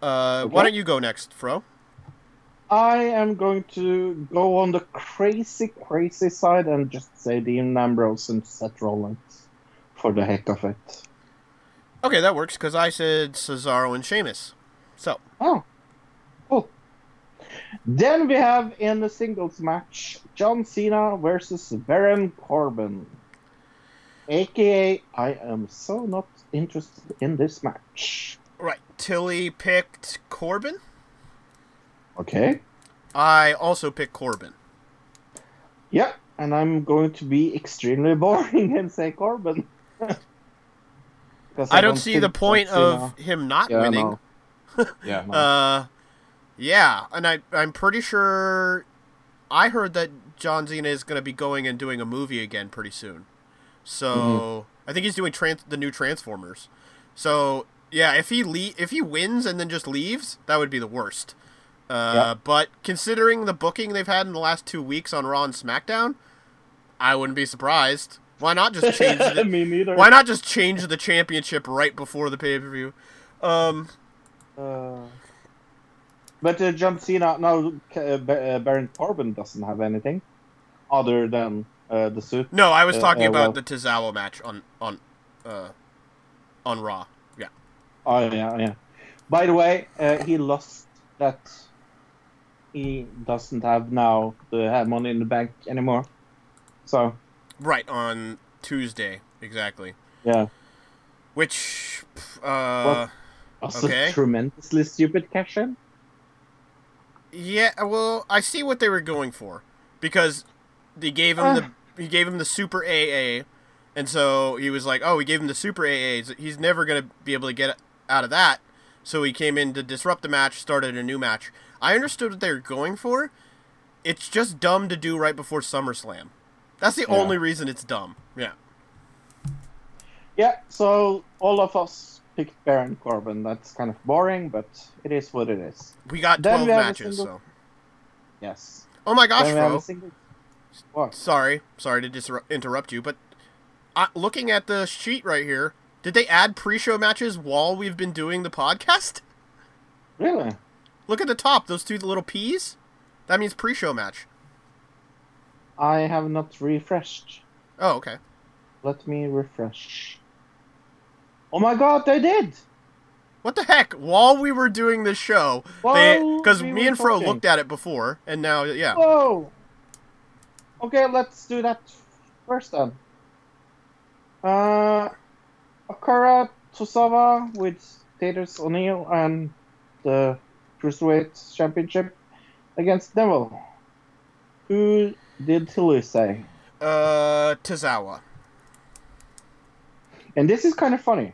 Uh, Why don't you go next, Fro? I am going to go on the crazy, crazy side and just say Dean Ambrose and Seth Rollins for the heck of it. Okay, that works because I said Cesaro and Sheamus. So ah. Oh, cool. Then we have in the singles match John Cena versus Baron Corbin. AKA, I am so not interested in this match. right, Tilly picked Corbin. Okay. I also picked Corbin. Yeah, and I'm going to be extremely boring and say Corbin. I don't see the point of him not Yeah, winning. know. Yeah. Uh, yeah, and I I'm pretty sure I heard that John Cena is going to be going and doing a movie again pretty soon. So Mm-hmm. I think he's doing trans- the new Transformers. So Yeah, if he le- if he wins and then just leaves, that would be the worst. Uh, Yeah. But considering the booking they've had in the last two weeks on Raw and SmackDown, I wouldn't be surprised. Why not just change the, Me neither. Why not just change the championship right before the pay per view? Um, Uh, but uh, John Cena now, uh, uh, Baron Corbin doesn't have anything other than uh, the suit. no, I was Uh, talking uh, about well- the Tozawa match on on uh, on Raw. Yeah. Oh yeah, yeah. By the way, uh, he lost that. He doesn't have now the money in the bank anymore. So Right on Tuesday, exactly. yeah, Which, uh, also okay. tremendously stupid cash in. Yeah, well, I see what they were going for because they gave him the he gave him the super AA, and so he was like, "Oh, we gave him the super AA. He's never gonna be able to get out of that." So he came in to disrupt the match, started a new match. I understood what they were going for. It's just dumb to do right before SummerSlam. That's the Yeah. only reason it's dumb. Yeah. Yeah, so all of us picked Baron Corbin. That's kind of boring, but it is what it is. We got Then 12 we matches, single- so. Yes. Oh my gosh, Then we have a bro. single- What? Sorry, sorry to disrupt, interrupt you, but uh, looking at the sheet right here, did they add pre-show matches while we've been doing the podcast? Really? Look at the top, those two little P's. That means pre-show match. I have not refreshed. Oh, okay. Let me refresh. Oh my god, they did! What the heck? While we were doing this show, because we me and Fro talking. looked at it before, and now, yeah. Whoa! Okay, let's do that first then. Uh, Akira Tozawa with Titus O'Neil and the Cruiserweight Championship against Neville. Who did Tilly say? Uh, Tozawa. And this is kind of funny,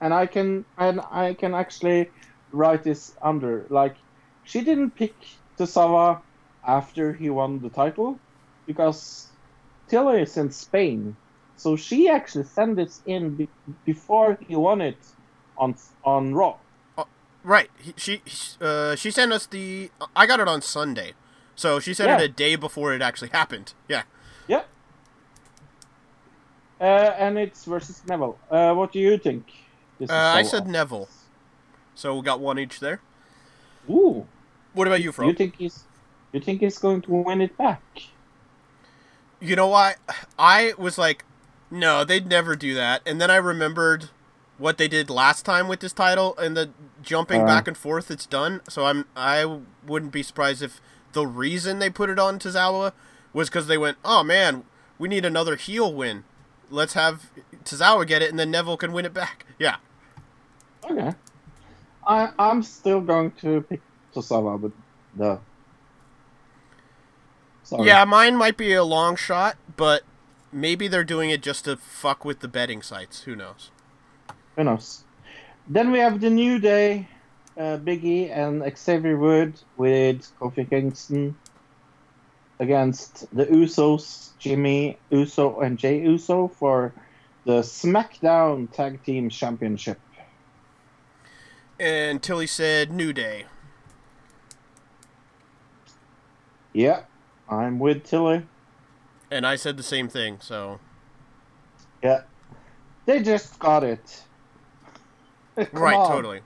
and I can and I can actually write this under like she didn't pick Tozawa after he won the title because Tilly is in Spain, so she actually sent this in be- before he won it on on Raw. Right. He, she uh, she sent us the. I got it on Sunday, so she sent it a day before it actually happened. Yeah. Yeah. Uh, and it's versus Neville. Uh, what do you think? This Uh, is I so- said Neville. So we got one each there. Ooh. What about you, Fro? You think he's you think he's going to win it back? You know what? I was like, no, they'd never do that. And then I remembered what they did last time with this title and the jumping Uh. back and forth it's done. So I'm I wouldn't be surprised if the reason they put it on Tozawa was because they went, oh man, we need another heel win. Let's have Tozawa get it, and then Neville can win it back. Yeah. Okay. I I'm still going to pick Tozawa, but the. Sorry. Yeah, mine might be a long shot, but maybe they're doing it just to fuck with the betting sites. Who knows? Who knows? Then we have the New Day, uh, Big E and Xavier Wood with Kofi Kingston against the Usos, Jimmy Uso and Jay Uso for the SmackDown Tag Team Championship. And Tilly said New Day. Yeah, I'm with Tilly. And I said the same thing, so. Yeah, they just got it. Right, on. totally.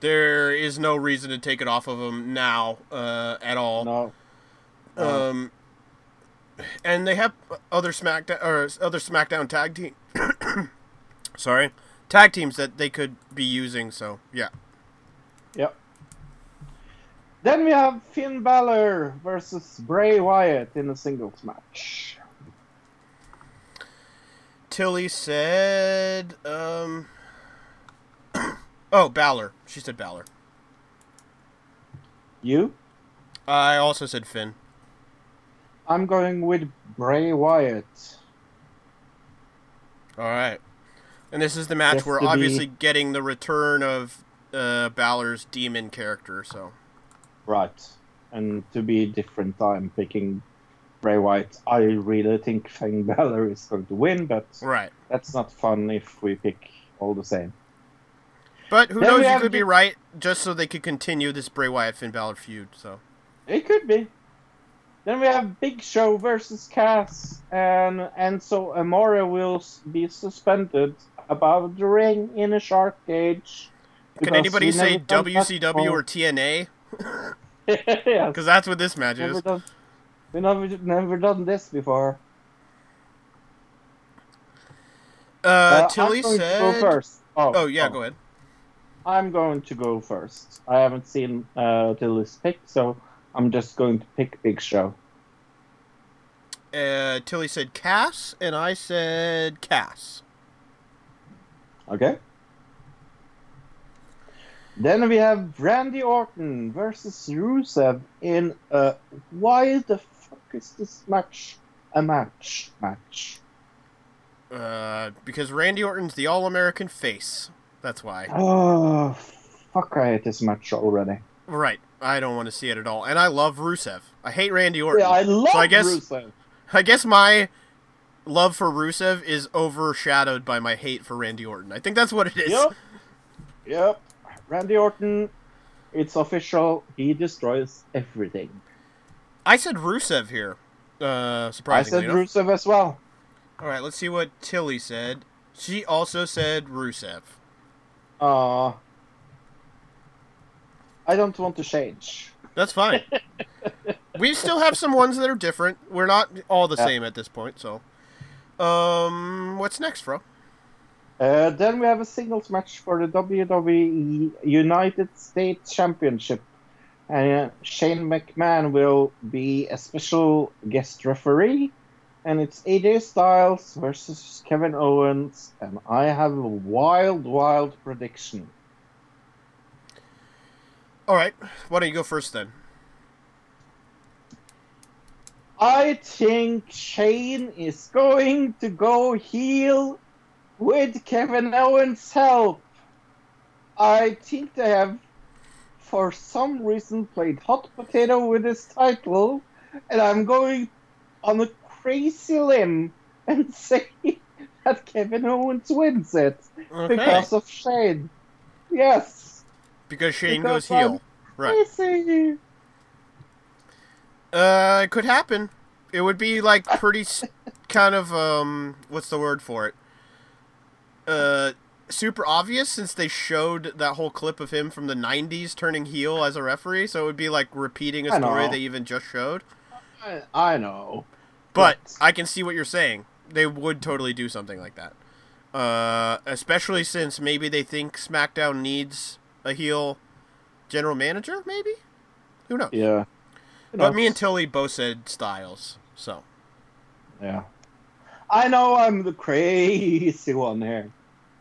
There is no reason to take it off of them now uh, at all. No. Um, and they have other SmackDown or other SmackDown tag team. sorry, tag teams that they could be using. So yeah. Yep. Then we have Finn Balor versus Bray Wyatt in a singles match. Tilly said, um, oh Balor. She said Balor. You? I also said Finn. I'm going with Bray Wyatt. All right. And this is the match we're to be- obviously getting the return of uh, Balor's demon character. So Right. And to be different, I'm picking Bray Wyatt. I really think Finn Balor is going to win, but right. that's not fun if we pick all the same. But who Then knows? You could be right, just so they could continue this Bray Wyatt Finn Balor feud. So It could be. Then we have Big Show versus Cass, and Enzo Amore will be suspended above the ring in a shark cage. can anybody say never done that WCW or. TNA? Because that's what this match Never is. done, we never never done this before. Uh, I'm Tilly said. first. Oh, Oh yeah, oh. go ahead. I'm going to go first. I haven't seen uh, Tilly's pick, so I'm just going to pick Big Show. Uh, Tilly said Cass, and I said Cass. Okay. Then we have Randy Orton versus Rusev in a why the fuck is this match a match match? Uh, because Randy Orton's the All-American face. That's why. Oh fuck! I hate this match already. Right. I don't want to see it at all, and I love Rusev. I hate Randy Orton. Yeah, I love so I guess, Rusev. I guess my love for Rusev is overshadowed by my hate for Randy Orton. I think that's what it is. Yep. Yep. Randy Orton, it's official. He destroys everything. I said Rusev here. Uh, surprisingly I said enough. Rusev as well. All right, let's see what Tilly said. She also said Rusev. Uh, I don't want to change. That's fine. we still have some ones that are different. We're not all the Yeah. same at this point, so. Um, what's next, bro? Uh, then we have a singles match for the WWE United States Championship. And uh, Shane McMahon will be a special guest referee. And it's AJ Styles versus Kevin Owens. And I have a wild, wild prediction. All right, why don't you go first then? I think Shane is going to go heel with Kevin Owens' help. I think they have, for some reason, played hot potato with this title, and I'm going on a crazy limb and say that Kevin Owens wins it Okay. because of Shane. Yes. Because Shane Because goes heel. I'm Right. Uh, it could happen. It would be like pretty s- kind of um, what's the word for it? Uh, super obvious since they showed that whole clip of him from the '90s turning heel as a referee. So it would be like repeating a I story know. they even just showed. I, I know. But I can see what you're saying. They would totally do something like that. Uh, especially since maybe they think SmackDown needs a heel general manager, maybe? Who knows? Yeah. But me and Tilly both said Styles, so. Yeah. I know I'm the crazy one here.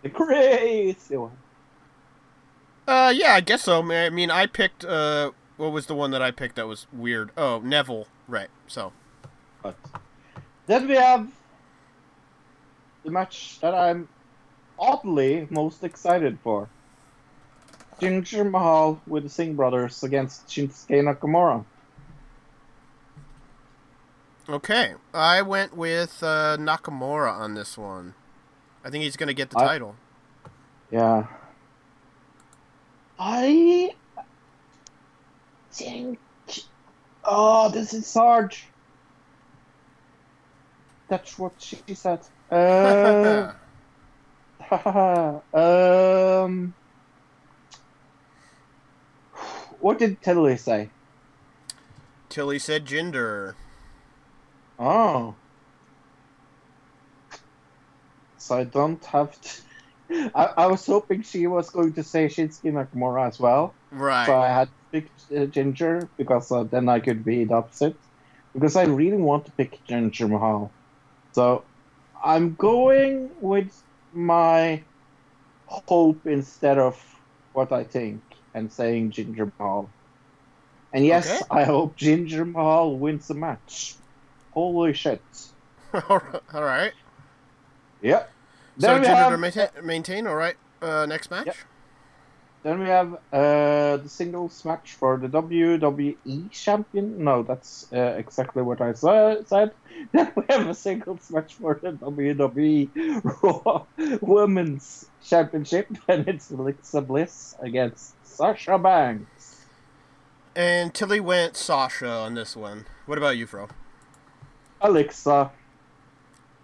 The crazy one. Uh, yeah, I guess so. I mean, I picked, uh, what was the one that I picked that was weird? Oh, Neville, right, so. But then we have the match that I'm oddly most excited for. Jinder Mahal with the Singh brothers against Shinsuke Nakamura. Okay, I went with uh, Nakamura on this one. I think he's going to get the I- title. Yeah. I think. Oh, this is hard. That's what she said. Uh, um. What did Tilly say? Tilly said Jinder. Oh. So I don't have to. I, I was hoping she was going to say Shinsuke Nakamura as well. Right. So I had picked uh, Jinder because uh, then I could be the opposite. Because I really want to pick Jinder Mahal. So I'm going with my hope instead of what I think and saying Jinder Mahal. And yes, Okay. I hope Jinder Mahal wins the match. Holy shit. All right. Yep. So we have- to maintain, maintain, all right. Uh, next match? Then we have uh, the singles match for the WWE champion. No, that's uh, exactly what I sa- said. Then we have a singles match for the WWE Raw Women's Championship, and it's Alexa Bliss against Sasha Banks. And Tilly went Sasha on this one. What about you, Fro? Alexa.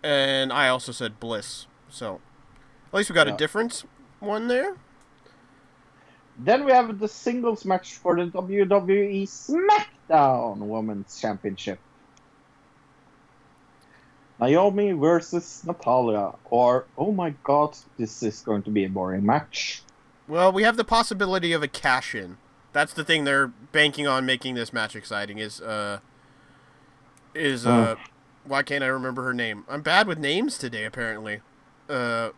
And I also said Bliss. So at least we got Yeah. a difference one there. Then we have the singles match for the WWE SmackDown Women's Championship. Naomi versus Natalya. Or, oh my god, this is going to be a boring match. Well, we have the possibility of a cash in. That's the thing they're banking on making this match exciting is uh is uh why can't I remember her name? I'm bad with names today apparently. Uh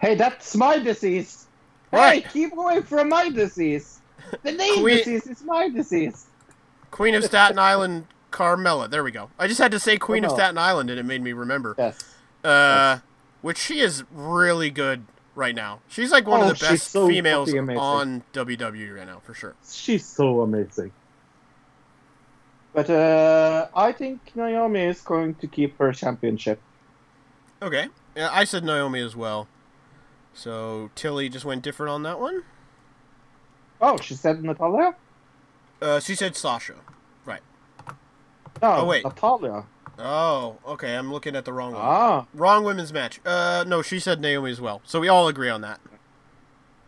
Hey, that's my disease! Right. Hey, keep away from my disease! The name Queen- disease is my disease! Queen of Staten Island Carmella. There we go. I just had to say Queen of Staten Island and it made me remember. Yes. Uh which she is really good right now. She's like one Oh, of the best so females on WWE right now for sure. She's so amazing. But uh, I think Naomi is going to keep her championship. Okay. Yeah, I said Naomi as well. So Tilly just went different on that one. Oh, she said Natalya? Uh, she said Sasha. Right. No, Oh, wait. Natalya. Oh, okay. I'm looking at the wrong one. Ah. Wrong women's match. Uh, no, she said Naomi as well. So we all agree on that.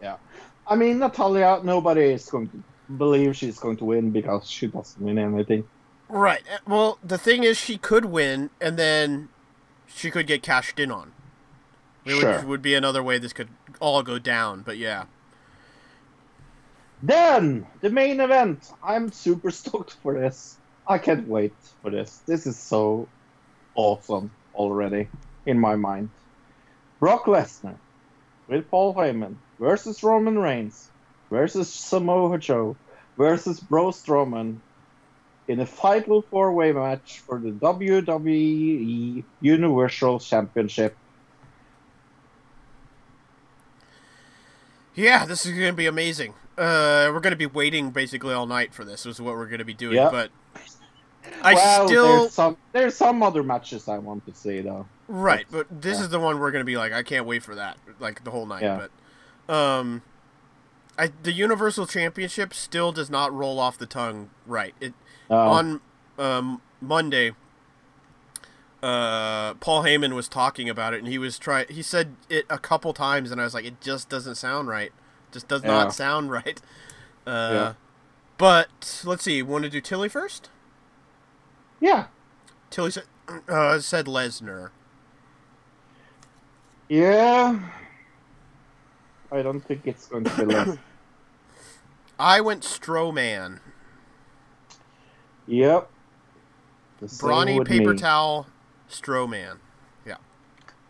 Yeah. I mean, Natalya, nobody is going to believe she's going to win because she doesn't win anything. Right. Uh, Well, the thing is, she could win, and then she could get cashed in on. It Sure. would, would be another way this could all go down. But yeah. Then, the main event. I'm super stoked for this. I can't wait for this. This is so awesome already in my mind. Brock Lesnar with Paul Heyman versus Roman Reigns versus Samoa Joe versus Braun Strowman in a fatal four-way match for the WWE Universal Championship. Yeah, this is going to be amazing. Uh, we're going to be waiting basically all night for this. Is what we're going to be doing. Yeah. But I well, still there's some there's some other matches I want to see though. Right, but this yeah. is the one we're gonna be like, I can't wait for that, like the whole night. Yeah. But, um, I the Universal Championship still does not roll off the tongue right. It Oh. on um Monday. Uh, Paul Heyman was talking about it, and he was try. He said it a couple times, and I was like, it just doesn't sound right. Just does Yeah. not sound right. Uh, Yeah. but let's see. Want to do Tilly first? Yeah. Tilly said uh, said Lesnar. Yeah. I don't think it's going to be less. I went Strowman. Yep. The Brawny paper me. towel, Strowman. Yeah.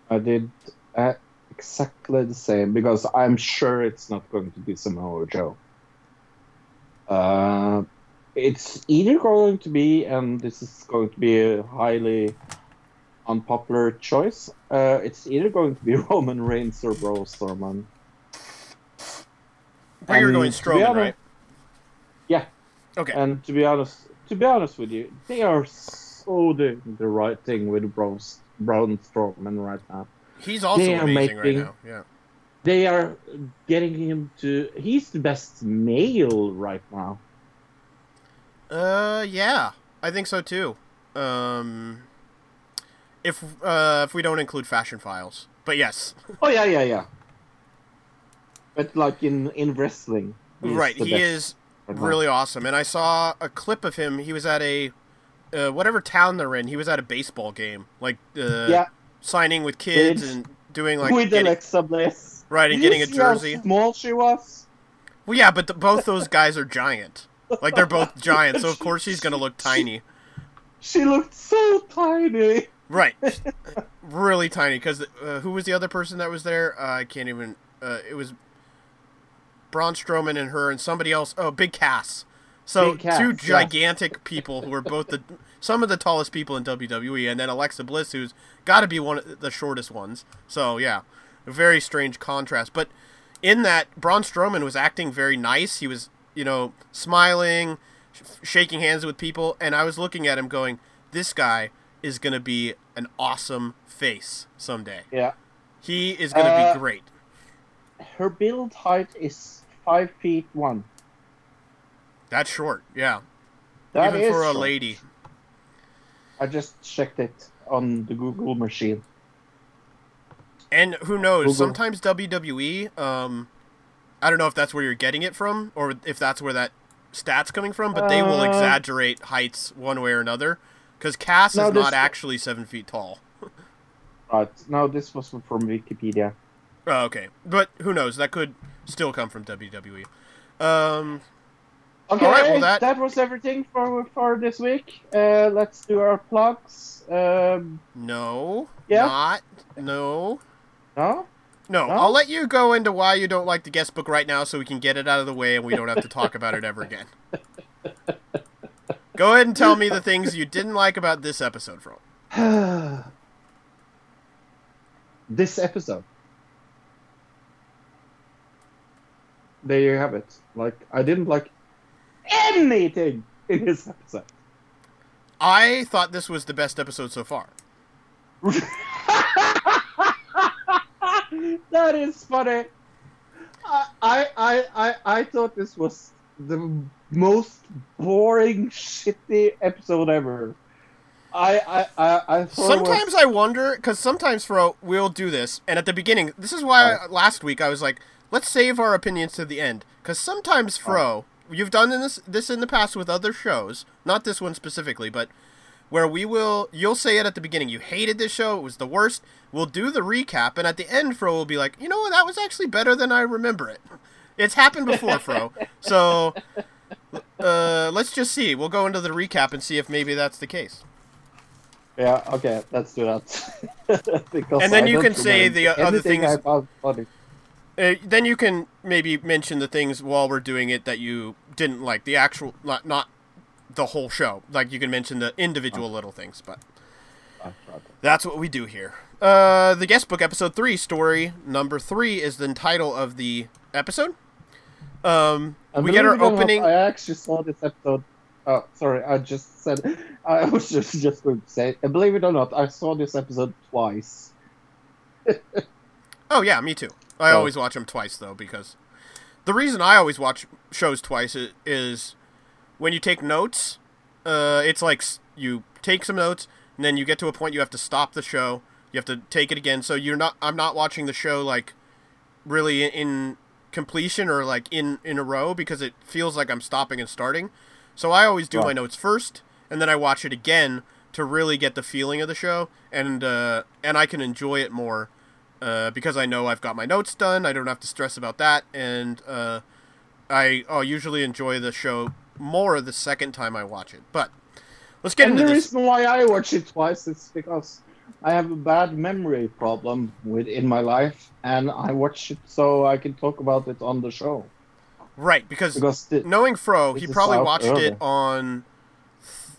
I did uh, exactly the same because I'm sure it's not going to be Samoa Joe. Uh, it's either going to be, and this is going to be a highly unpopular choice. Uh, it's either going to be Roman Reigns or Braun Strowman. But you're going Strowman, honest- right? Yeah. Okay. And to be honest, to be honest with you, they are so doing the right thing with Braun, Braun Strowman right now. He's also They amazing right now. Yeah. They are getting him to. He's the best male right now. Uh, yeah, I think so too. Um, if uh, if we don't include fashion files, but yes, Oh yeah, yeah, yeah. But like in in wrestling, right, he is. Really awesome. And I saw a clip of him. He was at a uh, whatever town they're in. He was at a baseball game, like uh, Yeah. signing with kids With- and doing like with getting- Alexa Right, and Did getting a jersey. small she was. Well, yeah, but the, both those guys are giant. Like they're both giant, so of course she's gonna look tiny. She looked so tiny. Right, really tiny. Because uh, who was the other person that was there? Uh, I can't even. Uh, it was Braun Strowman and her and somebody else. Oh, Big Cass. So Big Cass, two yes. gigantic people who are both the some of the tallest people in WWE, and then Alexa Bliss, who's got to be one of the shortest ones. So yeah, a very strange contrast. But in that Braun Strowman was acting very nice. He was, you know, smiling, sh- shaking hands with people, and I was looking at him going, "This guy is going to be an awesome face someday. Yeah. He is going to Uh, be great." Her build height is five feet one. That's short, yeah. That Even is for a short. lady. I just checked it on the Google machine. And who knows? Google. Sometimes WWE. Um, I don't know if that's where you're getting it from, or if that's where that stat's coming from. But they will Uh, exaggerate heights one way or another, because Cass No, is not actually seven feet tall. Right. No, this was from Wikipedia. Oh, okay, but who knows? That could still come from WWE. Um, Okay, All right, well, that- that... was everything for for this week. Uh, let's do our plugs. Um, no, Yeah? not no, no, no. I'll let you go into why you don't like the guest book right now, so we can get it out of the way and we don't have to talk about it ever again. Go ahead and tell me the things you didn't like about this episode, Fro. this episode. There you have it. Like I didn't like anything in this episode. I thought this was the best episode so far. that is funny. I, I, I, I, thought this was the most boring, shitty episode ever. I, I, I, I it was- Sometimes I wonder because sometimes Fro we'll do this, and at the beginning, this is why last week I was like, let's save our opinions to the end because sometimes Fro, you've done this this in the past with other shows, not this one specifically, but where we will you'll say it at the beginning, you hated this show, it was the worst. We'll do the recap, and at the end, Fro will be like, you know what, that was actually better than I remember it. It's happened before, Fro. So uh, let's just see. We'll go into the recap and see if maybe that's the case. Yeah, okay, let's do that. And then I you can say the other anything things- I found funny. Uh, then you can maybe mention the things while we're doing it that you didn't like the actual not not the whole show like you can mention the individual little things but that's what we do here uh the guest book episode 3 story number 3 is the title of the episode um we get our believe it opening I actually saw this episode. Oh, sorry, I just said. I was just just going to say. And believe it or not, I saw this episode twice. Oh yeah, me too. I Oh. always watch them twice though because the reason I always watch shows twice is, is when you take notes. Uh, it's like you take some notes and then you get to a point you have to stop the show. You have to take it again. So you're not. I'm not watching the show like really in, in completion or like in in a row because it feels like I'm stopping and starting. So I always do my notes first and then I watch it again to really get the feeling of the show and uh, and I can enjoy it more uh, because I know I've got my notes done. I don't have to stress about that, and uh, I I'll usually enjoy the show more the second time I watch it. But let's get and into the this. reason why I watch it twice is because I have a bad memory problem with in my life, and I watch it so I can talk about it on the show. Right, because, Because the- knowing Fro, he probably watched early. it on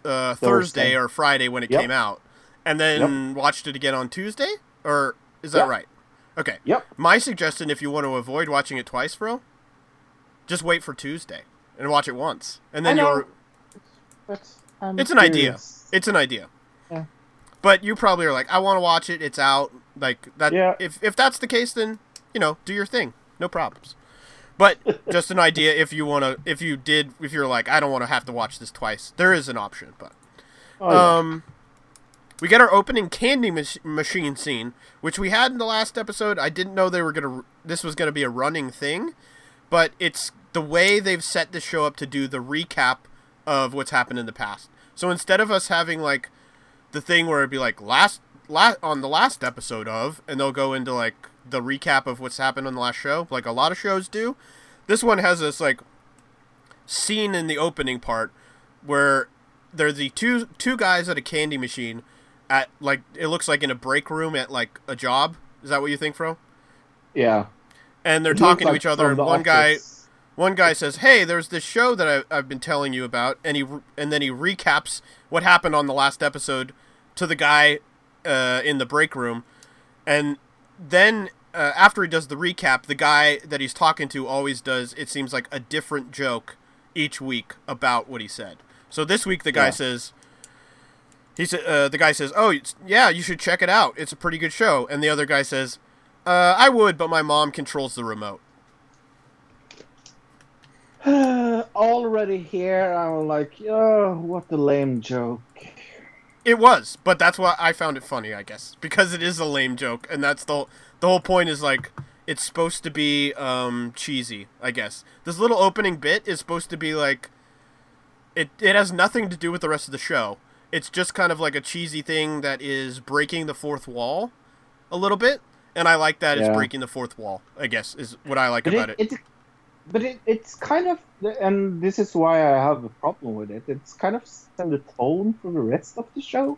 uh, Thursday. Thursday. or Friday when it Yep. came out, and then watched it again on Tuesday. Or is that Yep. right? Okay. Yep. My suggestion, if you want to avoid watching it twice, bro, just wait for Tuesday and watch it once, and then I know. you'll. But It's an idea. It's an idea. Yeah. But you probably are like, I want to watch it. It's out. Like that. Yeah. If if that's the case, then you know, do your thing. No problems. But just an idea. If you want to, if you did, if you're like, I don't want to have to watch this twice, there is an option. But Oh, yeah. um, we get our opening candy mach- machine scene, which we had in the last episode. I didn't know they were gonna. This was gonna be a running thing, but it's the way they've set the show up to do the recap of what's happened in the past. So instead of us having like the thing where it'd be like last, last on the last episode of, and they'll go into like the recap of what's happened on the last show, like a lot of shows do. This one has this like scene in the opening part where there's the two two guys at a candy machine at like it looks like in a break room at like a job. Is that what you think, Fro? yeah. And they're It talking to like each other, and one guy one guy says, "Hey, there's this show that I, I've been telling you about," and he and then he recaps what happened on the last episode to the guy uh, in the break room, and then uh, after he does the recap, the guy that he's talking to always does. It seems like a different joke each week about what he said. So this week the guy Yeah. says. He said, uh, the guy says, "Oh, yeah, you should check it out. It's a pretty good show." And the other guy says, uh, "I would, but my mom controls the remote." Already here, I'm like, oh, what a lame joke. It was, but that's why I found it funny, I guess, because it is a lame joke, and that's the the whole point is like it's supposed to be um, cheesy, I guess. This little opening bit is supposed to be like it it has nothing to do with the rest of the show. It's just kind of like a cheesy thing that is breaking the fourth wall a little bit, and I like that it's breaking the fourth wall. I guess is what I like But about it, it. it, but it, it's kind of, and this is why I have a problem with it. It's kind of set the tone for the rest of the show.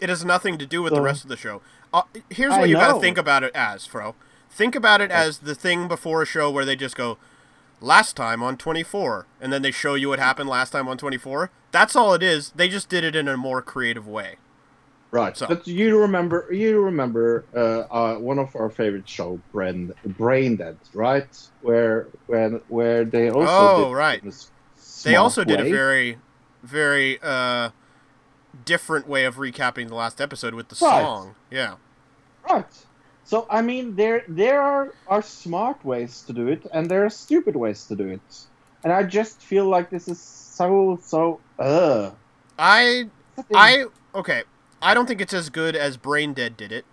It has nothing to do with the rest of the show. Uh, here's I what you got to think about it as, Fro. Think about it as the thing before a show where they just go, last time on 24, and then they show you what happened last time on 24. That's all it is. They just did it in a more creative way. Right. So- But you remember, you remember uh, uh, one of our favorite show, Brain, Brain Dead, right? Where when where they also oh, right. in a s- They also did a very, very uh, different way of recapping the last episode with the Right. song. Yeah. Right. So I mean, there there are are smart ways to do it, and there are stupid ways to do it, and I just feel like this is so so. Uh. I I okay. I don't think it's as good as Brain Dead did it,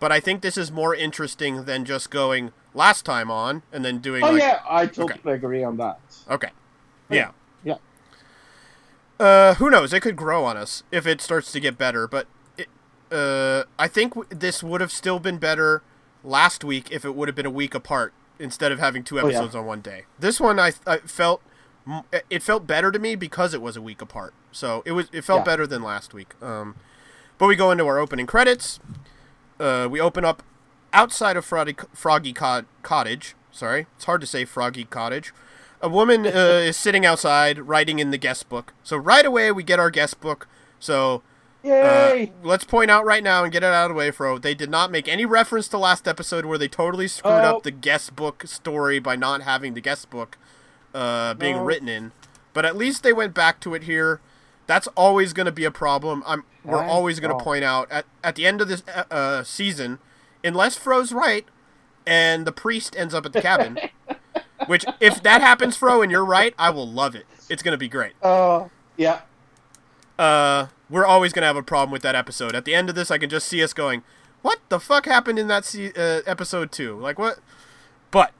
but I think this is more interesting than just going last time on and then doing. Oh like, yeah, I totally agree on that. Okay. Yeah. Yeah. Uh, who knows? It could grow on us if it starts to get better. But uh, I think w- this would have still been better last week if it would have been a week apart instead of having two Oh, yeah. episodes on one day. This one I, I felt it felt better to me because it was a week apart. So it was it felt Yeah. better than last week. Um, but we go into our opening credits. Uh, we open up outside of Froggy, Froggy Cot- Cottage. Sorry, it's hard to say Froggy Cottage. A woman uh, is sitting outside writing in the guest book. So right away we get our guest book. So uh, let's point out right now and get it out of the way, Fro. They did not make any reference to last episode where they totally screwed Oh. up the guest book story by not having the guest book uh, being No. written in. But at least they went back to it here. That's always going to be a problem. I'm. We're Thank always going to point out at at the end of this uh, uh, season, unless Fro's right, and the priest ends up at the cabin. which, if that happens, Fro, and you're right, I will love it. It's going to be great Uh, yeah. uh, we're always gonna have a problem with that episode. At the end of this, I can just see us going, "What the fuck happened in that se- uh, episode two? Like what?" But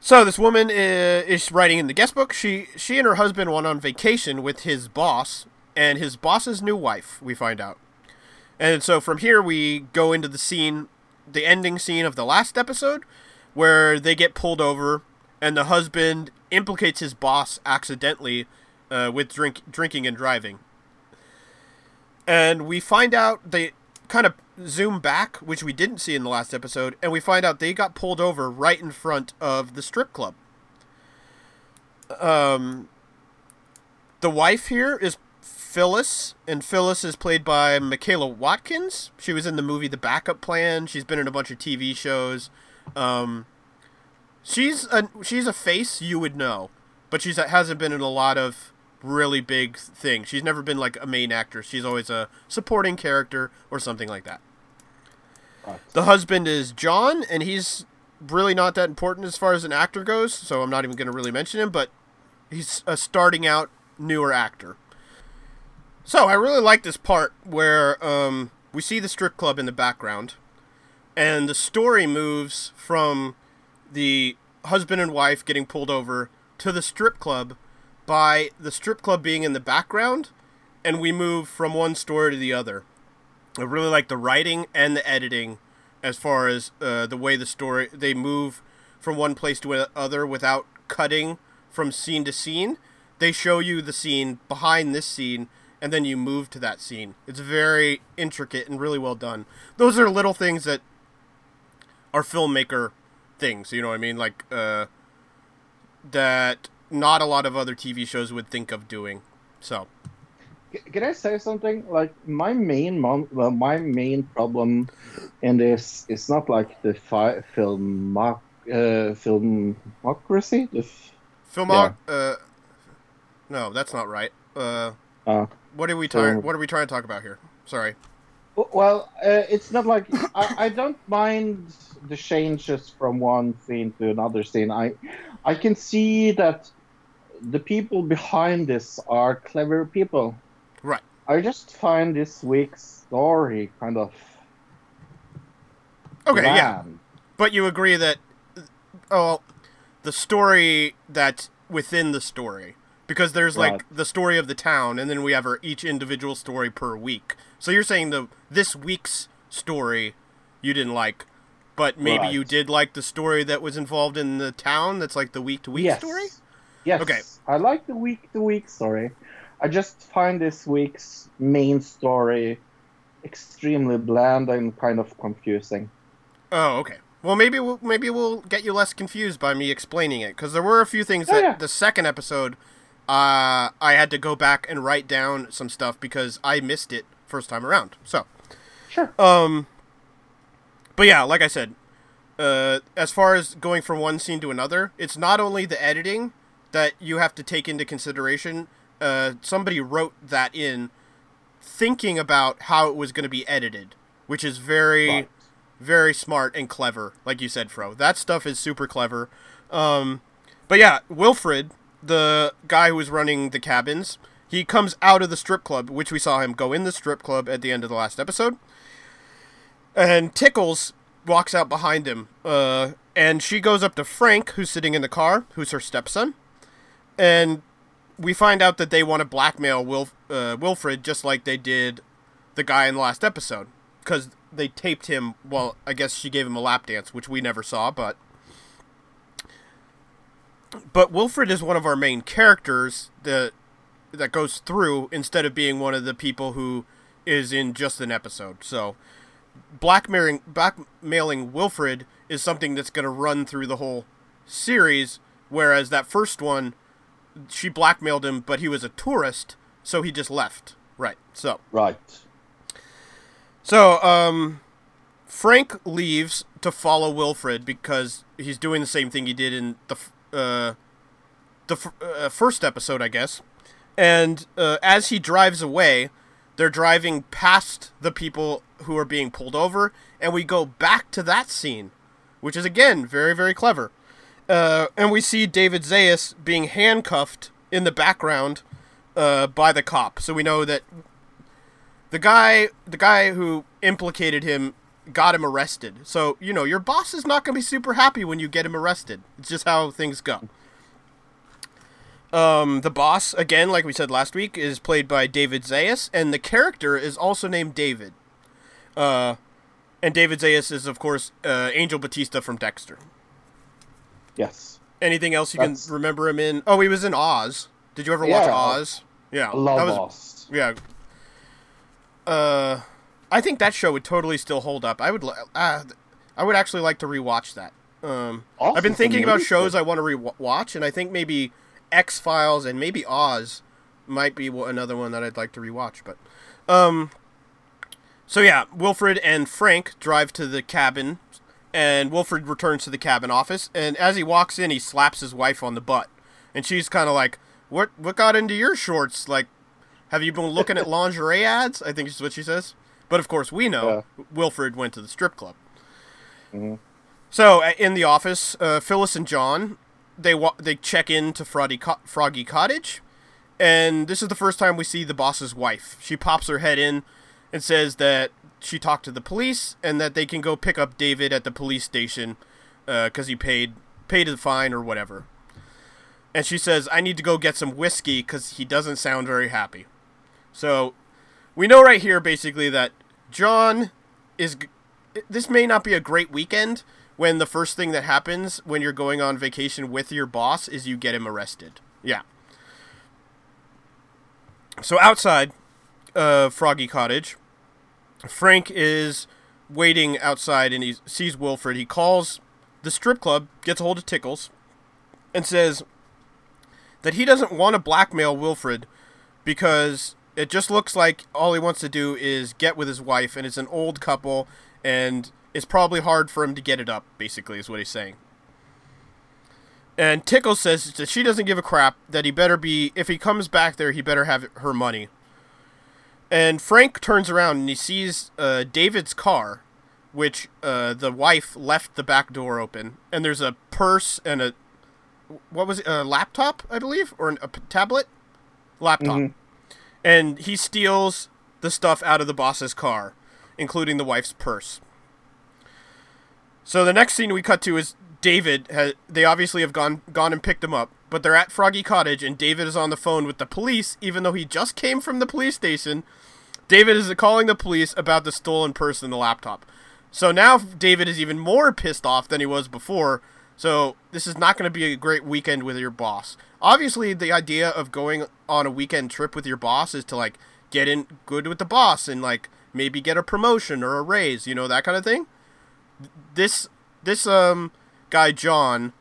so this woman is, is writing in the guest book. She she and her husband went on vacation with his boss and his boss's new wife. We find out, and so from here we go into the scene, the ending scene of the last episode, where they get pulled over and the husband implicates his boss accidentally uh, with drink drinking and driving. And we find out they kind of zoom back, which we didn't see in the last episode, and we find out they got pulled over right in front of the strip club. Um, the wife here is Phyllis, and Phyllis is played by Michaela Watkins. She was in the movie The Backup Plan. She's been in a bunch of TV shows. Um, she's a she's a face you would know, but she's hasn't been in a lot of really big thing. She's never been like a main actress. She's always a supporting character or something like that. The husband is John, and he's really not that important as far as an actor goes, so I'm not even going to really mention him, but he's a starting out newer actor. So I really like this part where um, we see the strip club in the background, and the story moves from the husband and wife getting pulled over to the strip club by the strip club being in the background, and we move from one story to the other. I really like the writing and the editing as far as uh, the way the story they move from one place to another without cutting from scene to scene. They show you the scene behind this scene and then you move to that scene. It's very intricate and really well done. Those are little things that are filmmaker things, you know what I mean? Like uh that not a lot of other TV shows would think of doing. So, can I say something? Like my main mon- well, my main problem in this is not like the fi- film uh, filmocracy. The f- Filmo- uh, no, that's not right. Uh, Uh, what are we trying? What are we trying to talk about here? Sorry. Well, uh, it's not like I, I don't mind the changes from one scene to another scene. I I can see that the people behind this are clever people. Right. I just find this week's story kind of Okay, yeah. But you agree that, oh, the story that's within the story, because there's like Right. the story of the town, and then we have our each individual story per week. So you're saying the this week's story you didn't like, but maybe you did like the story that was involved in the town. That's like the week to week story. Yes. Okay. I like the week to week story. I just find this week's main story extremely bland and kind of confusing. Oh, okay. Well, maybe we'll, maybe we'll get you less confused by me explaining it because there were a few things Oh, that yeah. the second episode, uh, I had to go back and write down some stuff because I missed it first time around. So, sure. Um, but yeah, like I said, uh, as far as going from one scene to another, it's not only the editing that you have to take into consideration. Uh, somebody wrote that in, thinking about how it was going to be edited, which is very Right. very smart and clever, like you said, Fro. That stuff is super clever. Um, but yeah, Wilfred, the guy who was running the cabins, he comes out of the strip club, which we saw him go in the strip club at the end of the last episode. And Tickles walks out behind him, uh, and she goes up to Frank, who's sitting in the car, who's her stepson, and we find out that they want to blackmail Wilf- uh, Wilfred just like they did the guy in the last episode because they taped him. Well, I guess she gave him a lap dance, which we never saw, but but Wilfred is one of our main characters that that goes through instead of being one of the people who is in just an episode. So blackmailing blackmailing Wilfred is something that's going to run through the whole series whereas that first one she blackmailed him but he was a tourist so he just left. Right. So Right. so, um, Frank leaves to follow Wilfred because he's doing the same thing he did in the uh, the f- uh, first episode, I guess. And uh, as he drives away, they're driving past the people who are being pulled over, and we go back to that scene, which is again very very clever. Uh, and we see David Zayas being handcuffed in the background uh, by the cop, so we know that the guy the guy who implicated him got him arrested. So, you know, your boss is not going to be super happy when you get him arrested. It's just how things go. Um, the boss, again, like we said last week, is played by David Zayas, and the character is also named David. Uh, and David Zayas is, of course, uh, Angel Batista from Dexter. Yes. Anything else you That's- can remember him in? Oh, he was in Oz. Did you ever watch Yeah. Oz? Yeah, I love that was, Oz. Yeah. Uh, I think that show would totally still hold up. I would, uh, I would actually like to rewatch that. Um, Oz I've been thinking about shows I want to rewatch, and I think maybe X Files and maybe Oz might be another one that I'd like to rewatch. But, um, so yeah, Wilfred and Frank drive to the cabin, and Wilfred returns to the cabin office, and as he walks in, he slaps his wife on the butt, and she's kind of like, "What? What got into your shorts? Like, have you been looking at lingerie ads?" I think is what she says. But of course, we know Wilfred went to the strip club. Mhm. So in the office, uh, Phyllis and John they wa- they check in to Froggy, Co- Froggy Cottage, and this is the first time we see the boss's wife. She pops her head in and says that she talked to the police and that they can go pick up David at the police station because he paid paid the fine or whatever. And she says, "I need to go get some whiskey because he doesn't sound very happy." So we know right here basically that John is. This may not be a great weekend when the first thing that happens when you're going on vacation with your boss is you get him arrested. Yeah. So outside uh, Froggy Cottage, Frank is waiting outside and he sees Wilfred. He calls the strip club, gets a hold of Tickles, and says that he doesn't want to blackmail Wilfred because It just looks like all he wants to do is get with his wife, and it's an old couple, and it's probably hard for him to get it up. Basically, is what he's saying. And Tickles says that she doesn't give a crap. That he better be if he comes back there, he better have her money. And Frank turns around and he sees uh, David's car, which uh, the wife left the back door open, and there's a purse and a what was it, a laptop, I believe, or an, a tablet, laptop. Mhm. And he steals the stuff out of the boss's car, including the wife's purse. So the next scene we cut to is David. Ha- they obviously have gone gone and picked him up, but they're at Froggy Cottage, and David is on the phone with the police, even though he just came from the police station. David is calling the police about the stolen purse and the laptop. So now David is even more pissed off than he was before. So this is not going to be a great weekend with your boss. Obviously, the idea of going on a weekend trip with your boss is to like get in good with the boss and like maybe get a promotion or a raise, you know, that kind of thing. This this um guy John,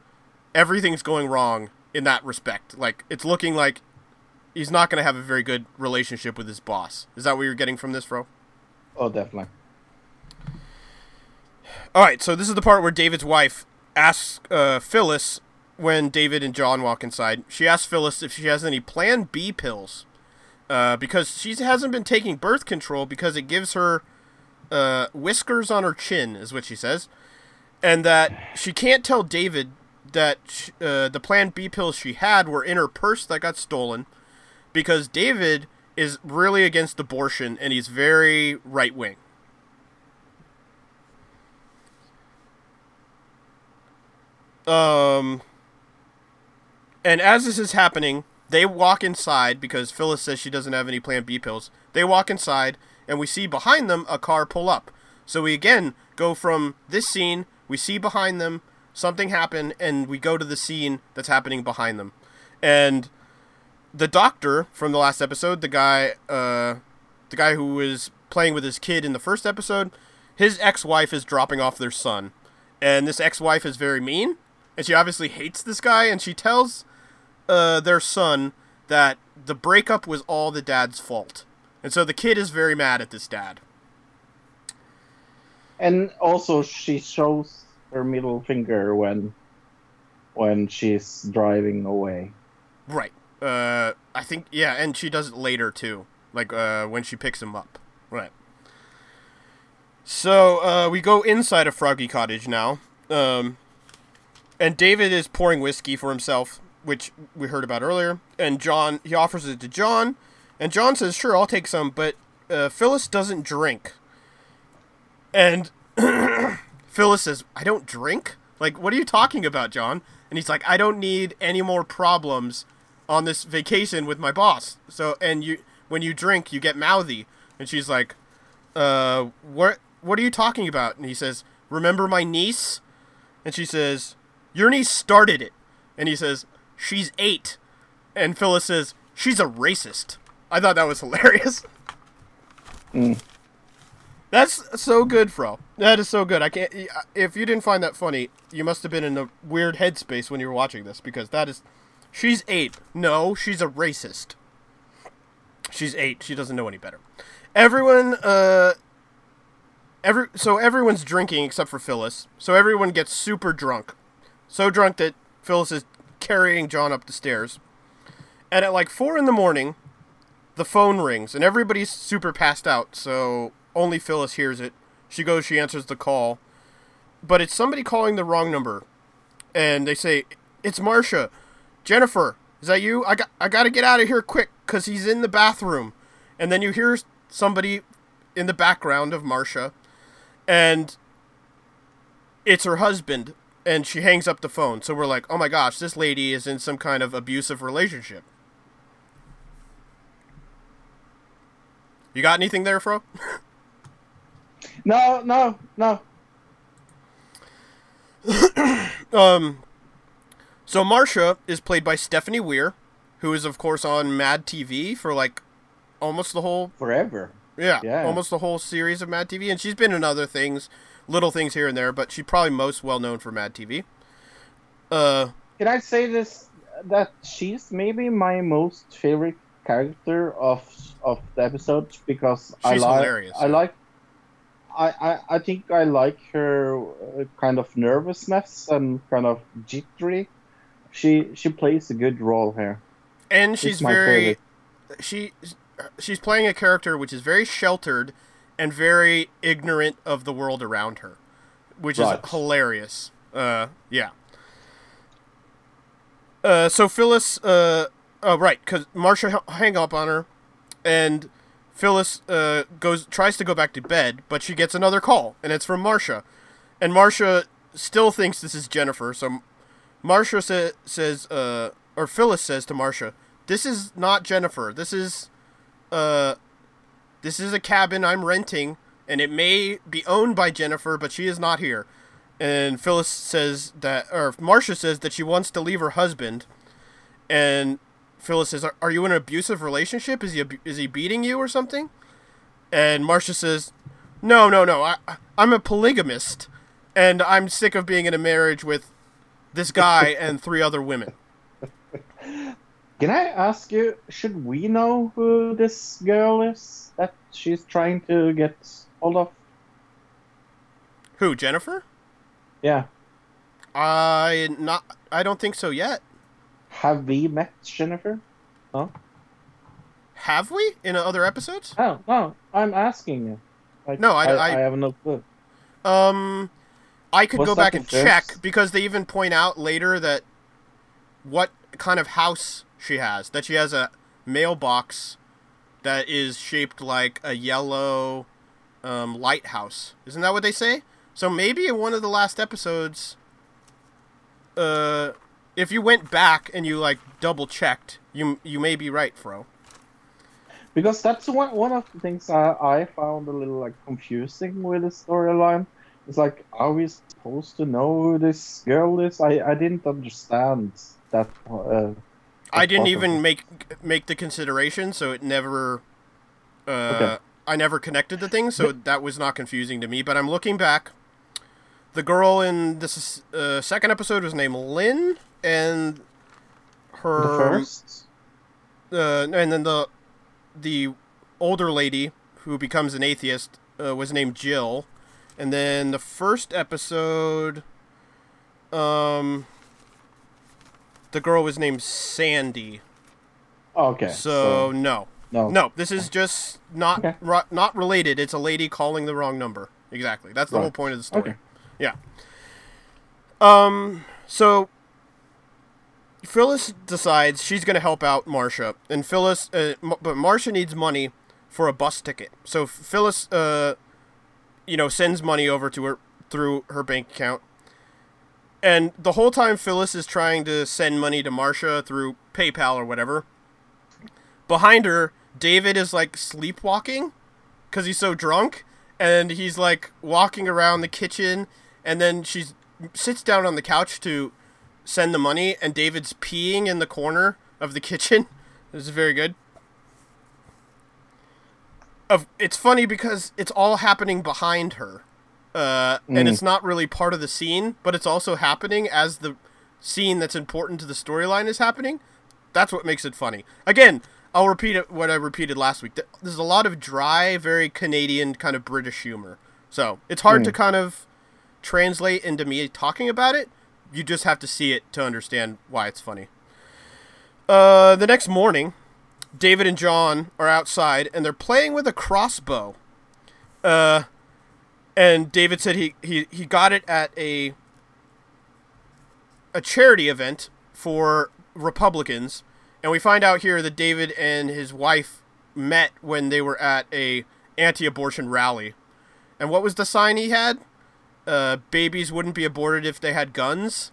everything's going wrong in that respect. Like it's looking like he's not going to have a very good relationship with his boss. Is that what you're getting from this, Fro? Oh, definitely. All right, so this is the part where David's wife asks uh, Phyllis when David and John walk inside. She asks Phyllis if she has any Plan B pills uh, because she hasn't been taking birth control because it gives her uh, whiskers on her chin, is what she says, and that she can't tell David that uh, the Plan B pills she had were in her purse that got stolen because David is really against abortion and he's very right wing. Um, and as this is happening, they walk inside because Phyllis says she doesn't have any Plan B pills. They walk inside, and we see behind them a car pull up. So we again go from this scene, we see behind them something happened, and we go to the scene that's happening behind them. And the doctor from the last episode, the guy, uh, the guy who was playing with his kid in the first episode, his ex-wife is dropping off their son, and this ex-wife is very mean, and she obviously hates this guy, and she tells uh, their son that the breakup was all the dad's fault, and so the kid is very mad at this dad. And also, she shows her middle finger when when she's driving away. Right. Uh, I think yeah, and she does it later too, like uh, when she picks him up. Right. So uh, we go inside of Froggy Cottage now, um, and David is pouring whiskey for himself, which we heard about earlier. And John he offers it to John, and John says, "Sure, I'll take some," but uh, Phyllis doesn't drink. And Phyllis says, "I don't drink. Like, what are you talking about, John?" And he's like, "I don't need any more problems on this vacation with my boss. So, and you, when you drink, you get mouthy." And she's like, "Uh, what? What are you talking about?" And he says, "Remember my niece?" And she says, "Your niece started it." And he says, "She's eight. And Phyllis says, "She's a racist." I thought that was hilarious. Mm. That's so good, Fro. That is so good. I can't. If you didn't find that funny, you must have been in a weird headspace when you were watching this because that is. She's eight. No, she's a racist. She's eight. She doesn't know any better. Everyone, uh, every so everyone's drinking except for Phyllis. So everyone gets super drunk, so drunk that Phyllis is carrying John up the stairs. And at like four in the morning, the phone rings and everybody's super passed out. So only Phyllis hears it. She goes, she answers the call, but it's somebody calling the wrong number, and they say, "It's Marcia, Jennifer, is that you? I got, I got to get out of here quick because he's in the bathroom." And then you hear somebody in the background of Marcia, and it's her husband, and she hangs up the phone. So we're like, "Oh my gosh, this lady is in some kind of abusive relationship." You got anything there, Fro? No, no, no. um, so Marcia is played by Stephanie Weir, who is of course on Mad TV for like almost the whole forever. Yeah, Yeah. almost the whole series of Mad TV, and she's been in other things, little things here and there, but she's probably most well known for Mad TV. Uh, Can I say this? That she's maybe my most favorite character of of the episode because I like hilarious, I like I, I I think I like her uh, kind of nervousness and kind of jittery. She she plays a good role here. and she's very favorite. she she's playing a character which is very sheltered and very ignorant of the world around her which Right. is hilarious uh yeah uh so phyllis uh oh right because marsha h- hang up on her and phyllis uh goes tries to go back to bed but she gets another call and it's from Marcia, and Marcia still thinks this is jennifer so Marcia sa- says, uh, or Phyllis says to Marcia, "This is not Jennifer. This is, uh, this is a cabin I'm renting, and it may be owned by Jennifer, but she is not here." And Phyllis says that, or Marcia says that she wants to leave her husband, and Phyllis says, "Are, are you in an abusive relationship? Is he is he beating you or something?" And Marcia says, "No, no, no. I- I'm a polygamist, and I'm sick of being in a marriage with." this guy and three other women. Can I ask you, should we know who this girl is that she's trying to get hold of? Who, Jennifer? Yeah. I not I don't think so yet. Have we met Jennifer? No? Have we in other episodes? Oh, no. I'm asking you. Like, No, I- I- I have no clue. Um I could Was go back and first? check because they even point out later that what kind of house she has. That she has a mailbox that is shaped like a yellow um, lighthouse. Isn't that what they say? So maybe in one of the last episodes, uh, if you went back and you like double checked, you you may be right, Fro. Because that's one one of the things I, I found a little like confusing with the storyline. It's like, are we supposed to know who this girl is? I, I didn't understand that. Uh, I didn't even make make the consideration, so it never. Uh, Okay. I never connected the things, so that was not confusing to me. But I'm looking back. The girl in this uh, second episode was named Lynn, and her the first. uh, and then the the older lady who becomes an atheist uh, was named Jill, and then the first episode, um, the girl was named Sandy. Okay. So, no, no, no, this is just not Okay. ru- not related. It's a lady calling the wrong number. Exactly. That's the Right. whole point of the story. Okay. Yeah. Um. So Phyllis decides she's going to help out Marsha, and Phyllis, uh, M- but Marsha needs money for a bus ticket. So Phyllis, uh, you know, sends money over to her through her bank account, and the whole time Phyllis is trying to send money to Marsha through PayPal or whatever. Behind her, David is like sleepwalking because he's so drunk, and he's like walking around the kitchen, and then she sits down on the couch to send the money, and David's peeing in the corner of the kitchen. This is very good. Of it's funny because it's all happening behind her, uh, and Mm. it's not really part of the scene, but it's also happening as the scene that's important to the storyline is happening. That's what makes it funny. Again, I'll repeat it what I repeated last week. There's a lot of dry, very Canadian kind of British humor. So it's hard Mm. to kind of translate into me talking about it. You just have to see it to understand why it's funny. Uh, the next morning, David and John are outside and they're playing with a crossbow. Uh, and David said he, he, he got it at a a charity event for Republicans, and we find out here that David and his wife met when they were at a anti-abortion rally. And what was the sign he had? Uh, babies wouldn't be aborted if they had guns.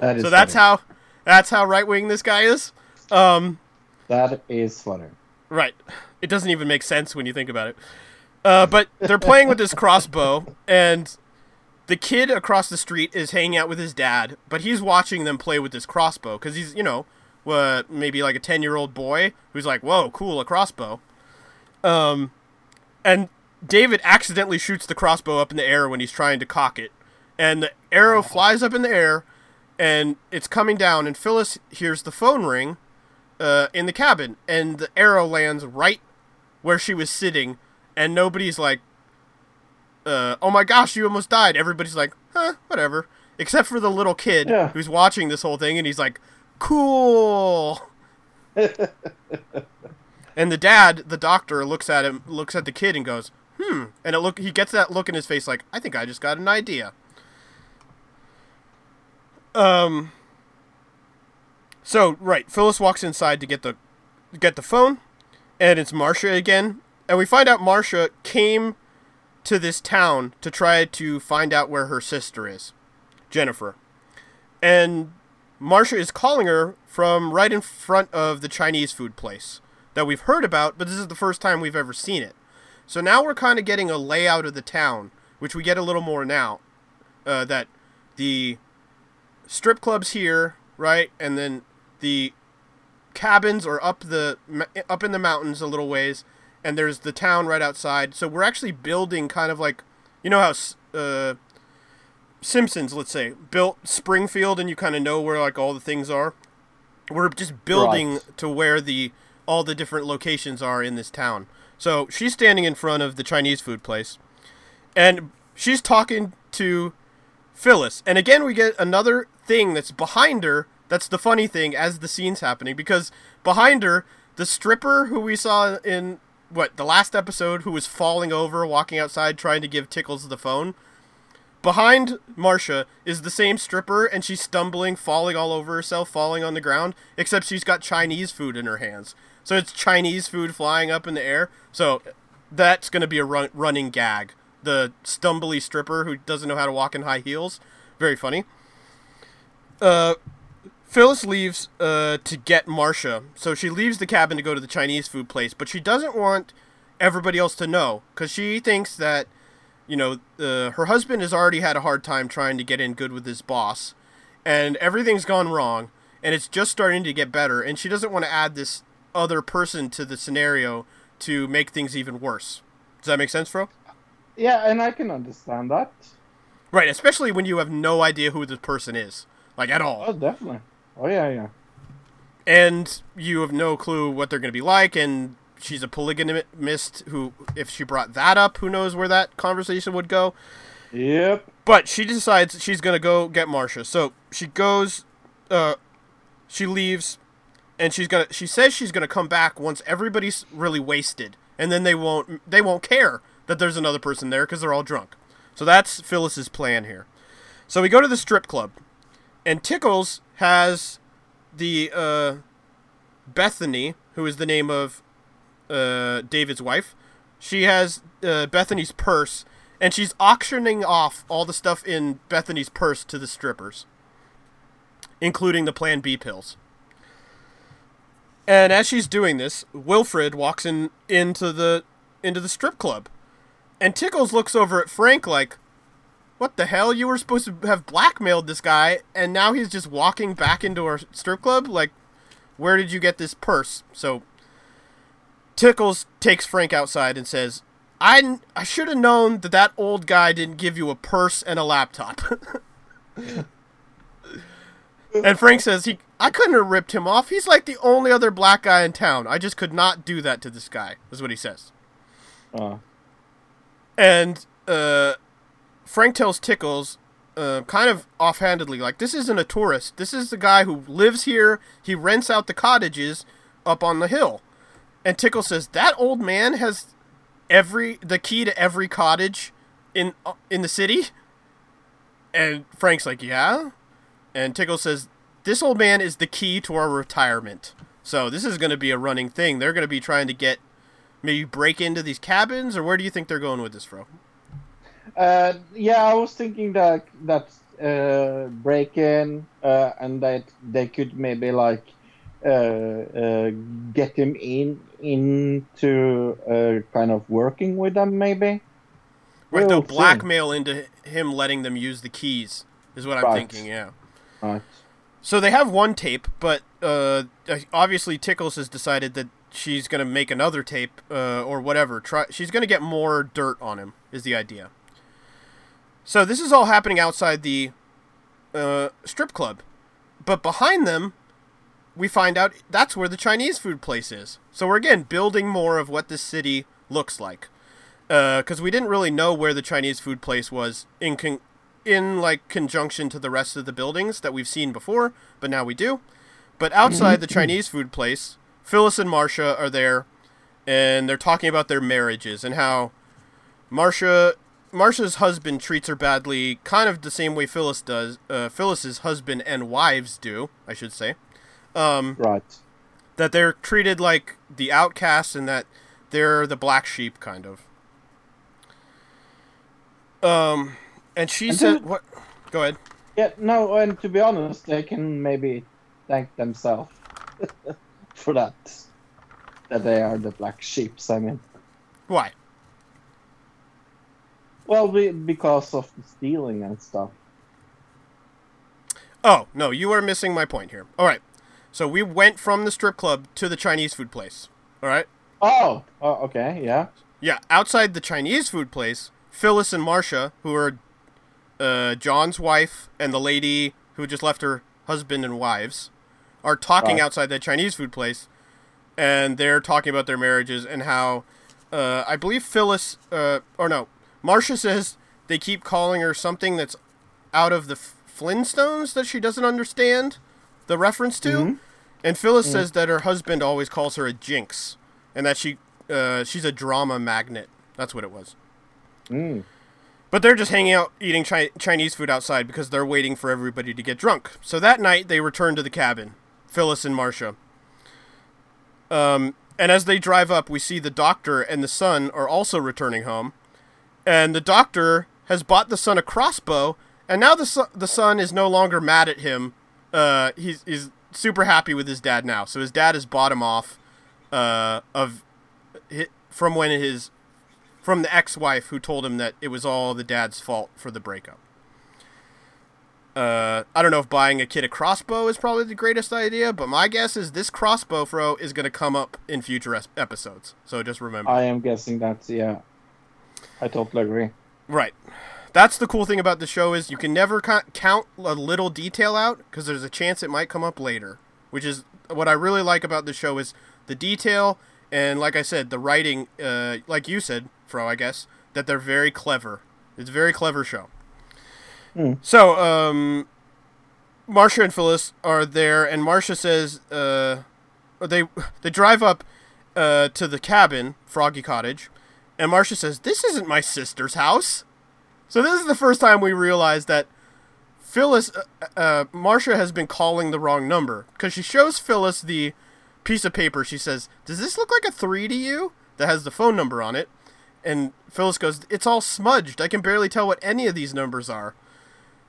That is so that's funny. how that's how right wing this guy is. Um, That is funny. Right. It doesn't even make sense when you think about it. Uh, but they're playing with this crossbow, and the kid across the street is hanging out with his dad, but he's watching them play with this crossbow because he's, you know, uh, maybe like a 10 year old boy who's like, whoa, cool, a crossbow. Um, and David accidentally shoots the crossbow up in the air when he's trying to cock it, and the arrow flies up in the air, and it's coming down, and Phyllis hears the phone ring uh, in the cabin, and the arrow lands right where she was sitting, and nobody's like, uh, "Oh my gosh, you almost died." Everybody's like, "Huh, whatever," except for the little kid Yeah. who's watching this whole thing, and he's like, "Cool." and the dad, the doctor, looks at him, looks at the kid, and goes, "Hmm." And it look, he gets that look in his face, like, "I think I just got an idea." Um. So right, Phyllis walks inside to get the get the phone, and it's Marcia again, and we find out Marcia came to this town to try to find out where her sister is, Jennifer, and Marcia is calling her from right in front of the Chinese food place that we've heard about, but this is the first time we've ever seen it. So now we're kind of getting a layout of the town, which we get a little more now. Uh, that the strip clubs here, right, and then the cabins are up the up in the mountains a little ways, and there's the town right outside. So we're actually building kind of like, you know how uh, Simpsons, let's say, built Springfield, and you kind of know where like all the things are. We're just building Right. to where the all the different locations are in this town. So she's standing in front of the Chinese food place, and she's talking to Phyllis. And again, we get another thing that's behind her. That's the funny thing as the scene's happening because behind her, the stripper who we saw in what the last episode, who was falling over, walking outside, trying to give Tickles the phone. Behind Marcia is the same stripper, and she's stumbling, falling all over herself, falling on the ground. Except she's got Chinese food in her hands, so it's Chinese food flying up in the air. So that's going to be a run- running gag. The stumbly stripper who doesn't know how to walk in high heels. Very funny. Uh, Phyllis leaves uh, to get Marcia. So she leaves the cabin to go to the Chinese food place, but she doesn't want everybody else to know because she thinks that, you know, uh, her husband has already had a hard time trying to get in good with his boss, and everything's gone wrong, and it's just starting to get better, and she doesn't want to add this other person to the scenario to make things even worse. Does that make sense, Fro? Yeah, and I can understand that. Right, especially when you have no idea who this person is, like at all. Oh, definitely. Oh yeah, yeah. and you have no clue what they're going to be like and she's a polygamist who if she brought that up who knows where that conversation would go Yep. but she decides she's going to go get Marcia so she goes uh she leaves and she's to she says she's to come back once everybody's really wasted and then they won't they won't care that there's another person there cuz they're all drunk so that's Phyllis's plan here so we go to the strip club and Tickles has the uh, Bethany, who is the name of uh, David's wife. She has uh, Bethany's purse, and she's auctioning off all the stuff in Bethany's purse to the strippers, including the Plan B pills. And as she's doing this, Wilfred walks in into the into the strip club, and Tickles looks over at Frank like, what the hell? You were supposed to have blackmailed this guy, and now he's just walking back into our strip club? Like, where did you get this purse? So, Tickles takes Frank outside and says, I, I should have known that that old guy didn't give you a purse and a laptop. and Frank says, he, I couldn't have ripped him off. He's like the only other black guy in town. I just could not do that to this guy, is what he says. Uh, And, uh, Frank tells Tickles, uh, kind of offhandedly, like, this isn't a tourist. This is the guy who lives here. He rents out the cottages up on the hill. And Tickles says, that old man has every the key to every cottage in uh, in the city. And Frank's like, yeah. And Tickles says, this old man is the key to our retirement. So this is going to be a running thing. They're going to be trying to get maybe break into these cabins, or where do you think they're going with this, Fro? uh, yeah, I was thinking that that uh, break in uh, and that they could maybe like uh, uh, get him in into uh, kind of working with them, maybe. Right, they'll blackmail into him letting them use the keys, is what I'm thinking, yeah. So they have one tape, but uh, obviously Tickles has decided that she's going to make another tape uh, or whatever. Try, she's going to get more dirt on him, is the idea. So this is all happening outside the uh, strip club. but behind them, we find out that's where the Chinese food place is. So we're again building more of what this city looks like, because we didn't really know where the Chinese food place was in con- in like conjunction to the rest of the buildings that we've seen before, but now we do. But outside the Chinese food place, Phyllis and Marcia are there, and they're talking about their marriages and how Marcia Marcia's husband treats her badly, kind of the same way Phyllis does. Uh, Phyllis's husband and wives do, I should say. Um, right. That they're treated like the outcasts and that they're the black sheep, kind of. Um, and she And said, then- "What? Go ahead." Yeah, no, and to be honest, they can maybe thank themselves for that. That they are the black sheeps, I mean. Why? Well, be, because of the stealing and stuff. Oh no, you are missing my point here. All right, so we went from the strip club to the Chinese food place. All right. Oh, oh okay, yeah. Yeah, outside the Chinese food place, Phyllis and Marcia, who are uh, John's wife and the lady who just left her husband and wives, are talking outside the Chinese food place, and they're talking about their marriages and how uh, I believe Phyllis, uh, or no, Marcia says they keep calling her something that's out of the Flintstones that she doesn't understand the reference to, Mhm. and Phyllis Mhm. says that her husband always calls her a jinx, and that she uh, she's a drama magnet. That's what it was. Mm. But they're just hanging out eating chi- Chinese food outside because they're waiting for everybody to get drunk. So that night they return to the cabin, Phyllis and Marcia. Um, and as they drive up, we see the doctor and the son are also returning home. And the doctor has bought the son a crossbow, and now the the son is no longer mad at him. Uh, he's, he's super happy with his dad now. So his dad has bought him off uh, of from when his from the ex-wife who told him that it was all the dad's fault for the breakup. Uh, I don't know if buying a kid a crossbow is probably the greatest idea, but my guess is this crossbow fro is going to come up in future es- episodes. So just remember. I am guessing that, yeah. I totally agree. Right. That's the cool thing about the show is you can never ca- count a little detail out because there's a chance it might come up later. Which is what I really like about the show is the detail and, like I said, the writing. Uh, like you said, Fro, I guess that they're very clever. It's a very clever show. So, um, Marcia and Phyllis are there, and Marcia says, uh, they they drive up uh, to the cabin, Froggy Cottage, and Marcia says, "This isn't my sister's house." So this is the first time we realize that Phyllis, uh, uh, Marcia has been calling the wrong number because she shows Phyllis the piece of paper. She says, "Does this look like a three to you?" That has the phone number on it, and Phyllis goes, "It's all smudged. I can barely tell what any of these numbers are."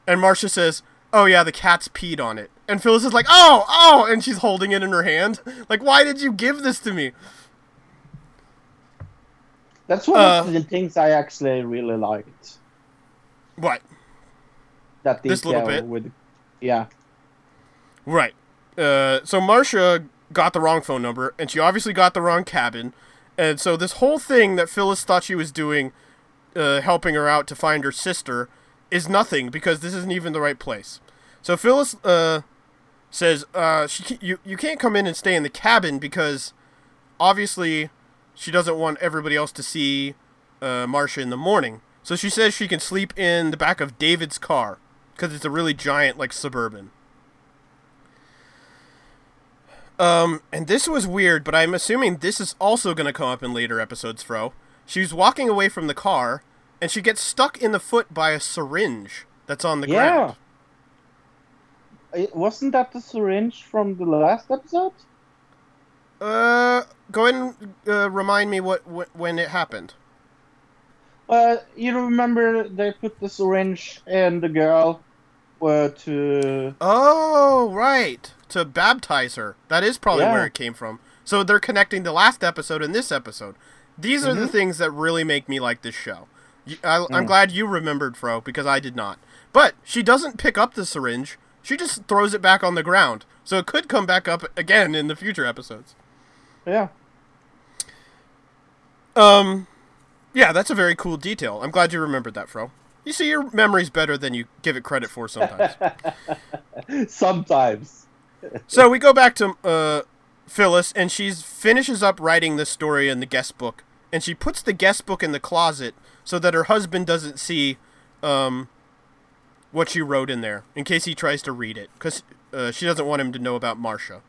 And Marcia says, "Oh yeah, the cat's peed on it." And Phyllis is like, "Oh, oh!" And she's holding it in her hand. Like, why did you give this to me? That's one Uh, of the things I actually really liked. What? That This little bit? with, yeah. Right. Uh, so Marcia got the wrong phone number, and she obviously got the wrong cabin, and so this whole thing that Phyllis thought she was doing, uh, helping her out to find her sister, is nothing because this isn't even the right place. So Phyllis uh, says, uh, she you you can't come in and stay in the cabin because obviously she doesn't want everybody else to see uh, Marcia in the morning. So she says she can sleep in the back of David's car because it's a really giant like suburban. Um, and this was weird, but I'm assuming this is also going to come up in later episodes, Fro. She's walking away from the car, and she gets stuck in the foot by a syringe that's on the yeah. ground. It, wasn't that the syringe from the last episode? Uh, go ahead and uh, remind me what wh- when it happened. Uh, you remember they put the syringe in the girl were to Oh, right. To baptize her. That is probably Yeah. where it came from. So they're connecting the last episode and this episode. These are the Mhm. things that really make me like this show. I, I'm Mm. glad you remembered, Fro, because I did not. But she doesn't pick up the syringe. She just throws it back on the ground. So it could come back up again in the future episodes. yeah. Um, yeah, that's a very cool detail. I'm glad you remembered that, Fro. You see, your memory's better than you give it credit for sometimes. Sometimes. So we go back to uh, Phyllis, and she finishes up writing this story in the guest book, and she puts the guest book in the closet so that her husband doesn't see um, what she wrote in there, in case he tries to read it, because uh, she doesn't want him to know about Marcia.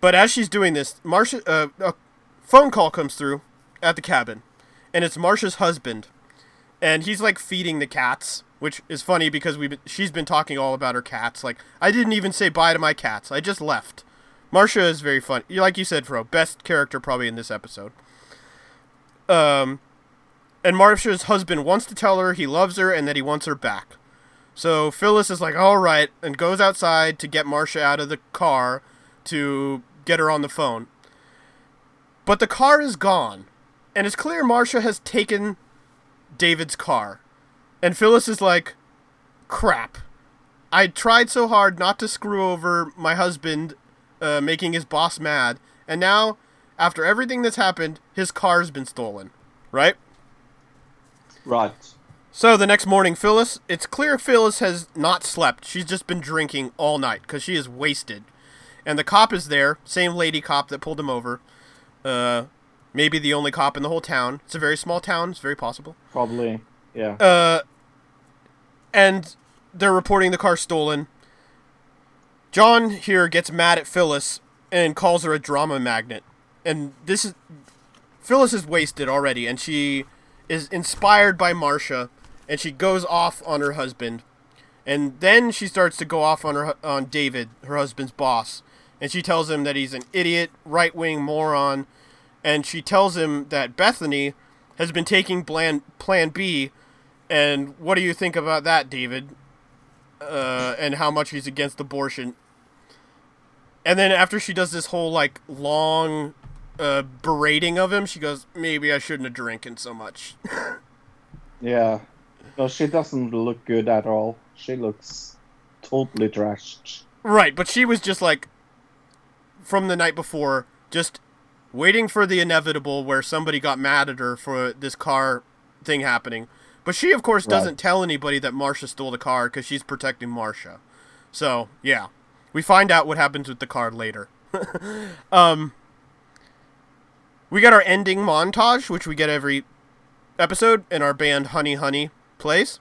But as she's doing this, Marcia, uh, a phone call comes through at the cabin, and it's Marcia's husband, and he's like feeding the cats, which is funny because we she's been talking all about her cats. Like I didn't even say bye to my cats. I just left. Marcia is very fun. Like you said, Fro, best character probably in this episode. Um, and Marcia's husband wants to tell her he loves her and that he wants her back. So Phyllis is like, all right, and goes outside to get Marcia out of the car to get her on the phone. But the car is gone, and it's clear Marcia has taken David's car. And Phyllis is like, crap. I tried so hard not to screw over my husband, uh, making his boss mad, and now, after everything that's happened, his car's been stolen. Right? Right. So the next morning, Phyllis, it's clear Phyllis has not slept. She's just been drinking all night because she is wasted. And the cop is there, same lady cop that pulled him over. Uh, maybe the only cop in the whole town. It's a very small town. It's very possible. Probably, yeah. Uh, and they're reporting the car stolen. John here gets mad at Phyllis and calls her a drama magnet. And this is Phyllis is wasted already, and she is inspired by Marcia, and she goes off on her husband, and then she starts to go off on her on David, her husband's boss, and she tells him that he's an idiot, right wing moron, and she tells him that Bethany has been taking plan Plan B, and what do you think about that, David? Uh, and how much he's against abortion. And then after she does this whole like long uh, berating of him, she goes, "Maybe I shouldn't have drinking so much." yeah, no, she doesn't look good at all. She looks totally trashed. Right, but she was just like from the night before, just waiting for the inevitable where somebody got mad at her for this car thing happening. But she, of course, doesn't right. tell anybody that Marcia stole the car because she's protecting Marcia. So, yeah. We find out what happens with the car later. um, we got our ending montage, which we get every episode, and our band Honey Honey plays.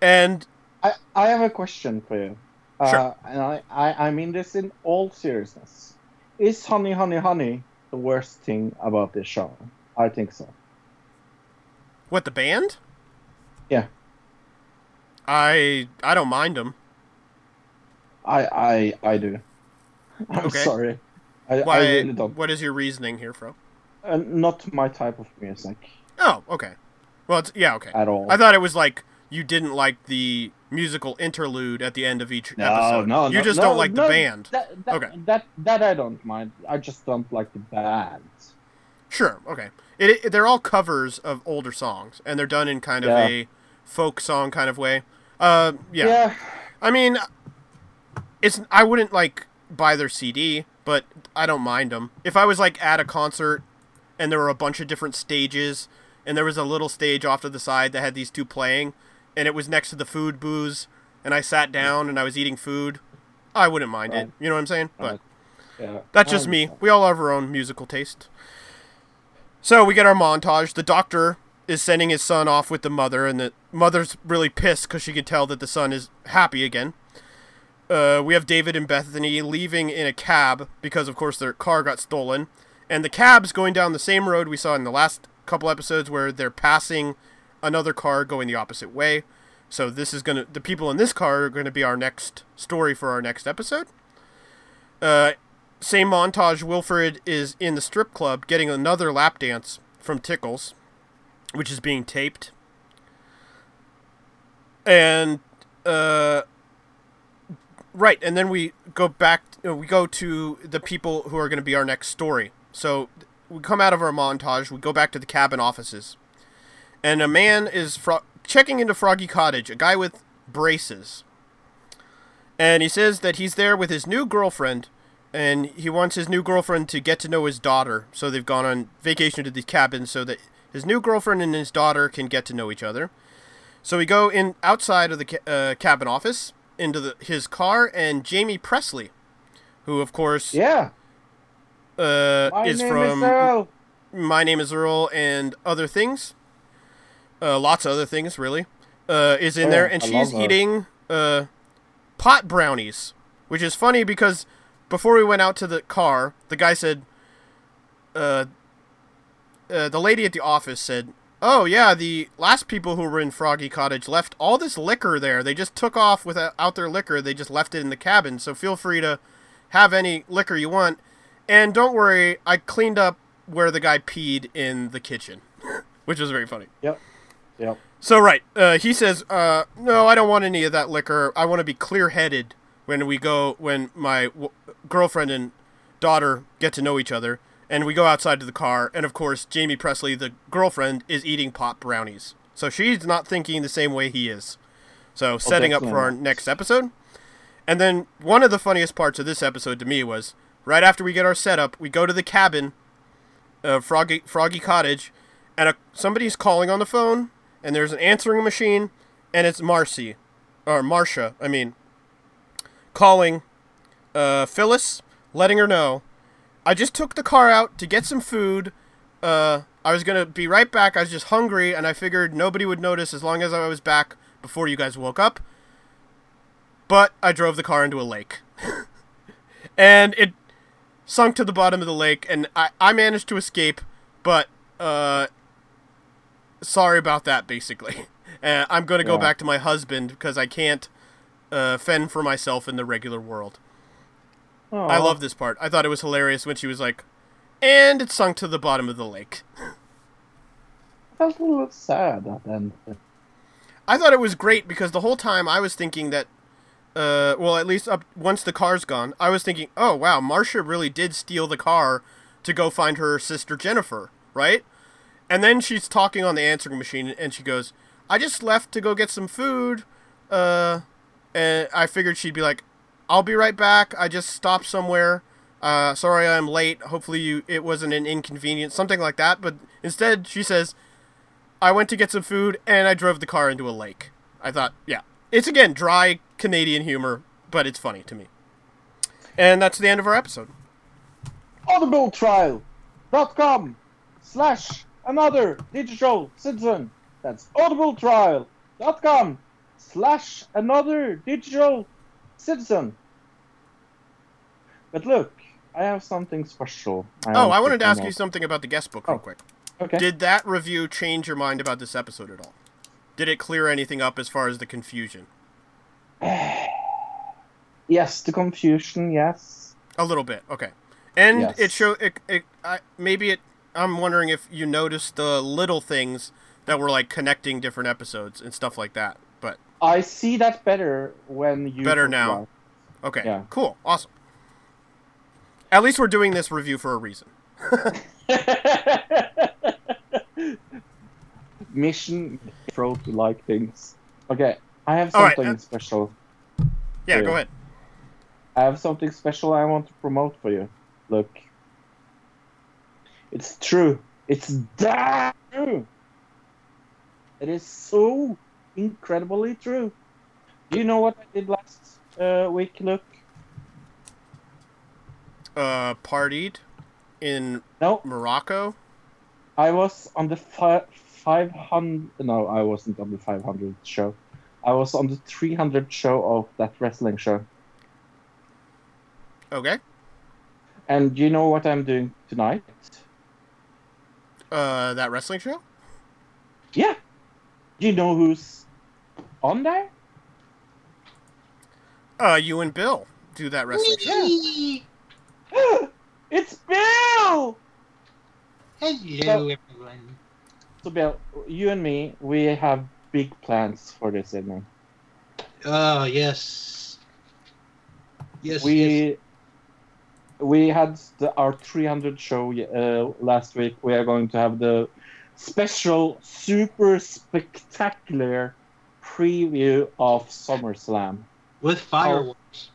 And I, I have a question for you. Sure. Uh, and I, I, I mean this in all seriousness. Is Honey Honey Honey the worst thing about this show? I think so. What the band? Yeah. I I don't mind them. I I I do. I'm okay. sorry. I, Why, I really don't. What is your reasoning here, Fro? Uh, not my type of music. Oh, okay. Well, it's, yeah, okay. At all. I thought it was like you didn't like the musical interlude at the end of each no, episode. No, you no, just no, don't like the band. That, that, okay. That that I don't mind. I just don't like the band. Sure. Okay. It, it, they're all covers of older songs, and they're done in kind of Yeah. a folk song kind of way. Uh, yeah. Yeah. I mean, it's I wouldn't like buy their CD, but I don't mind them. If I was like at a concert and there were a bunch of different stages, and there was a little stage off to the side that had these two playing, and it was next to the food booze, and I sat down and I was eating food, I wouldn't mind it. You know what I'm saying? But Yeah. that's just me. We all have our own musical taste. So we get our montage. The doctor is sending his son off with the mother, and the mother's really pissed because she can tell that the son is happy again. Uh, we have David and Bethany leaving in a cab because, of course, their car got stolen. And the cab's going down the same road we saw in the last couple episodes where they're passing another car going the opposite way. So this is to, the people in this car are to be our next story for our next episode. Uh, same montage, Wilfred is in the strip club getting another lap dance from Tickles, which is being taped. And, uh, right, and then we go back, we go to the people who are going to be our next story. So we come out of our montage, we go back to the cabin offices. And a man is fro- checking into Froggy Cottage, a guy with braces. And he says that he's there with his new girlfriend, and he wants his new girlfriend to get to know his daughter. So they've gone on vacation to the cabin so that his new girlfriend and his daughter can get to know each other. So we go in outside of the ca- uh, cabin office into the, his car, and Jaime Pressly, who of course Yeah. uh, My is name from is Earl. My Name is Earl and other things. Uh, lots of other things, really. Uh, is in Oh, there, and I she's eating uh, pot brownies, which is funny because before we went out to the car, the guy said, uh, the lady at the office said, "Oh yeah, the last people who were in Froggy Cottage left all this liquor there. They just took off without their liquor. They just left it in the cabin. So feel free to have any liquor you want. And don't worry, I cleaned up where the guy peed in the kitchen, which was very funny. Yep. Yep. So right, uh, he says, uh, "No, I don't want any of that liquor. I want to be clear-headed when we go when my w- girlfriend and daughter get to know each other." And we go outside to the car, and of course, Jaime Pressly, the girlfriend, is eating pot brownies. So she's not thinking the same way he is. So setting up for our next episode. And then one of the funniest parts of this episode to me was right after we get our setup, we go to the cabin, uh, Froggy Froggy Cottage, and a, somebody's calling on the phone, and there's an answering machine, and it's Marcy, or Marcia, I mean, calling uh, Phyllis, letting her know, I just took the car out to get some food. Uh, I was gonna be right back. I was just hungry, and I figured nobody would notice as long as I was back before you guys woke up. But I drove the car into a lake, and it sunk to the bottom of the lake, and I, I managed to escape. But uh, sorry about that. Basically, uh, I'm gonna go Yeah. back to my husband because I can't uh, fend for myself in the regular world. I love this part. I thought it was hilarious when she was like, "And it sunk to the bottom of the lake." felt a little sad at the end. I thought it was great because the whole time I was thinking that, uh, well, at least up once the car's gone, I was thinking, "Oh wow, Marcia really did steal the car to go find her sister Jennifer, right?" And then she's talking on the answering machine, and she goes, "I just left to go get some food," uh, and I figured she'd be like, "I'll be right back. I just stopped somewhere." Uh, sorry, I'm late. Hopefully, you it wasn't an inconvenience, something like that. But instead, she says, I went to get some food and I drove the car into a lake. I thought, yeah, it's again dry Canadian humor, but it's funny to me. And that's the end of our episode. audibletrial.com slash another digital citizen. That's audibletrial.com slash another digital citizen. But look, I have something special. oh, I wanted to ask you something about the guest book real oh, quick. okay. Did that review change your mind about this episode at all? Did it clear anything up as far as the confusion? Yes, the confusion, yes. A little bit, okay. And Yes. it show it, it I, maybe it. I'm wondering if you noticed the little things that were like connecting different episodes and stuff like that. But I see that better when you better now. about Okay. Yeah. Cool. Awesome. At least we're doing this review for a reason. Mission pro to like things. Okay, I have right, something uh, special. Yeah, go ahead. I have something special I want to promote for you. Look. It's true. It's that true. It is so incredibly true. Do you know what I did last uh, week, Look? Uh, partied in No. Morocco. I was on the fi- 500. No, I wasn't on the 500 show. I was on the 300 show of that wrestling show. Okay. And do you know what I'm doing tonight? Uh, that wrestling show. Yeah. Do you know who's on there? Uh, you and Bill do that wrestling show. it's Bill! Hello, So- everyone. So, Bill, you and me, we have big plans for this evening. Oh, yes. Yes, we yes. we had the, our 300 show uh, last week. We are going to have the special, super spectacular preview of SummerSlam With fireworks.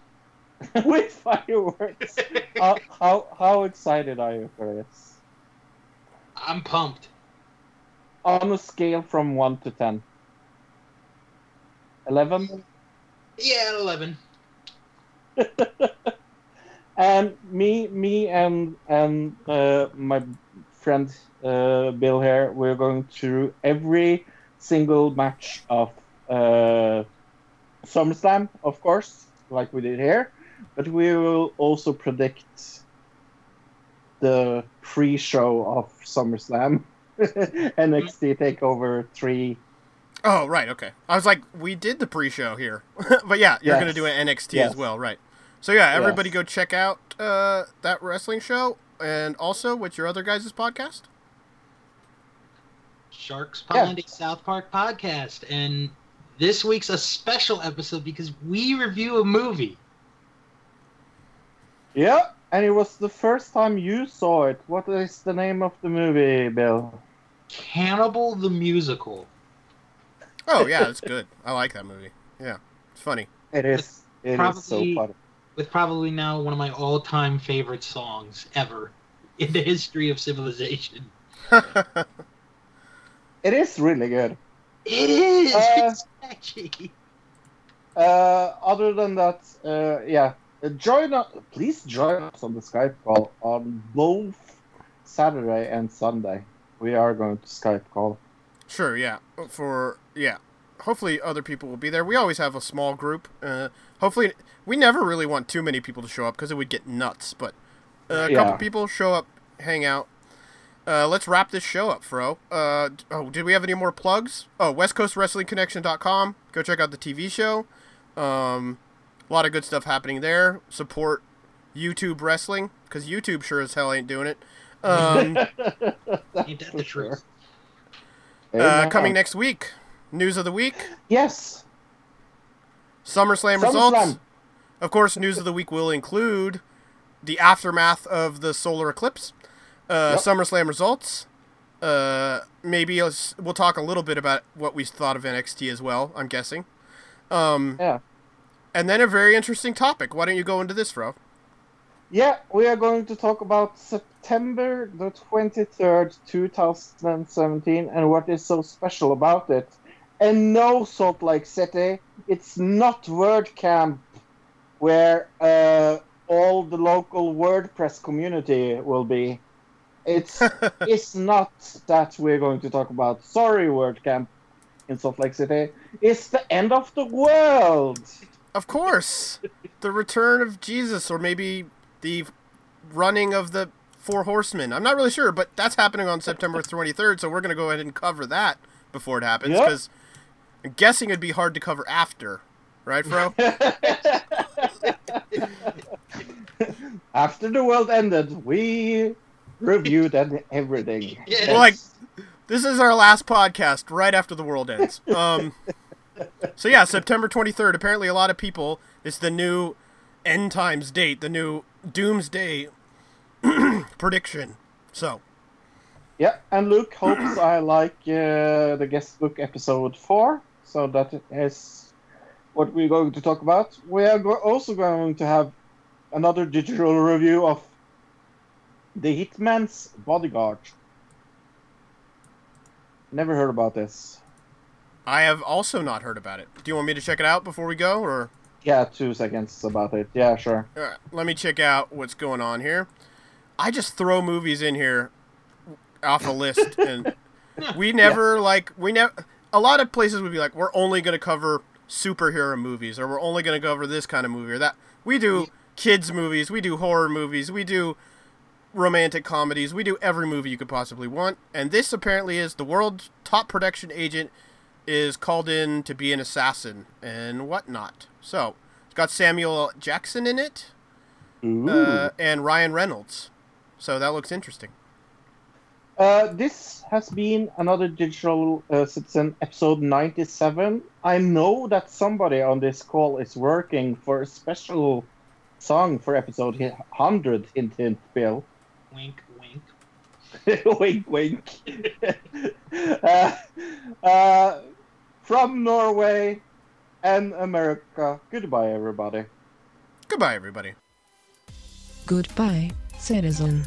with fireworks. how, how how excited are you for this? I'm pumped. On a scale from one to ten. eleven. Yeah, eleven. and me, me, and and uh, my friend uh, Bill here, we're going through every single match of uh, SummerSlam, of course, like we did here, but we will also predict the pre-show of SummerSlam, NXT Takeover three. Oh, right. Okay. I was like, we did the pre-show here, but yeah, you're Yes. gonna do an NXT Yes. as well, right? So yeah, everybody Yes. go check out uh, that wrestling show, and also what's your other guys' podcast? Sharks Pond, a South Park podcast, and this week's a special episode because we review a movie. Yeah, and it was the first time you saw it. What is the name of the movie, Bill? Cannibal the Musical. Oh yeah, it's good. I like that movie. Yeah, it's funny. It is. It is so Probably- funny. With probably now one of my all-time favorite songs ever in the history of civilization. It is really good. It is. Uh, it's catchy. Uh, other than that, uh, yeah, join us. Please join us on the Skype call on both Saturday and Sunday. We are going to Skype call. Sure, yeah. For yeah, hopefully other people will be there. We always have a small group. Uh, hopefully, we never really want too many people to show up because it would get nuts. But uh, a Yeah. couple people show up, hang out. Uh, let's wrap this show up, Fro. Uh, oh, did we have any more plugs? Oh, WestCoastWrestlingConnection.com. Go check out the TV show. Um, a lot of good stuff happening there. Support YouTube wrestling because YouTube sure as hell ain't doing it. Um, Ain't that the truth? uh, coming next week, news of the week. Yes. SummerSlam, SummerSlam. results. Of course, news of the week will include the aftermath of the solar eclipse, uh, Yep. SummerSlam results. Uh, maybe we'll talk a little bit about what we thought of NXT as well. I'm guessing. Um, Yeah. And then a very interesting topic. Why don't you go into this, Fro? Yeah, we are going to talk about September the 23rd, 2017, and what is so special about it. And no, Salt Lake City, it's not WordCamp where uh, all the local WordPress community will be. It's it's not that we're going to talk about. Sorry, WordCamp in Salt Lake City. It's the end of the world. Of course, the return of Jesus, or maybe the running of the Four Horsemen. I'm not really sure, but that's happening on September 23rd, so we're going to go ahead and cover that before it happens, Yep. because I'm guessing it'd be hard to cover after, right, Fro? After the world ended, we reviewed and everything. Well, like, this is our last podcast right after the world ends. Um, so yeah, September 23rd. Apparently, a lot of people. It's the new end times date, the new doomsday prediction. So Yeah, and Luke hopes I like uh, the guest book episode four, so that is what we're going to talk about. We are go- also going to have another digital review of The Hitman's Bodyguard. Never heard about this. I have also not heard about it. Do you want me to check it out before we go, or Yeah, two seconds about it. Yeah, sure. All right, let me check out what's going on here. I just throw movies in here off a list, and we never like we never. A lot of places would be like, we're only going to cover superhero movies, or we're only going to cover this kind of movie or that. We do kids movies, we do horror movies, we do romantic comedies, we do every movie you could possibly want. And this apparently is the world's top production agent is called in to be an assassin and whatnot. So it's got Samuel Jackson in it uh, and Ryan Reynolds. So that looks interesting. Uh, this has been another Digital uh, Citizen episode 97. I know that somebody on this call is working for a special song for episode 100, hint, hint, Bill. Wink, wink. wink, wink. uh, uh, from Norway and America, goodbye, everybody. Goodbye, everybody. Goodbye, citizen.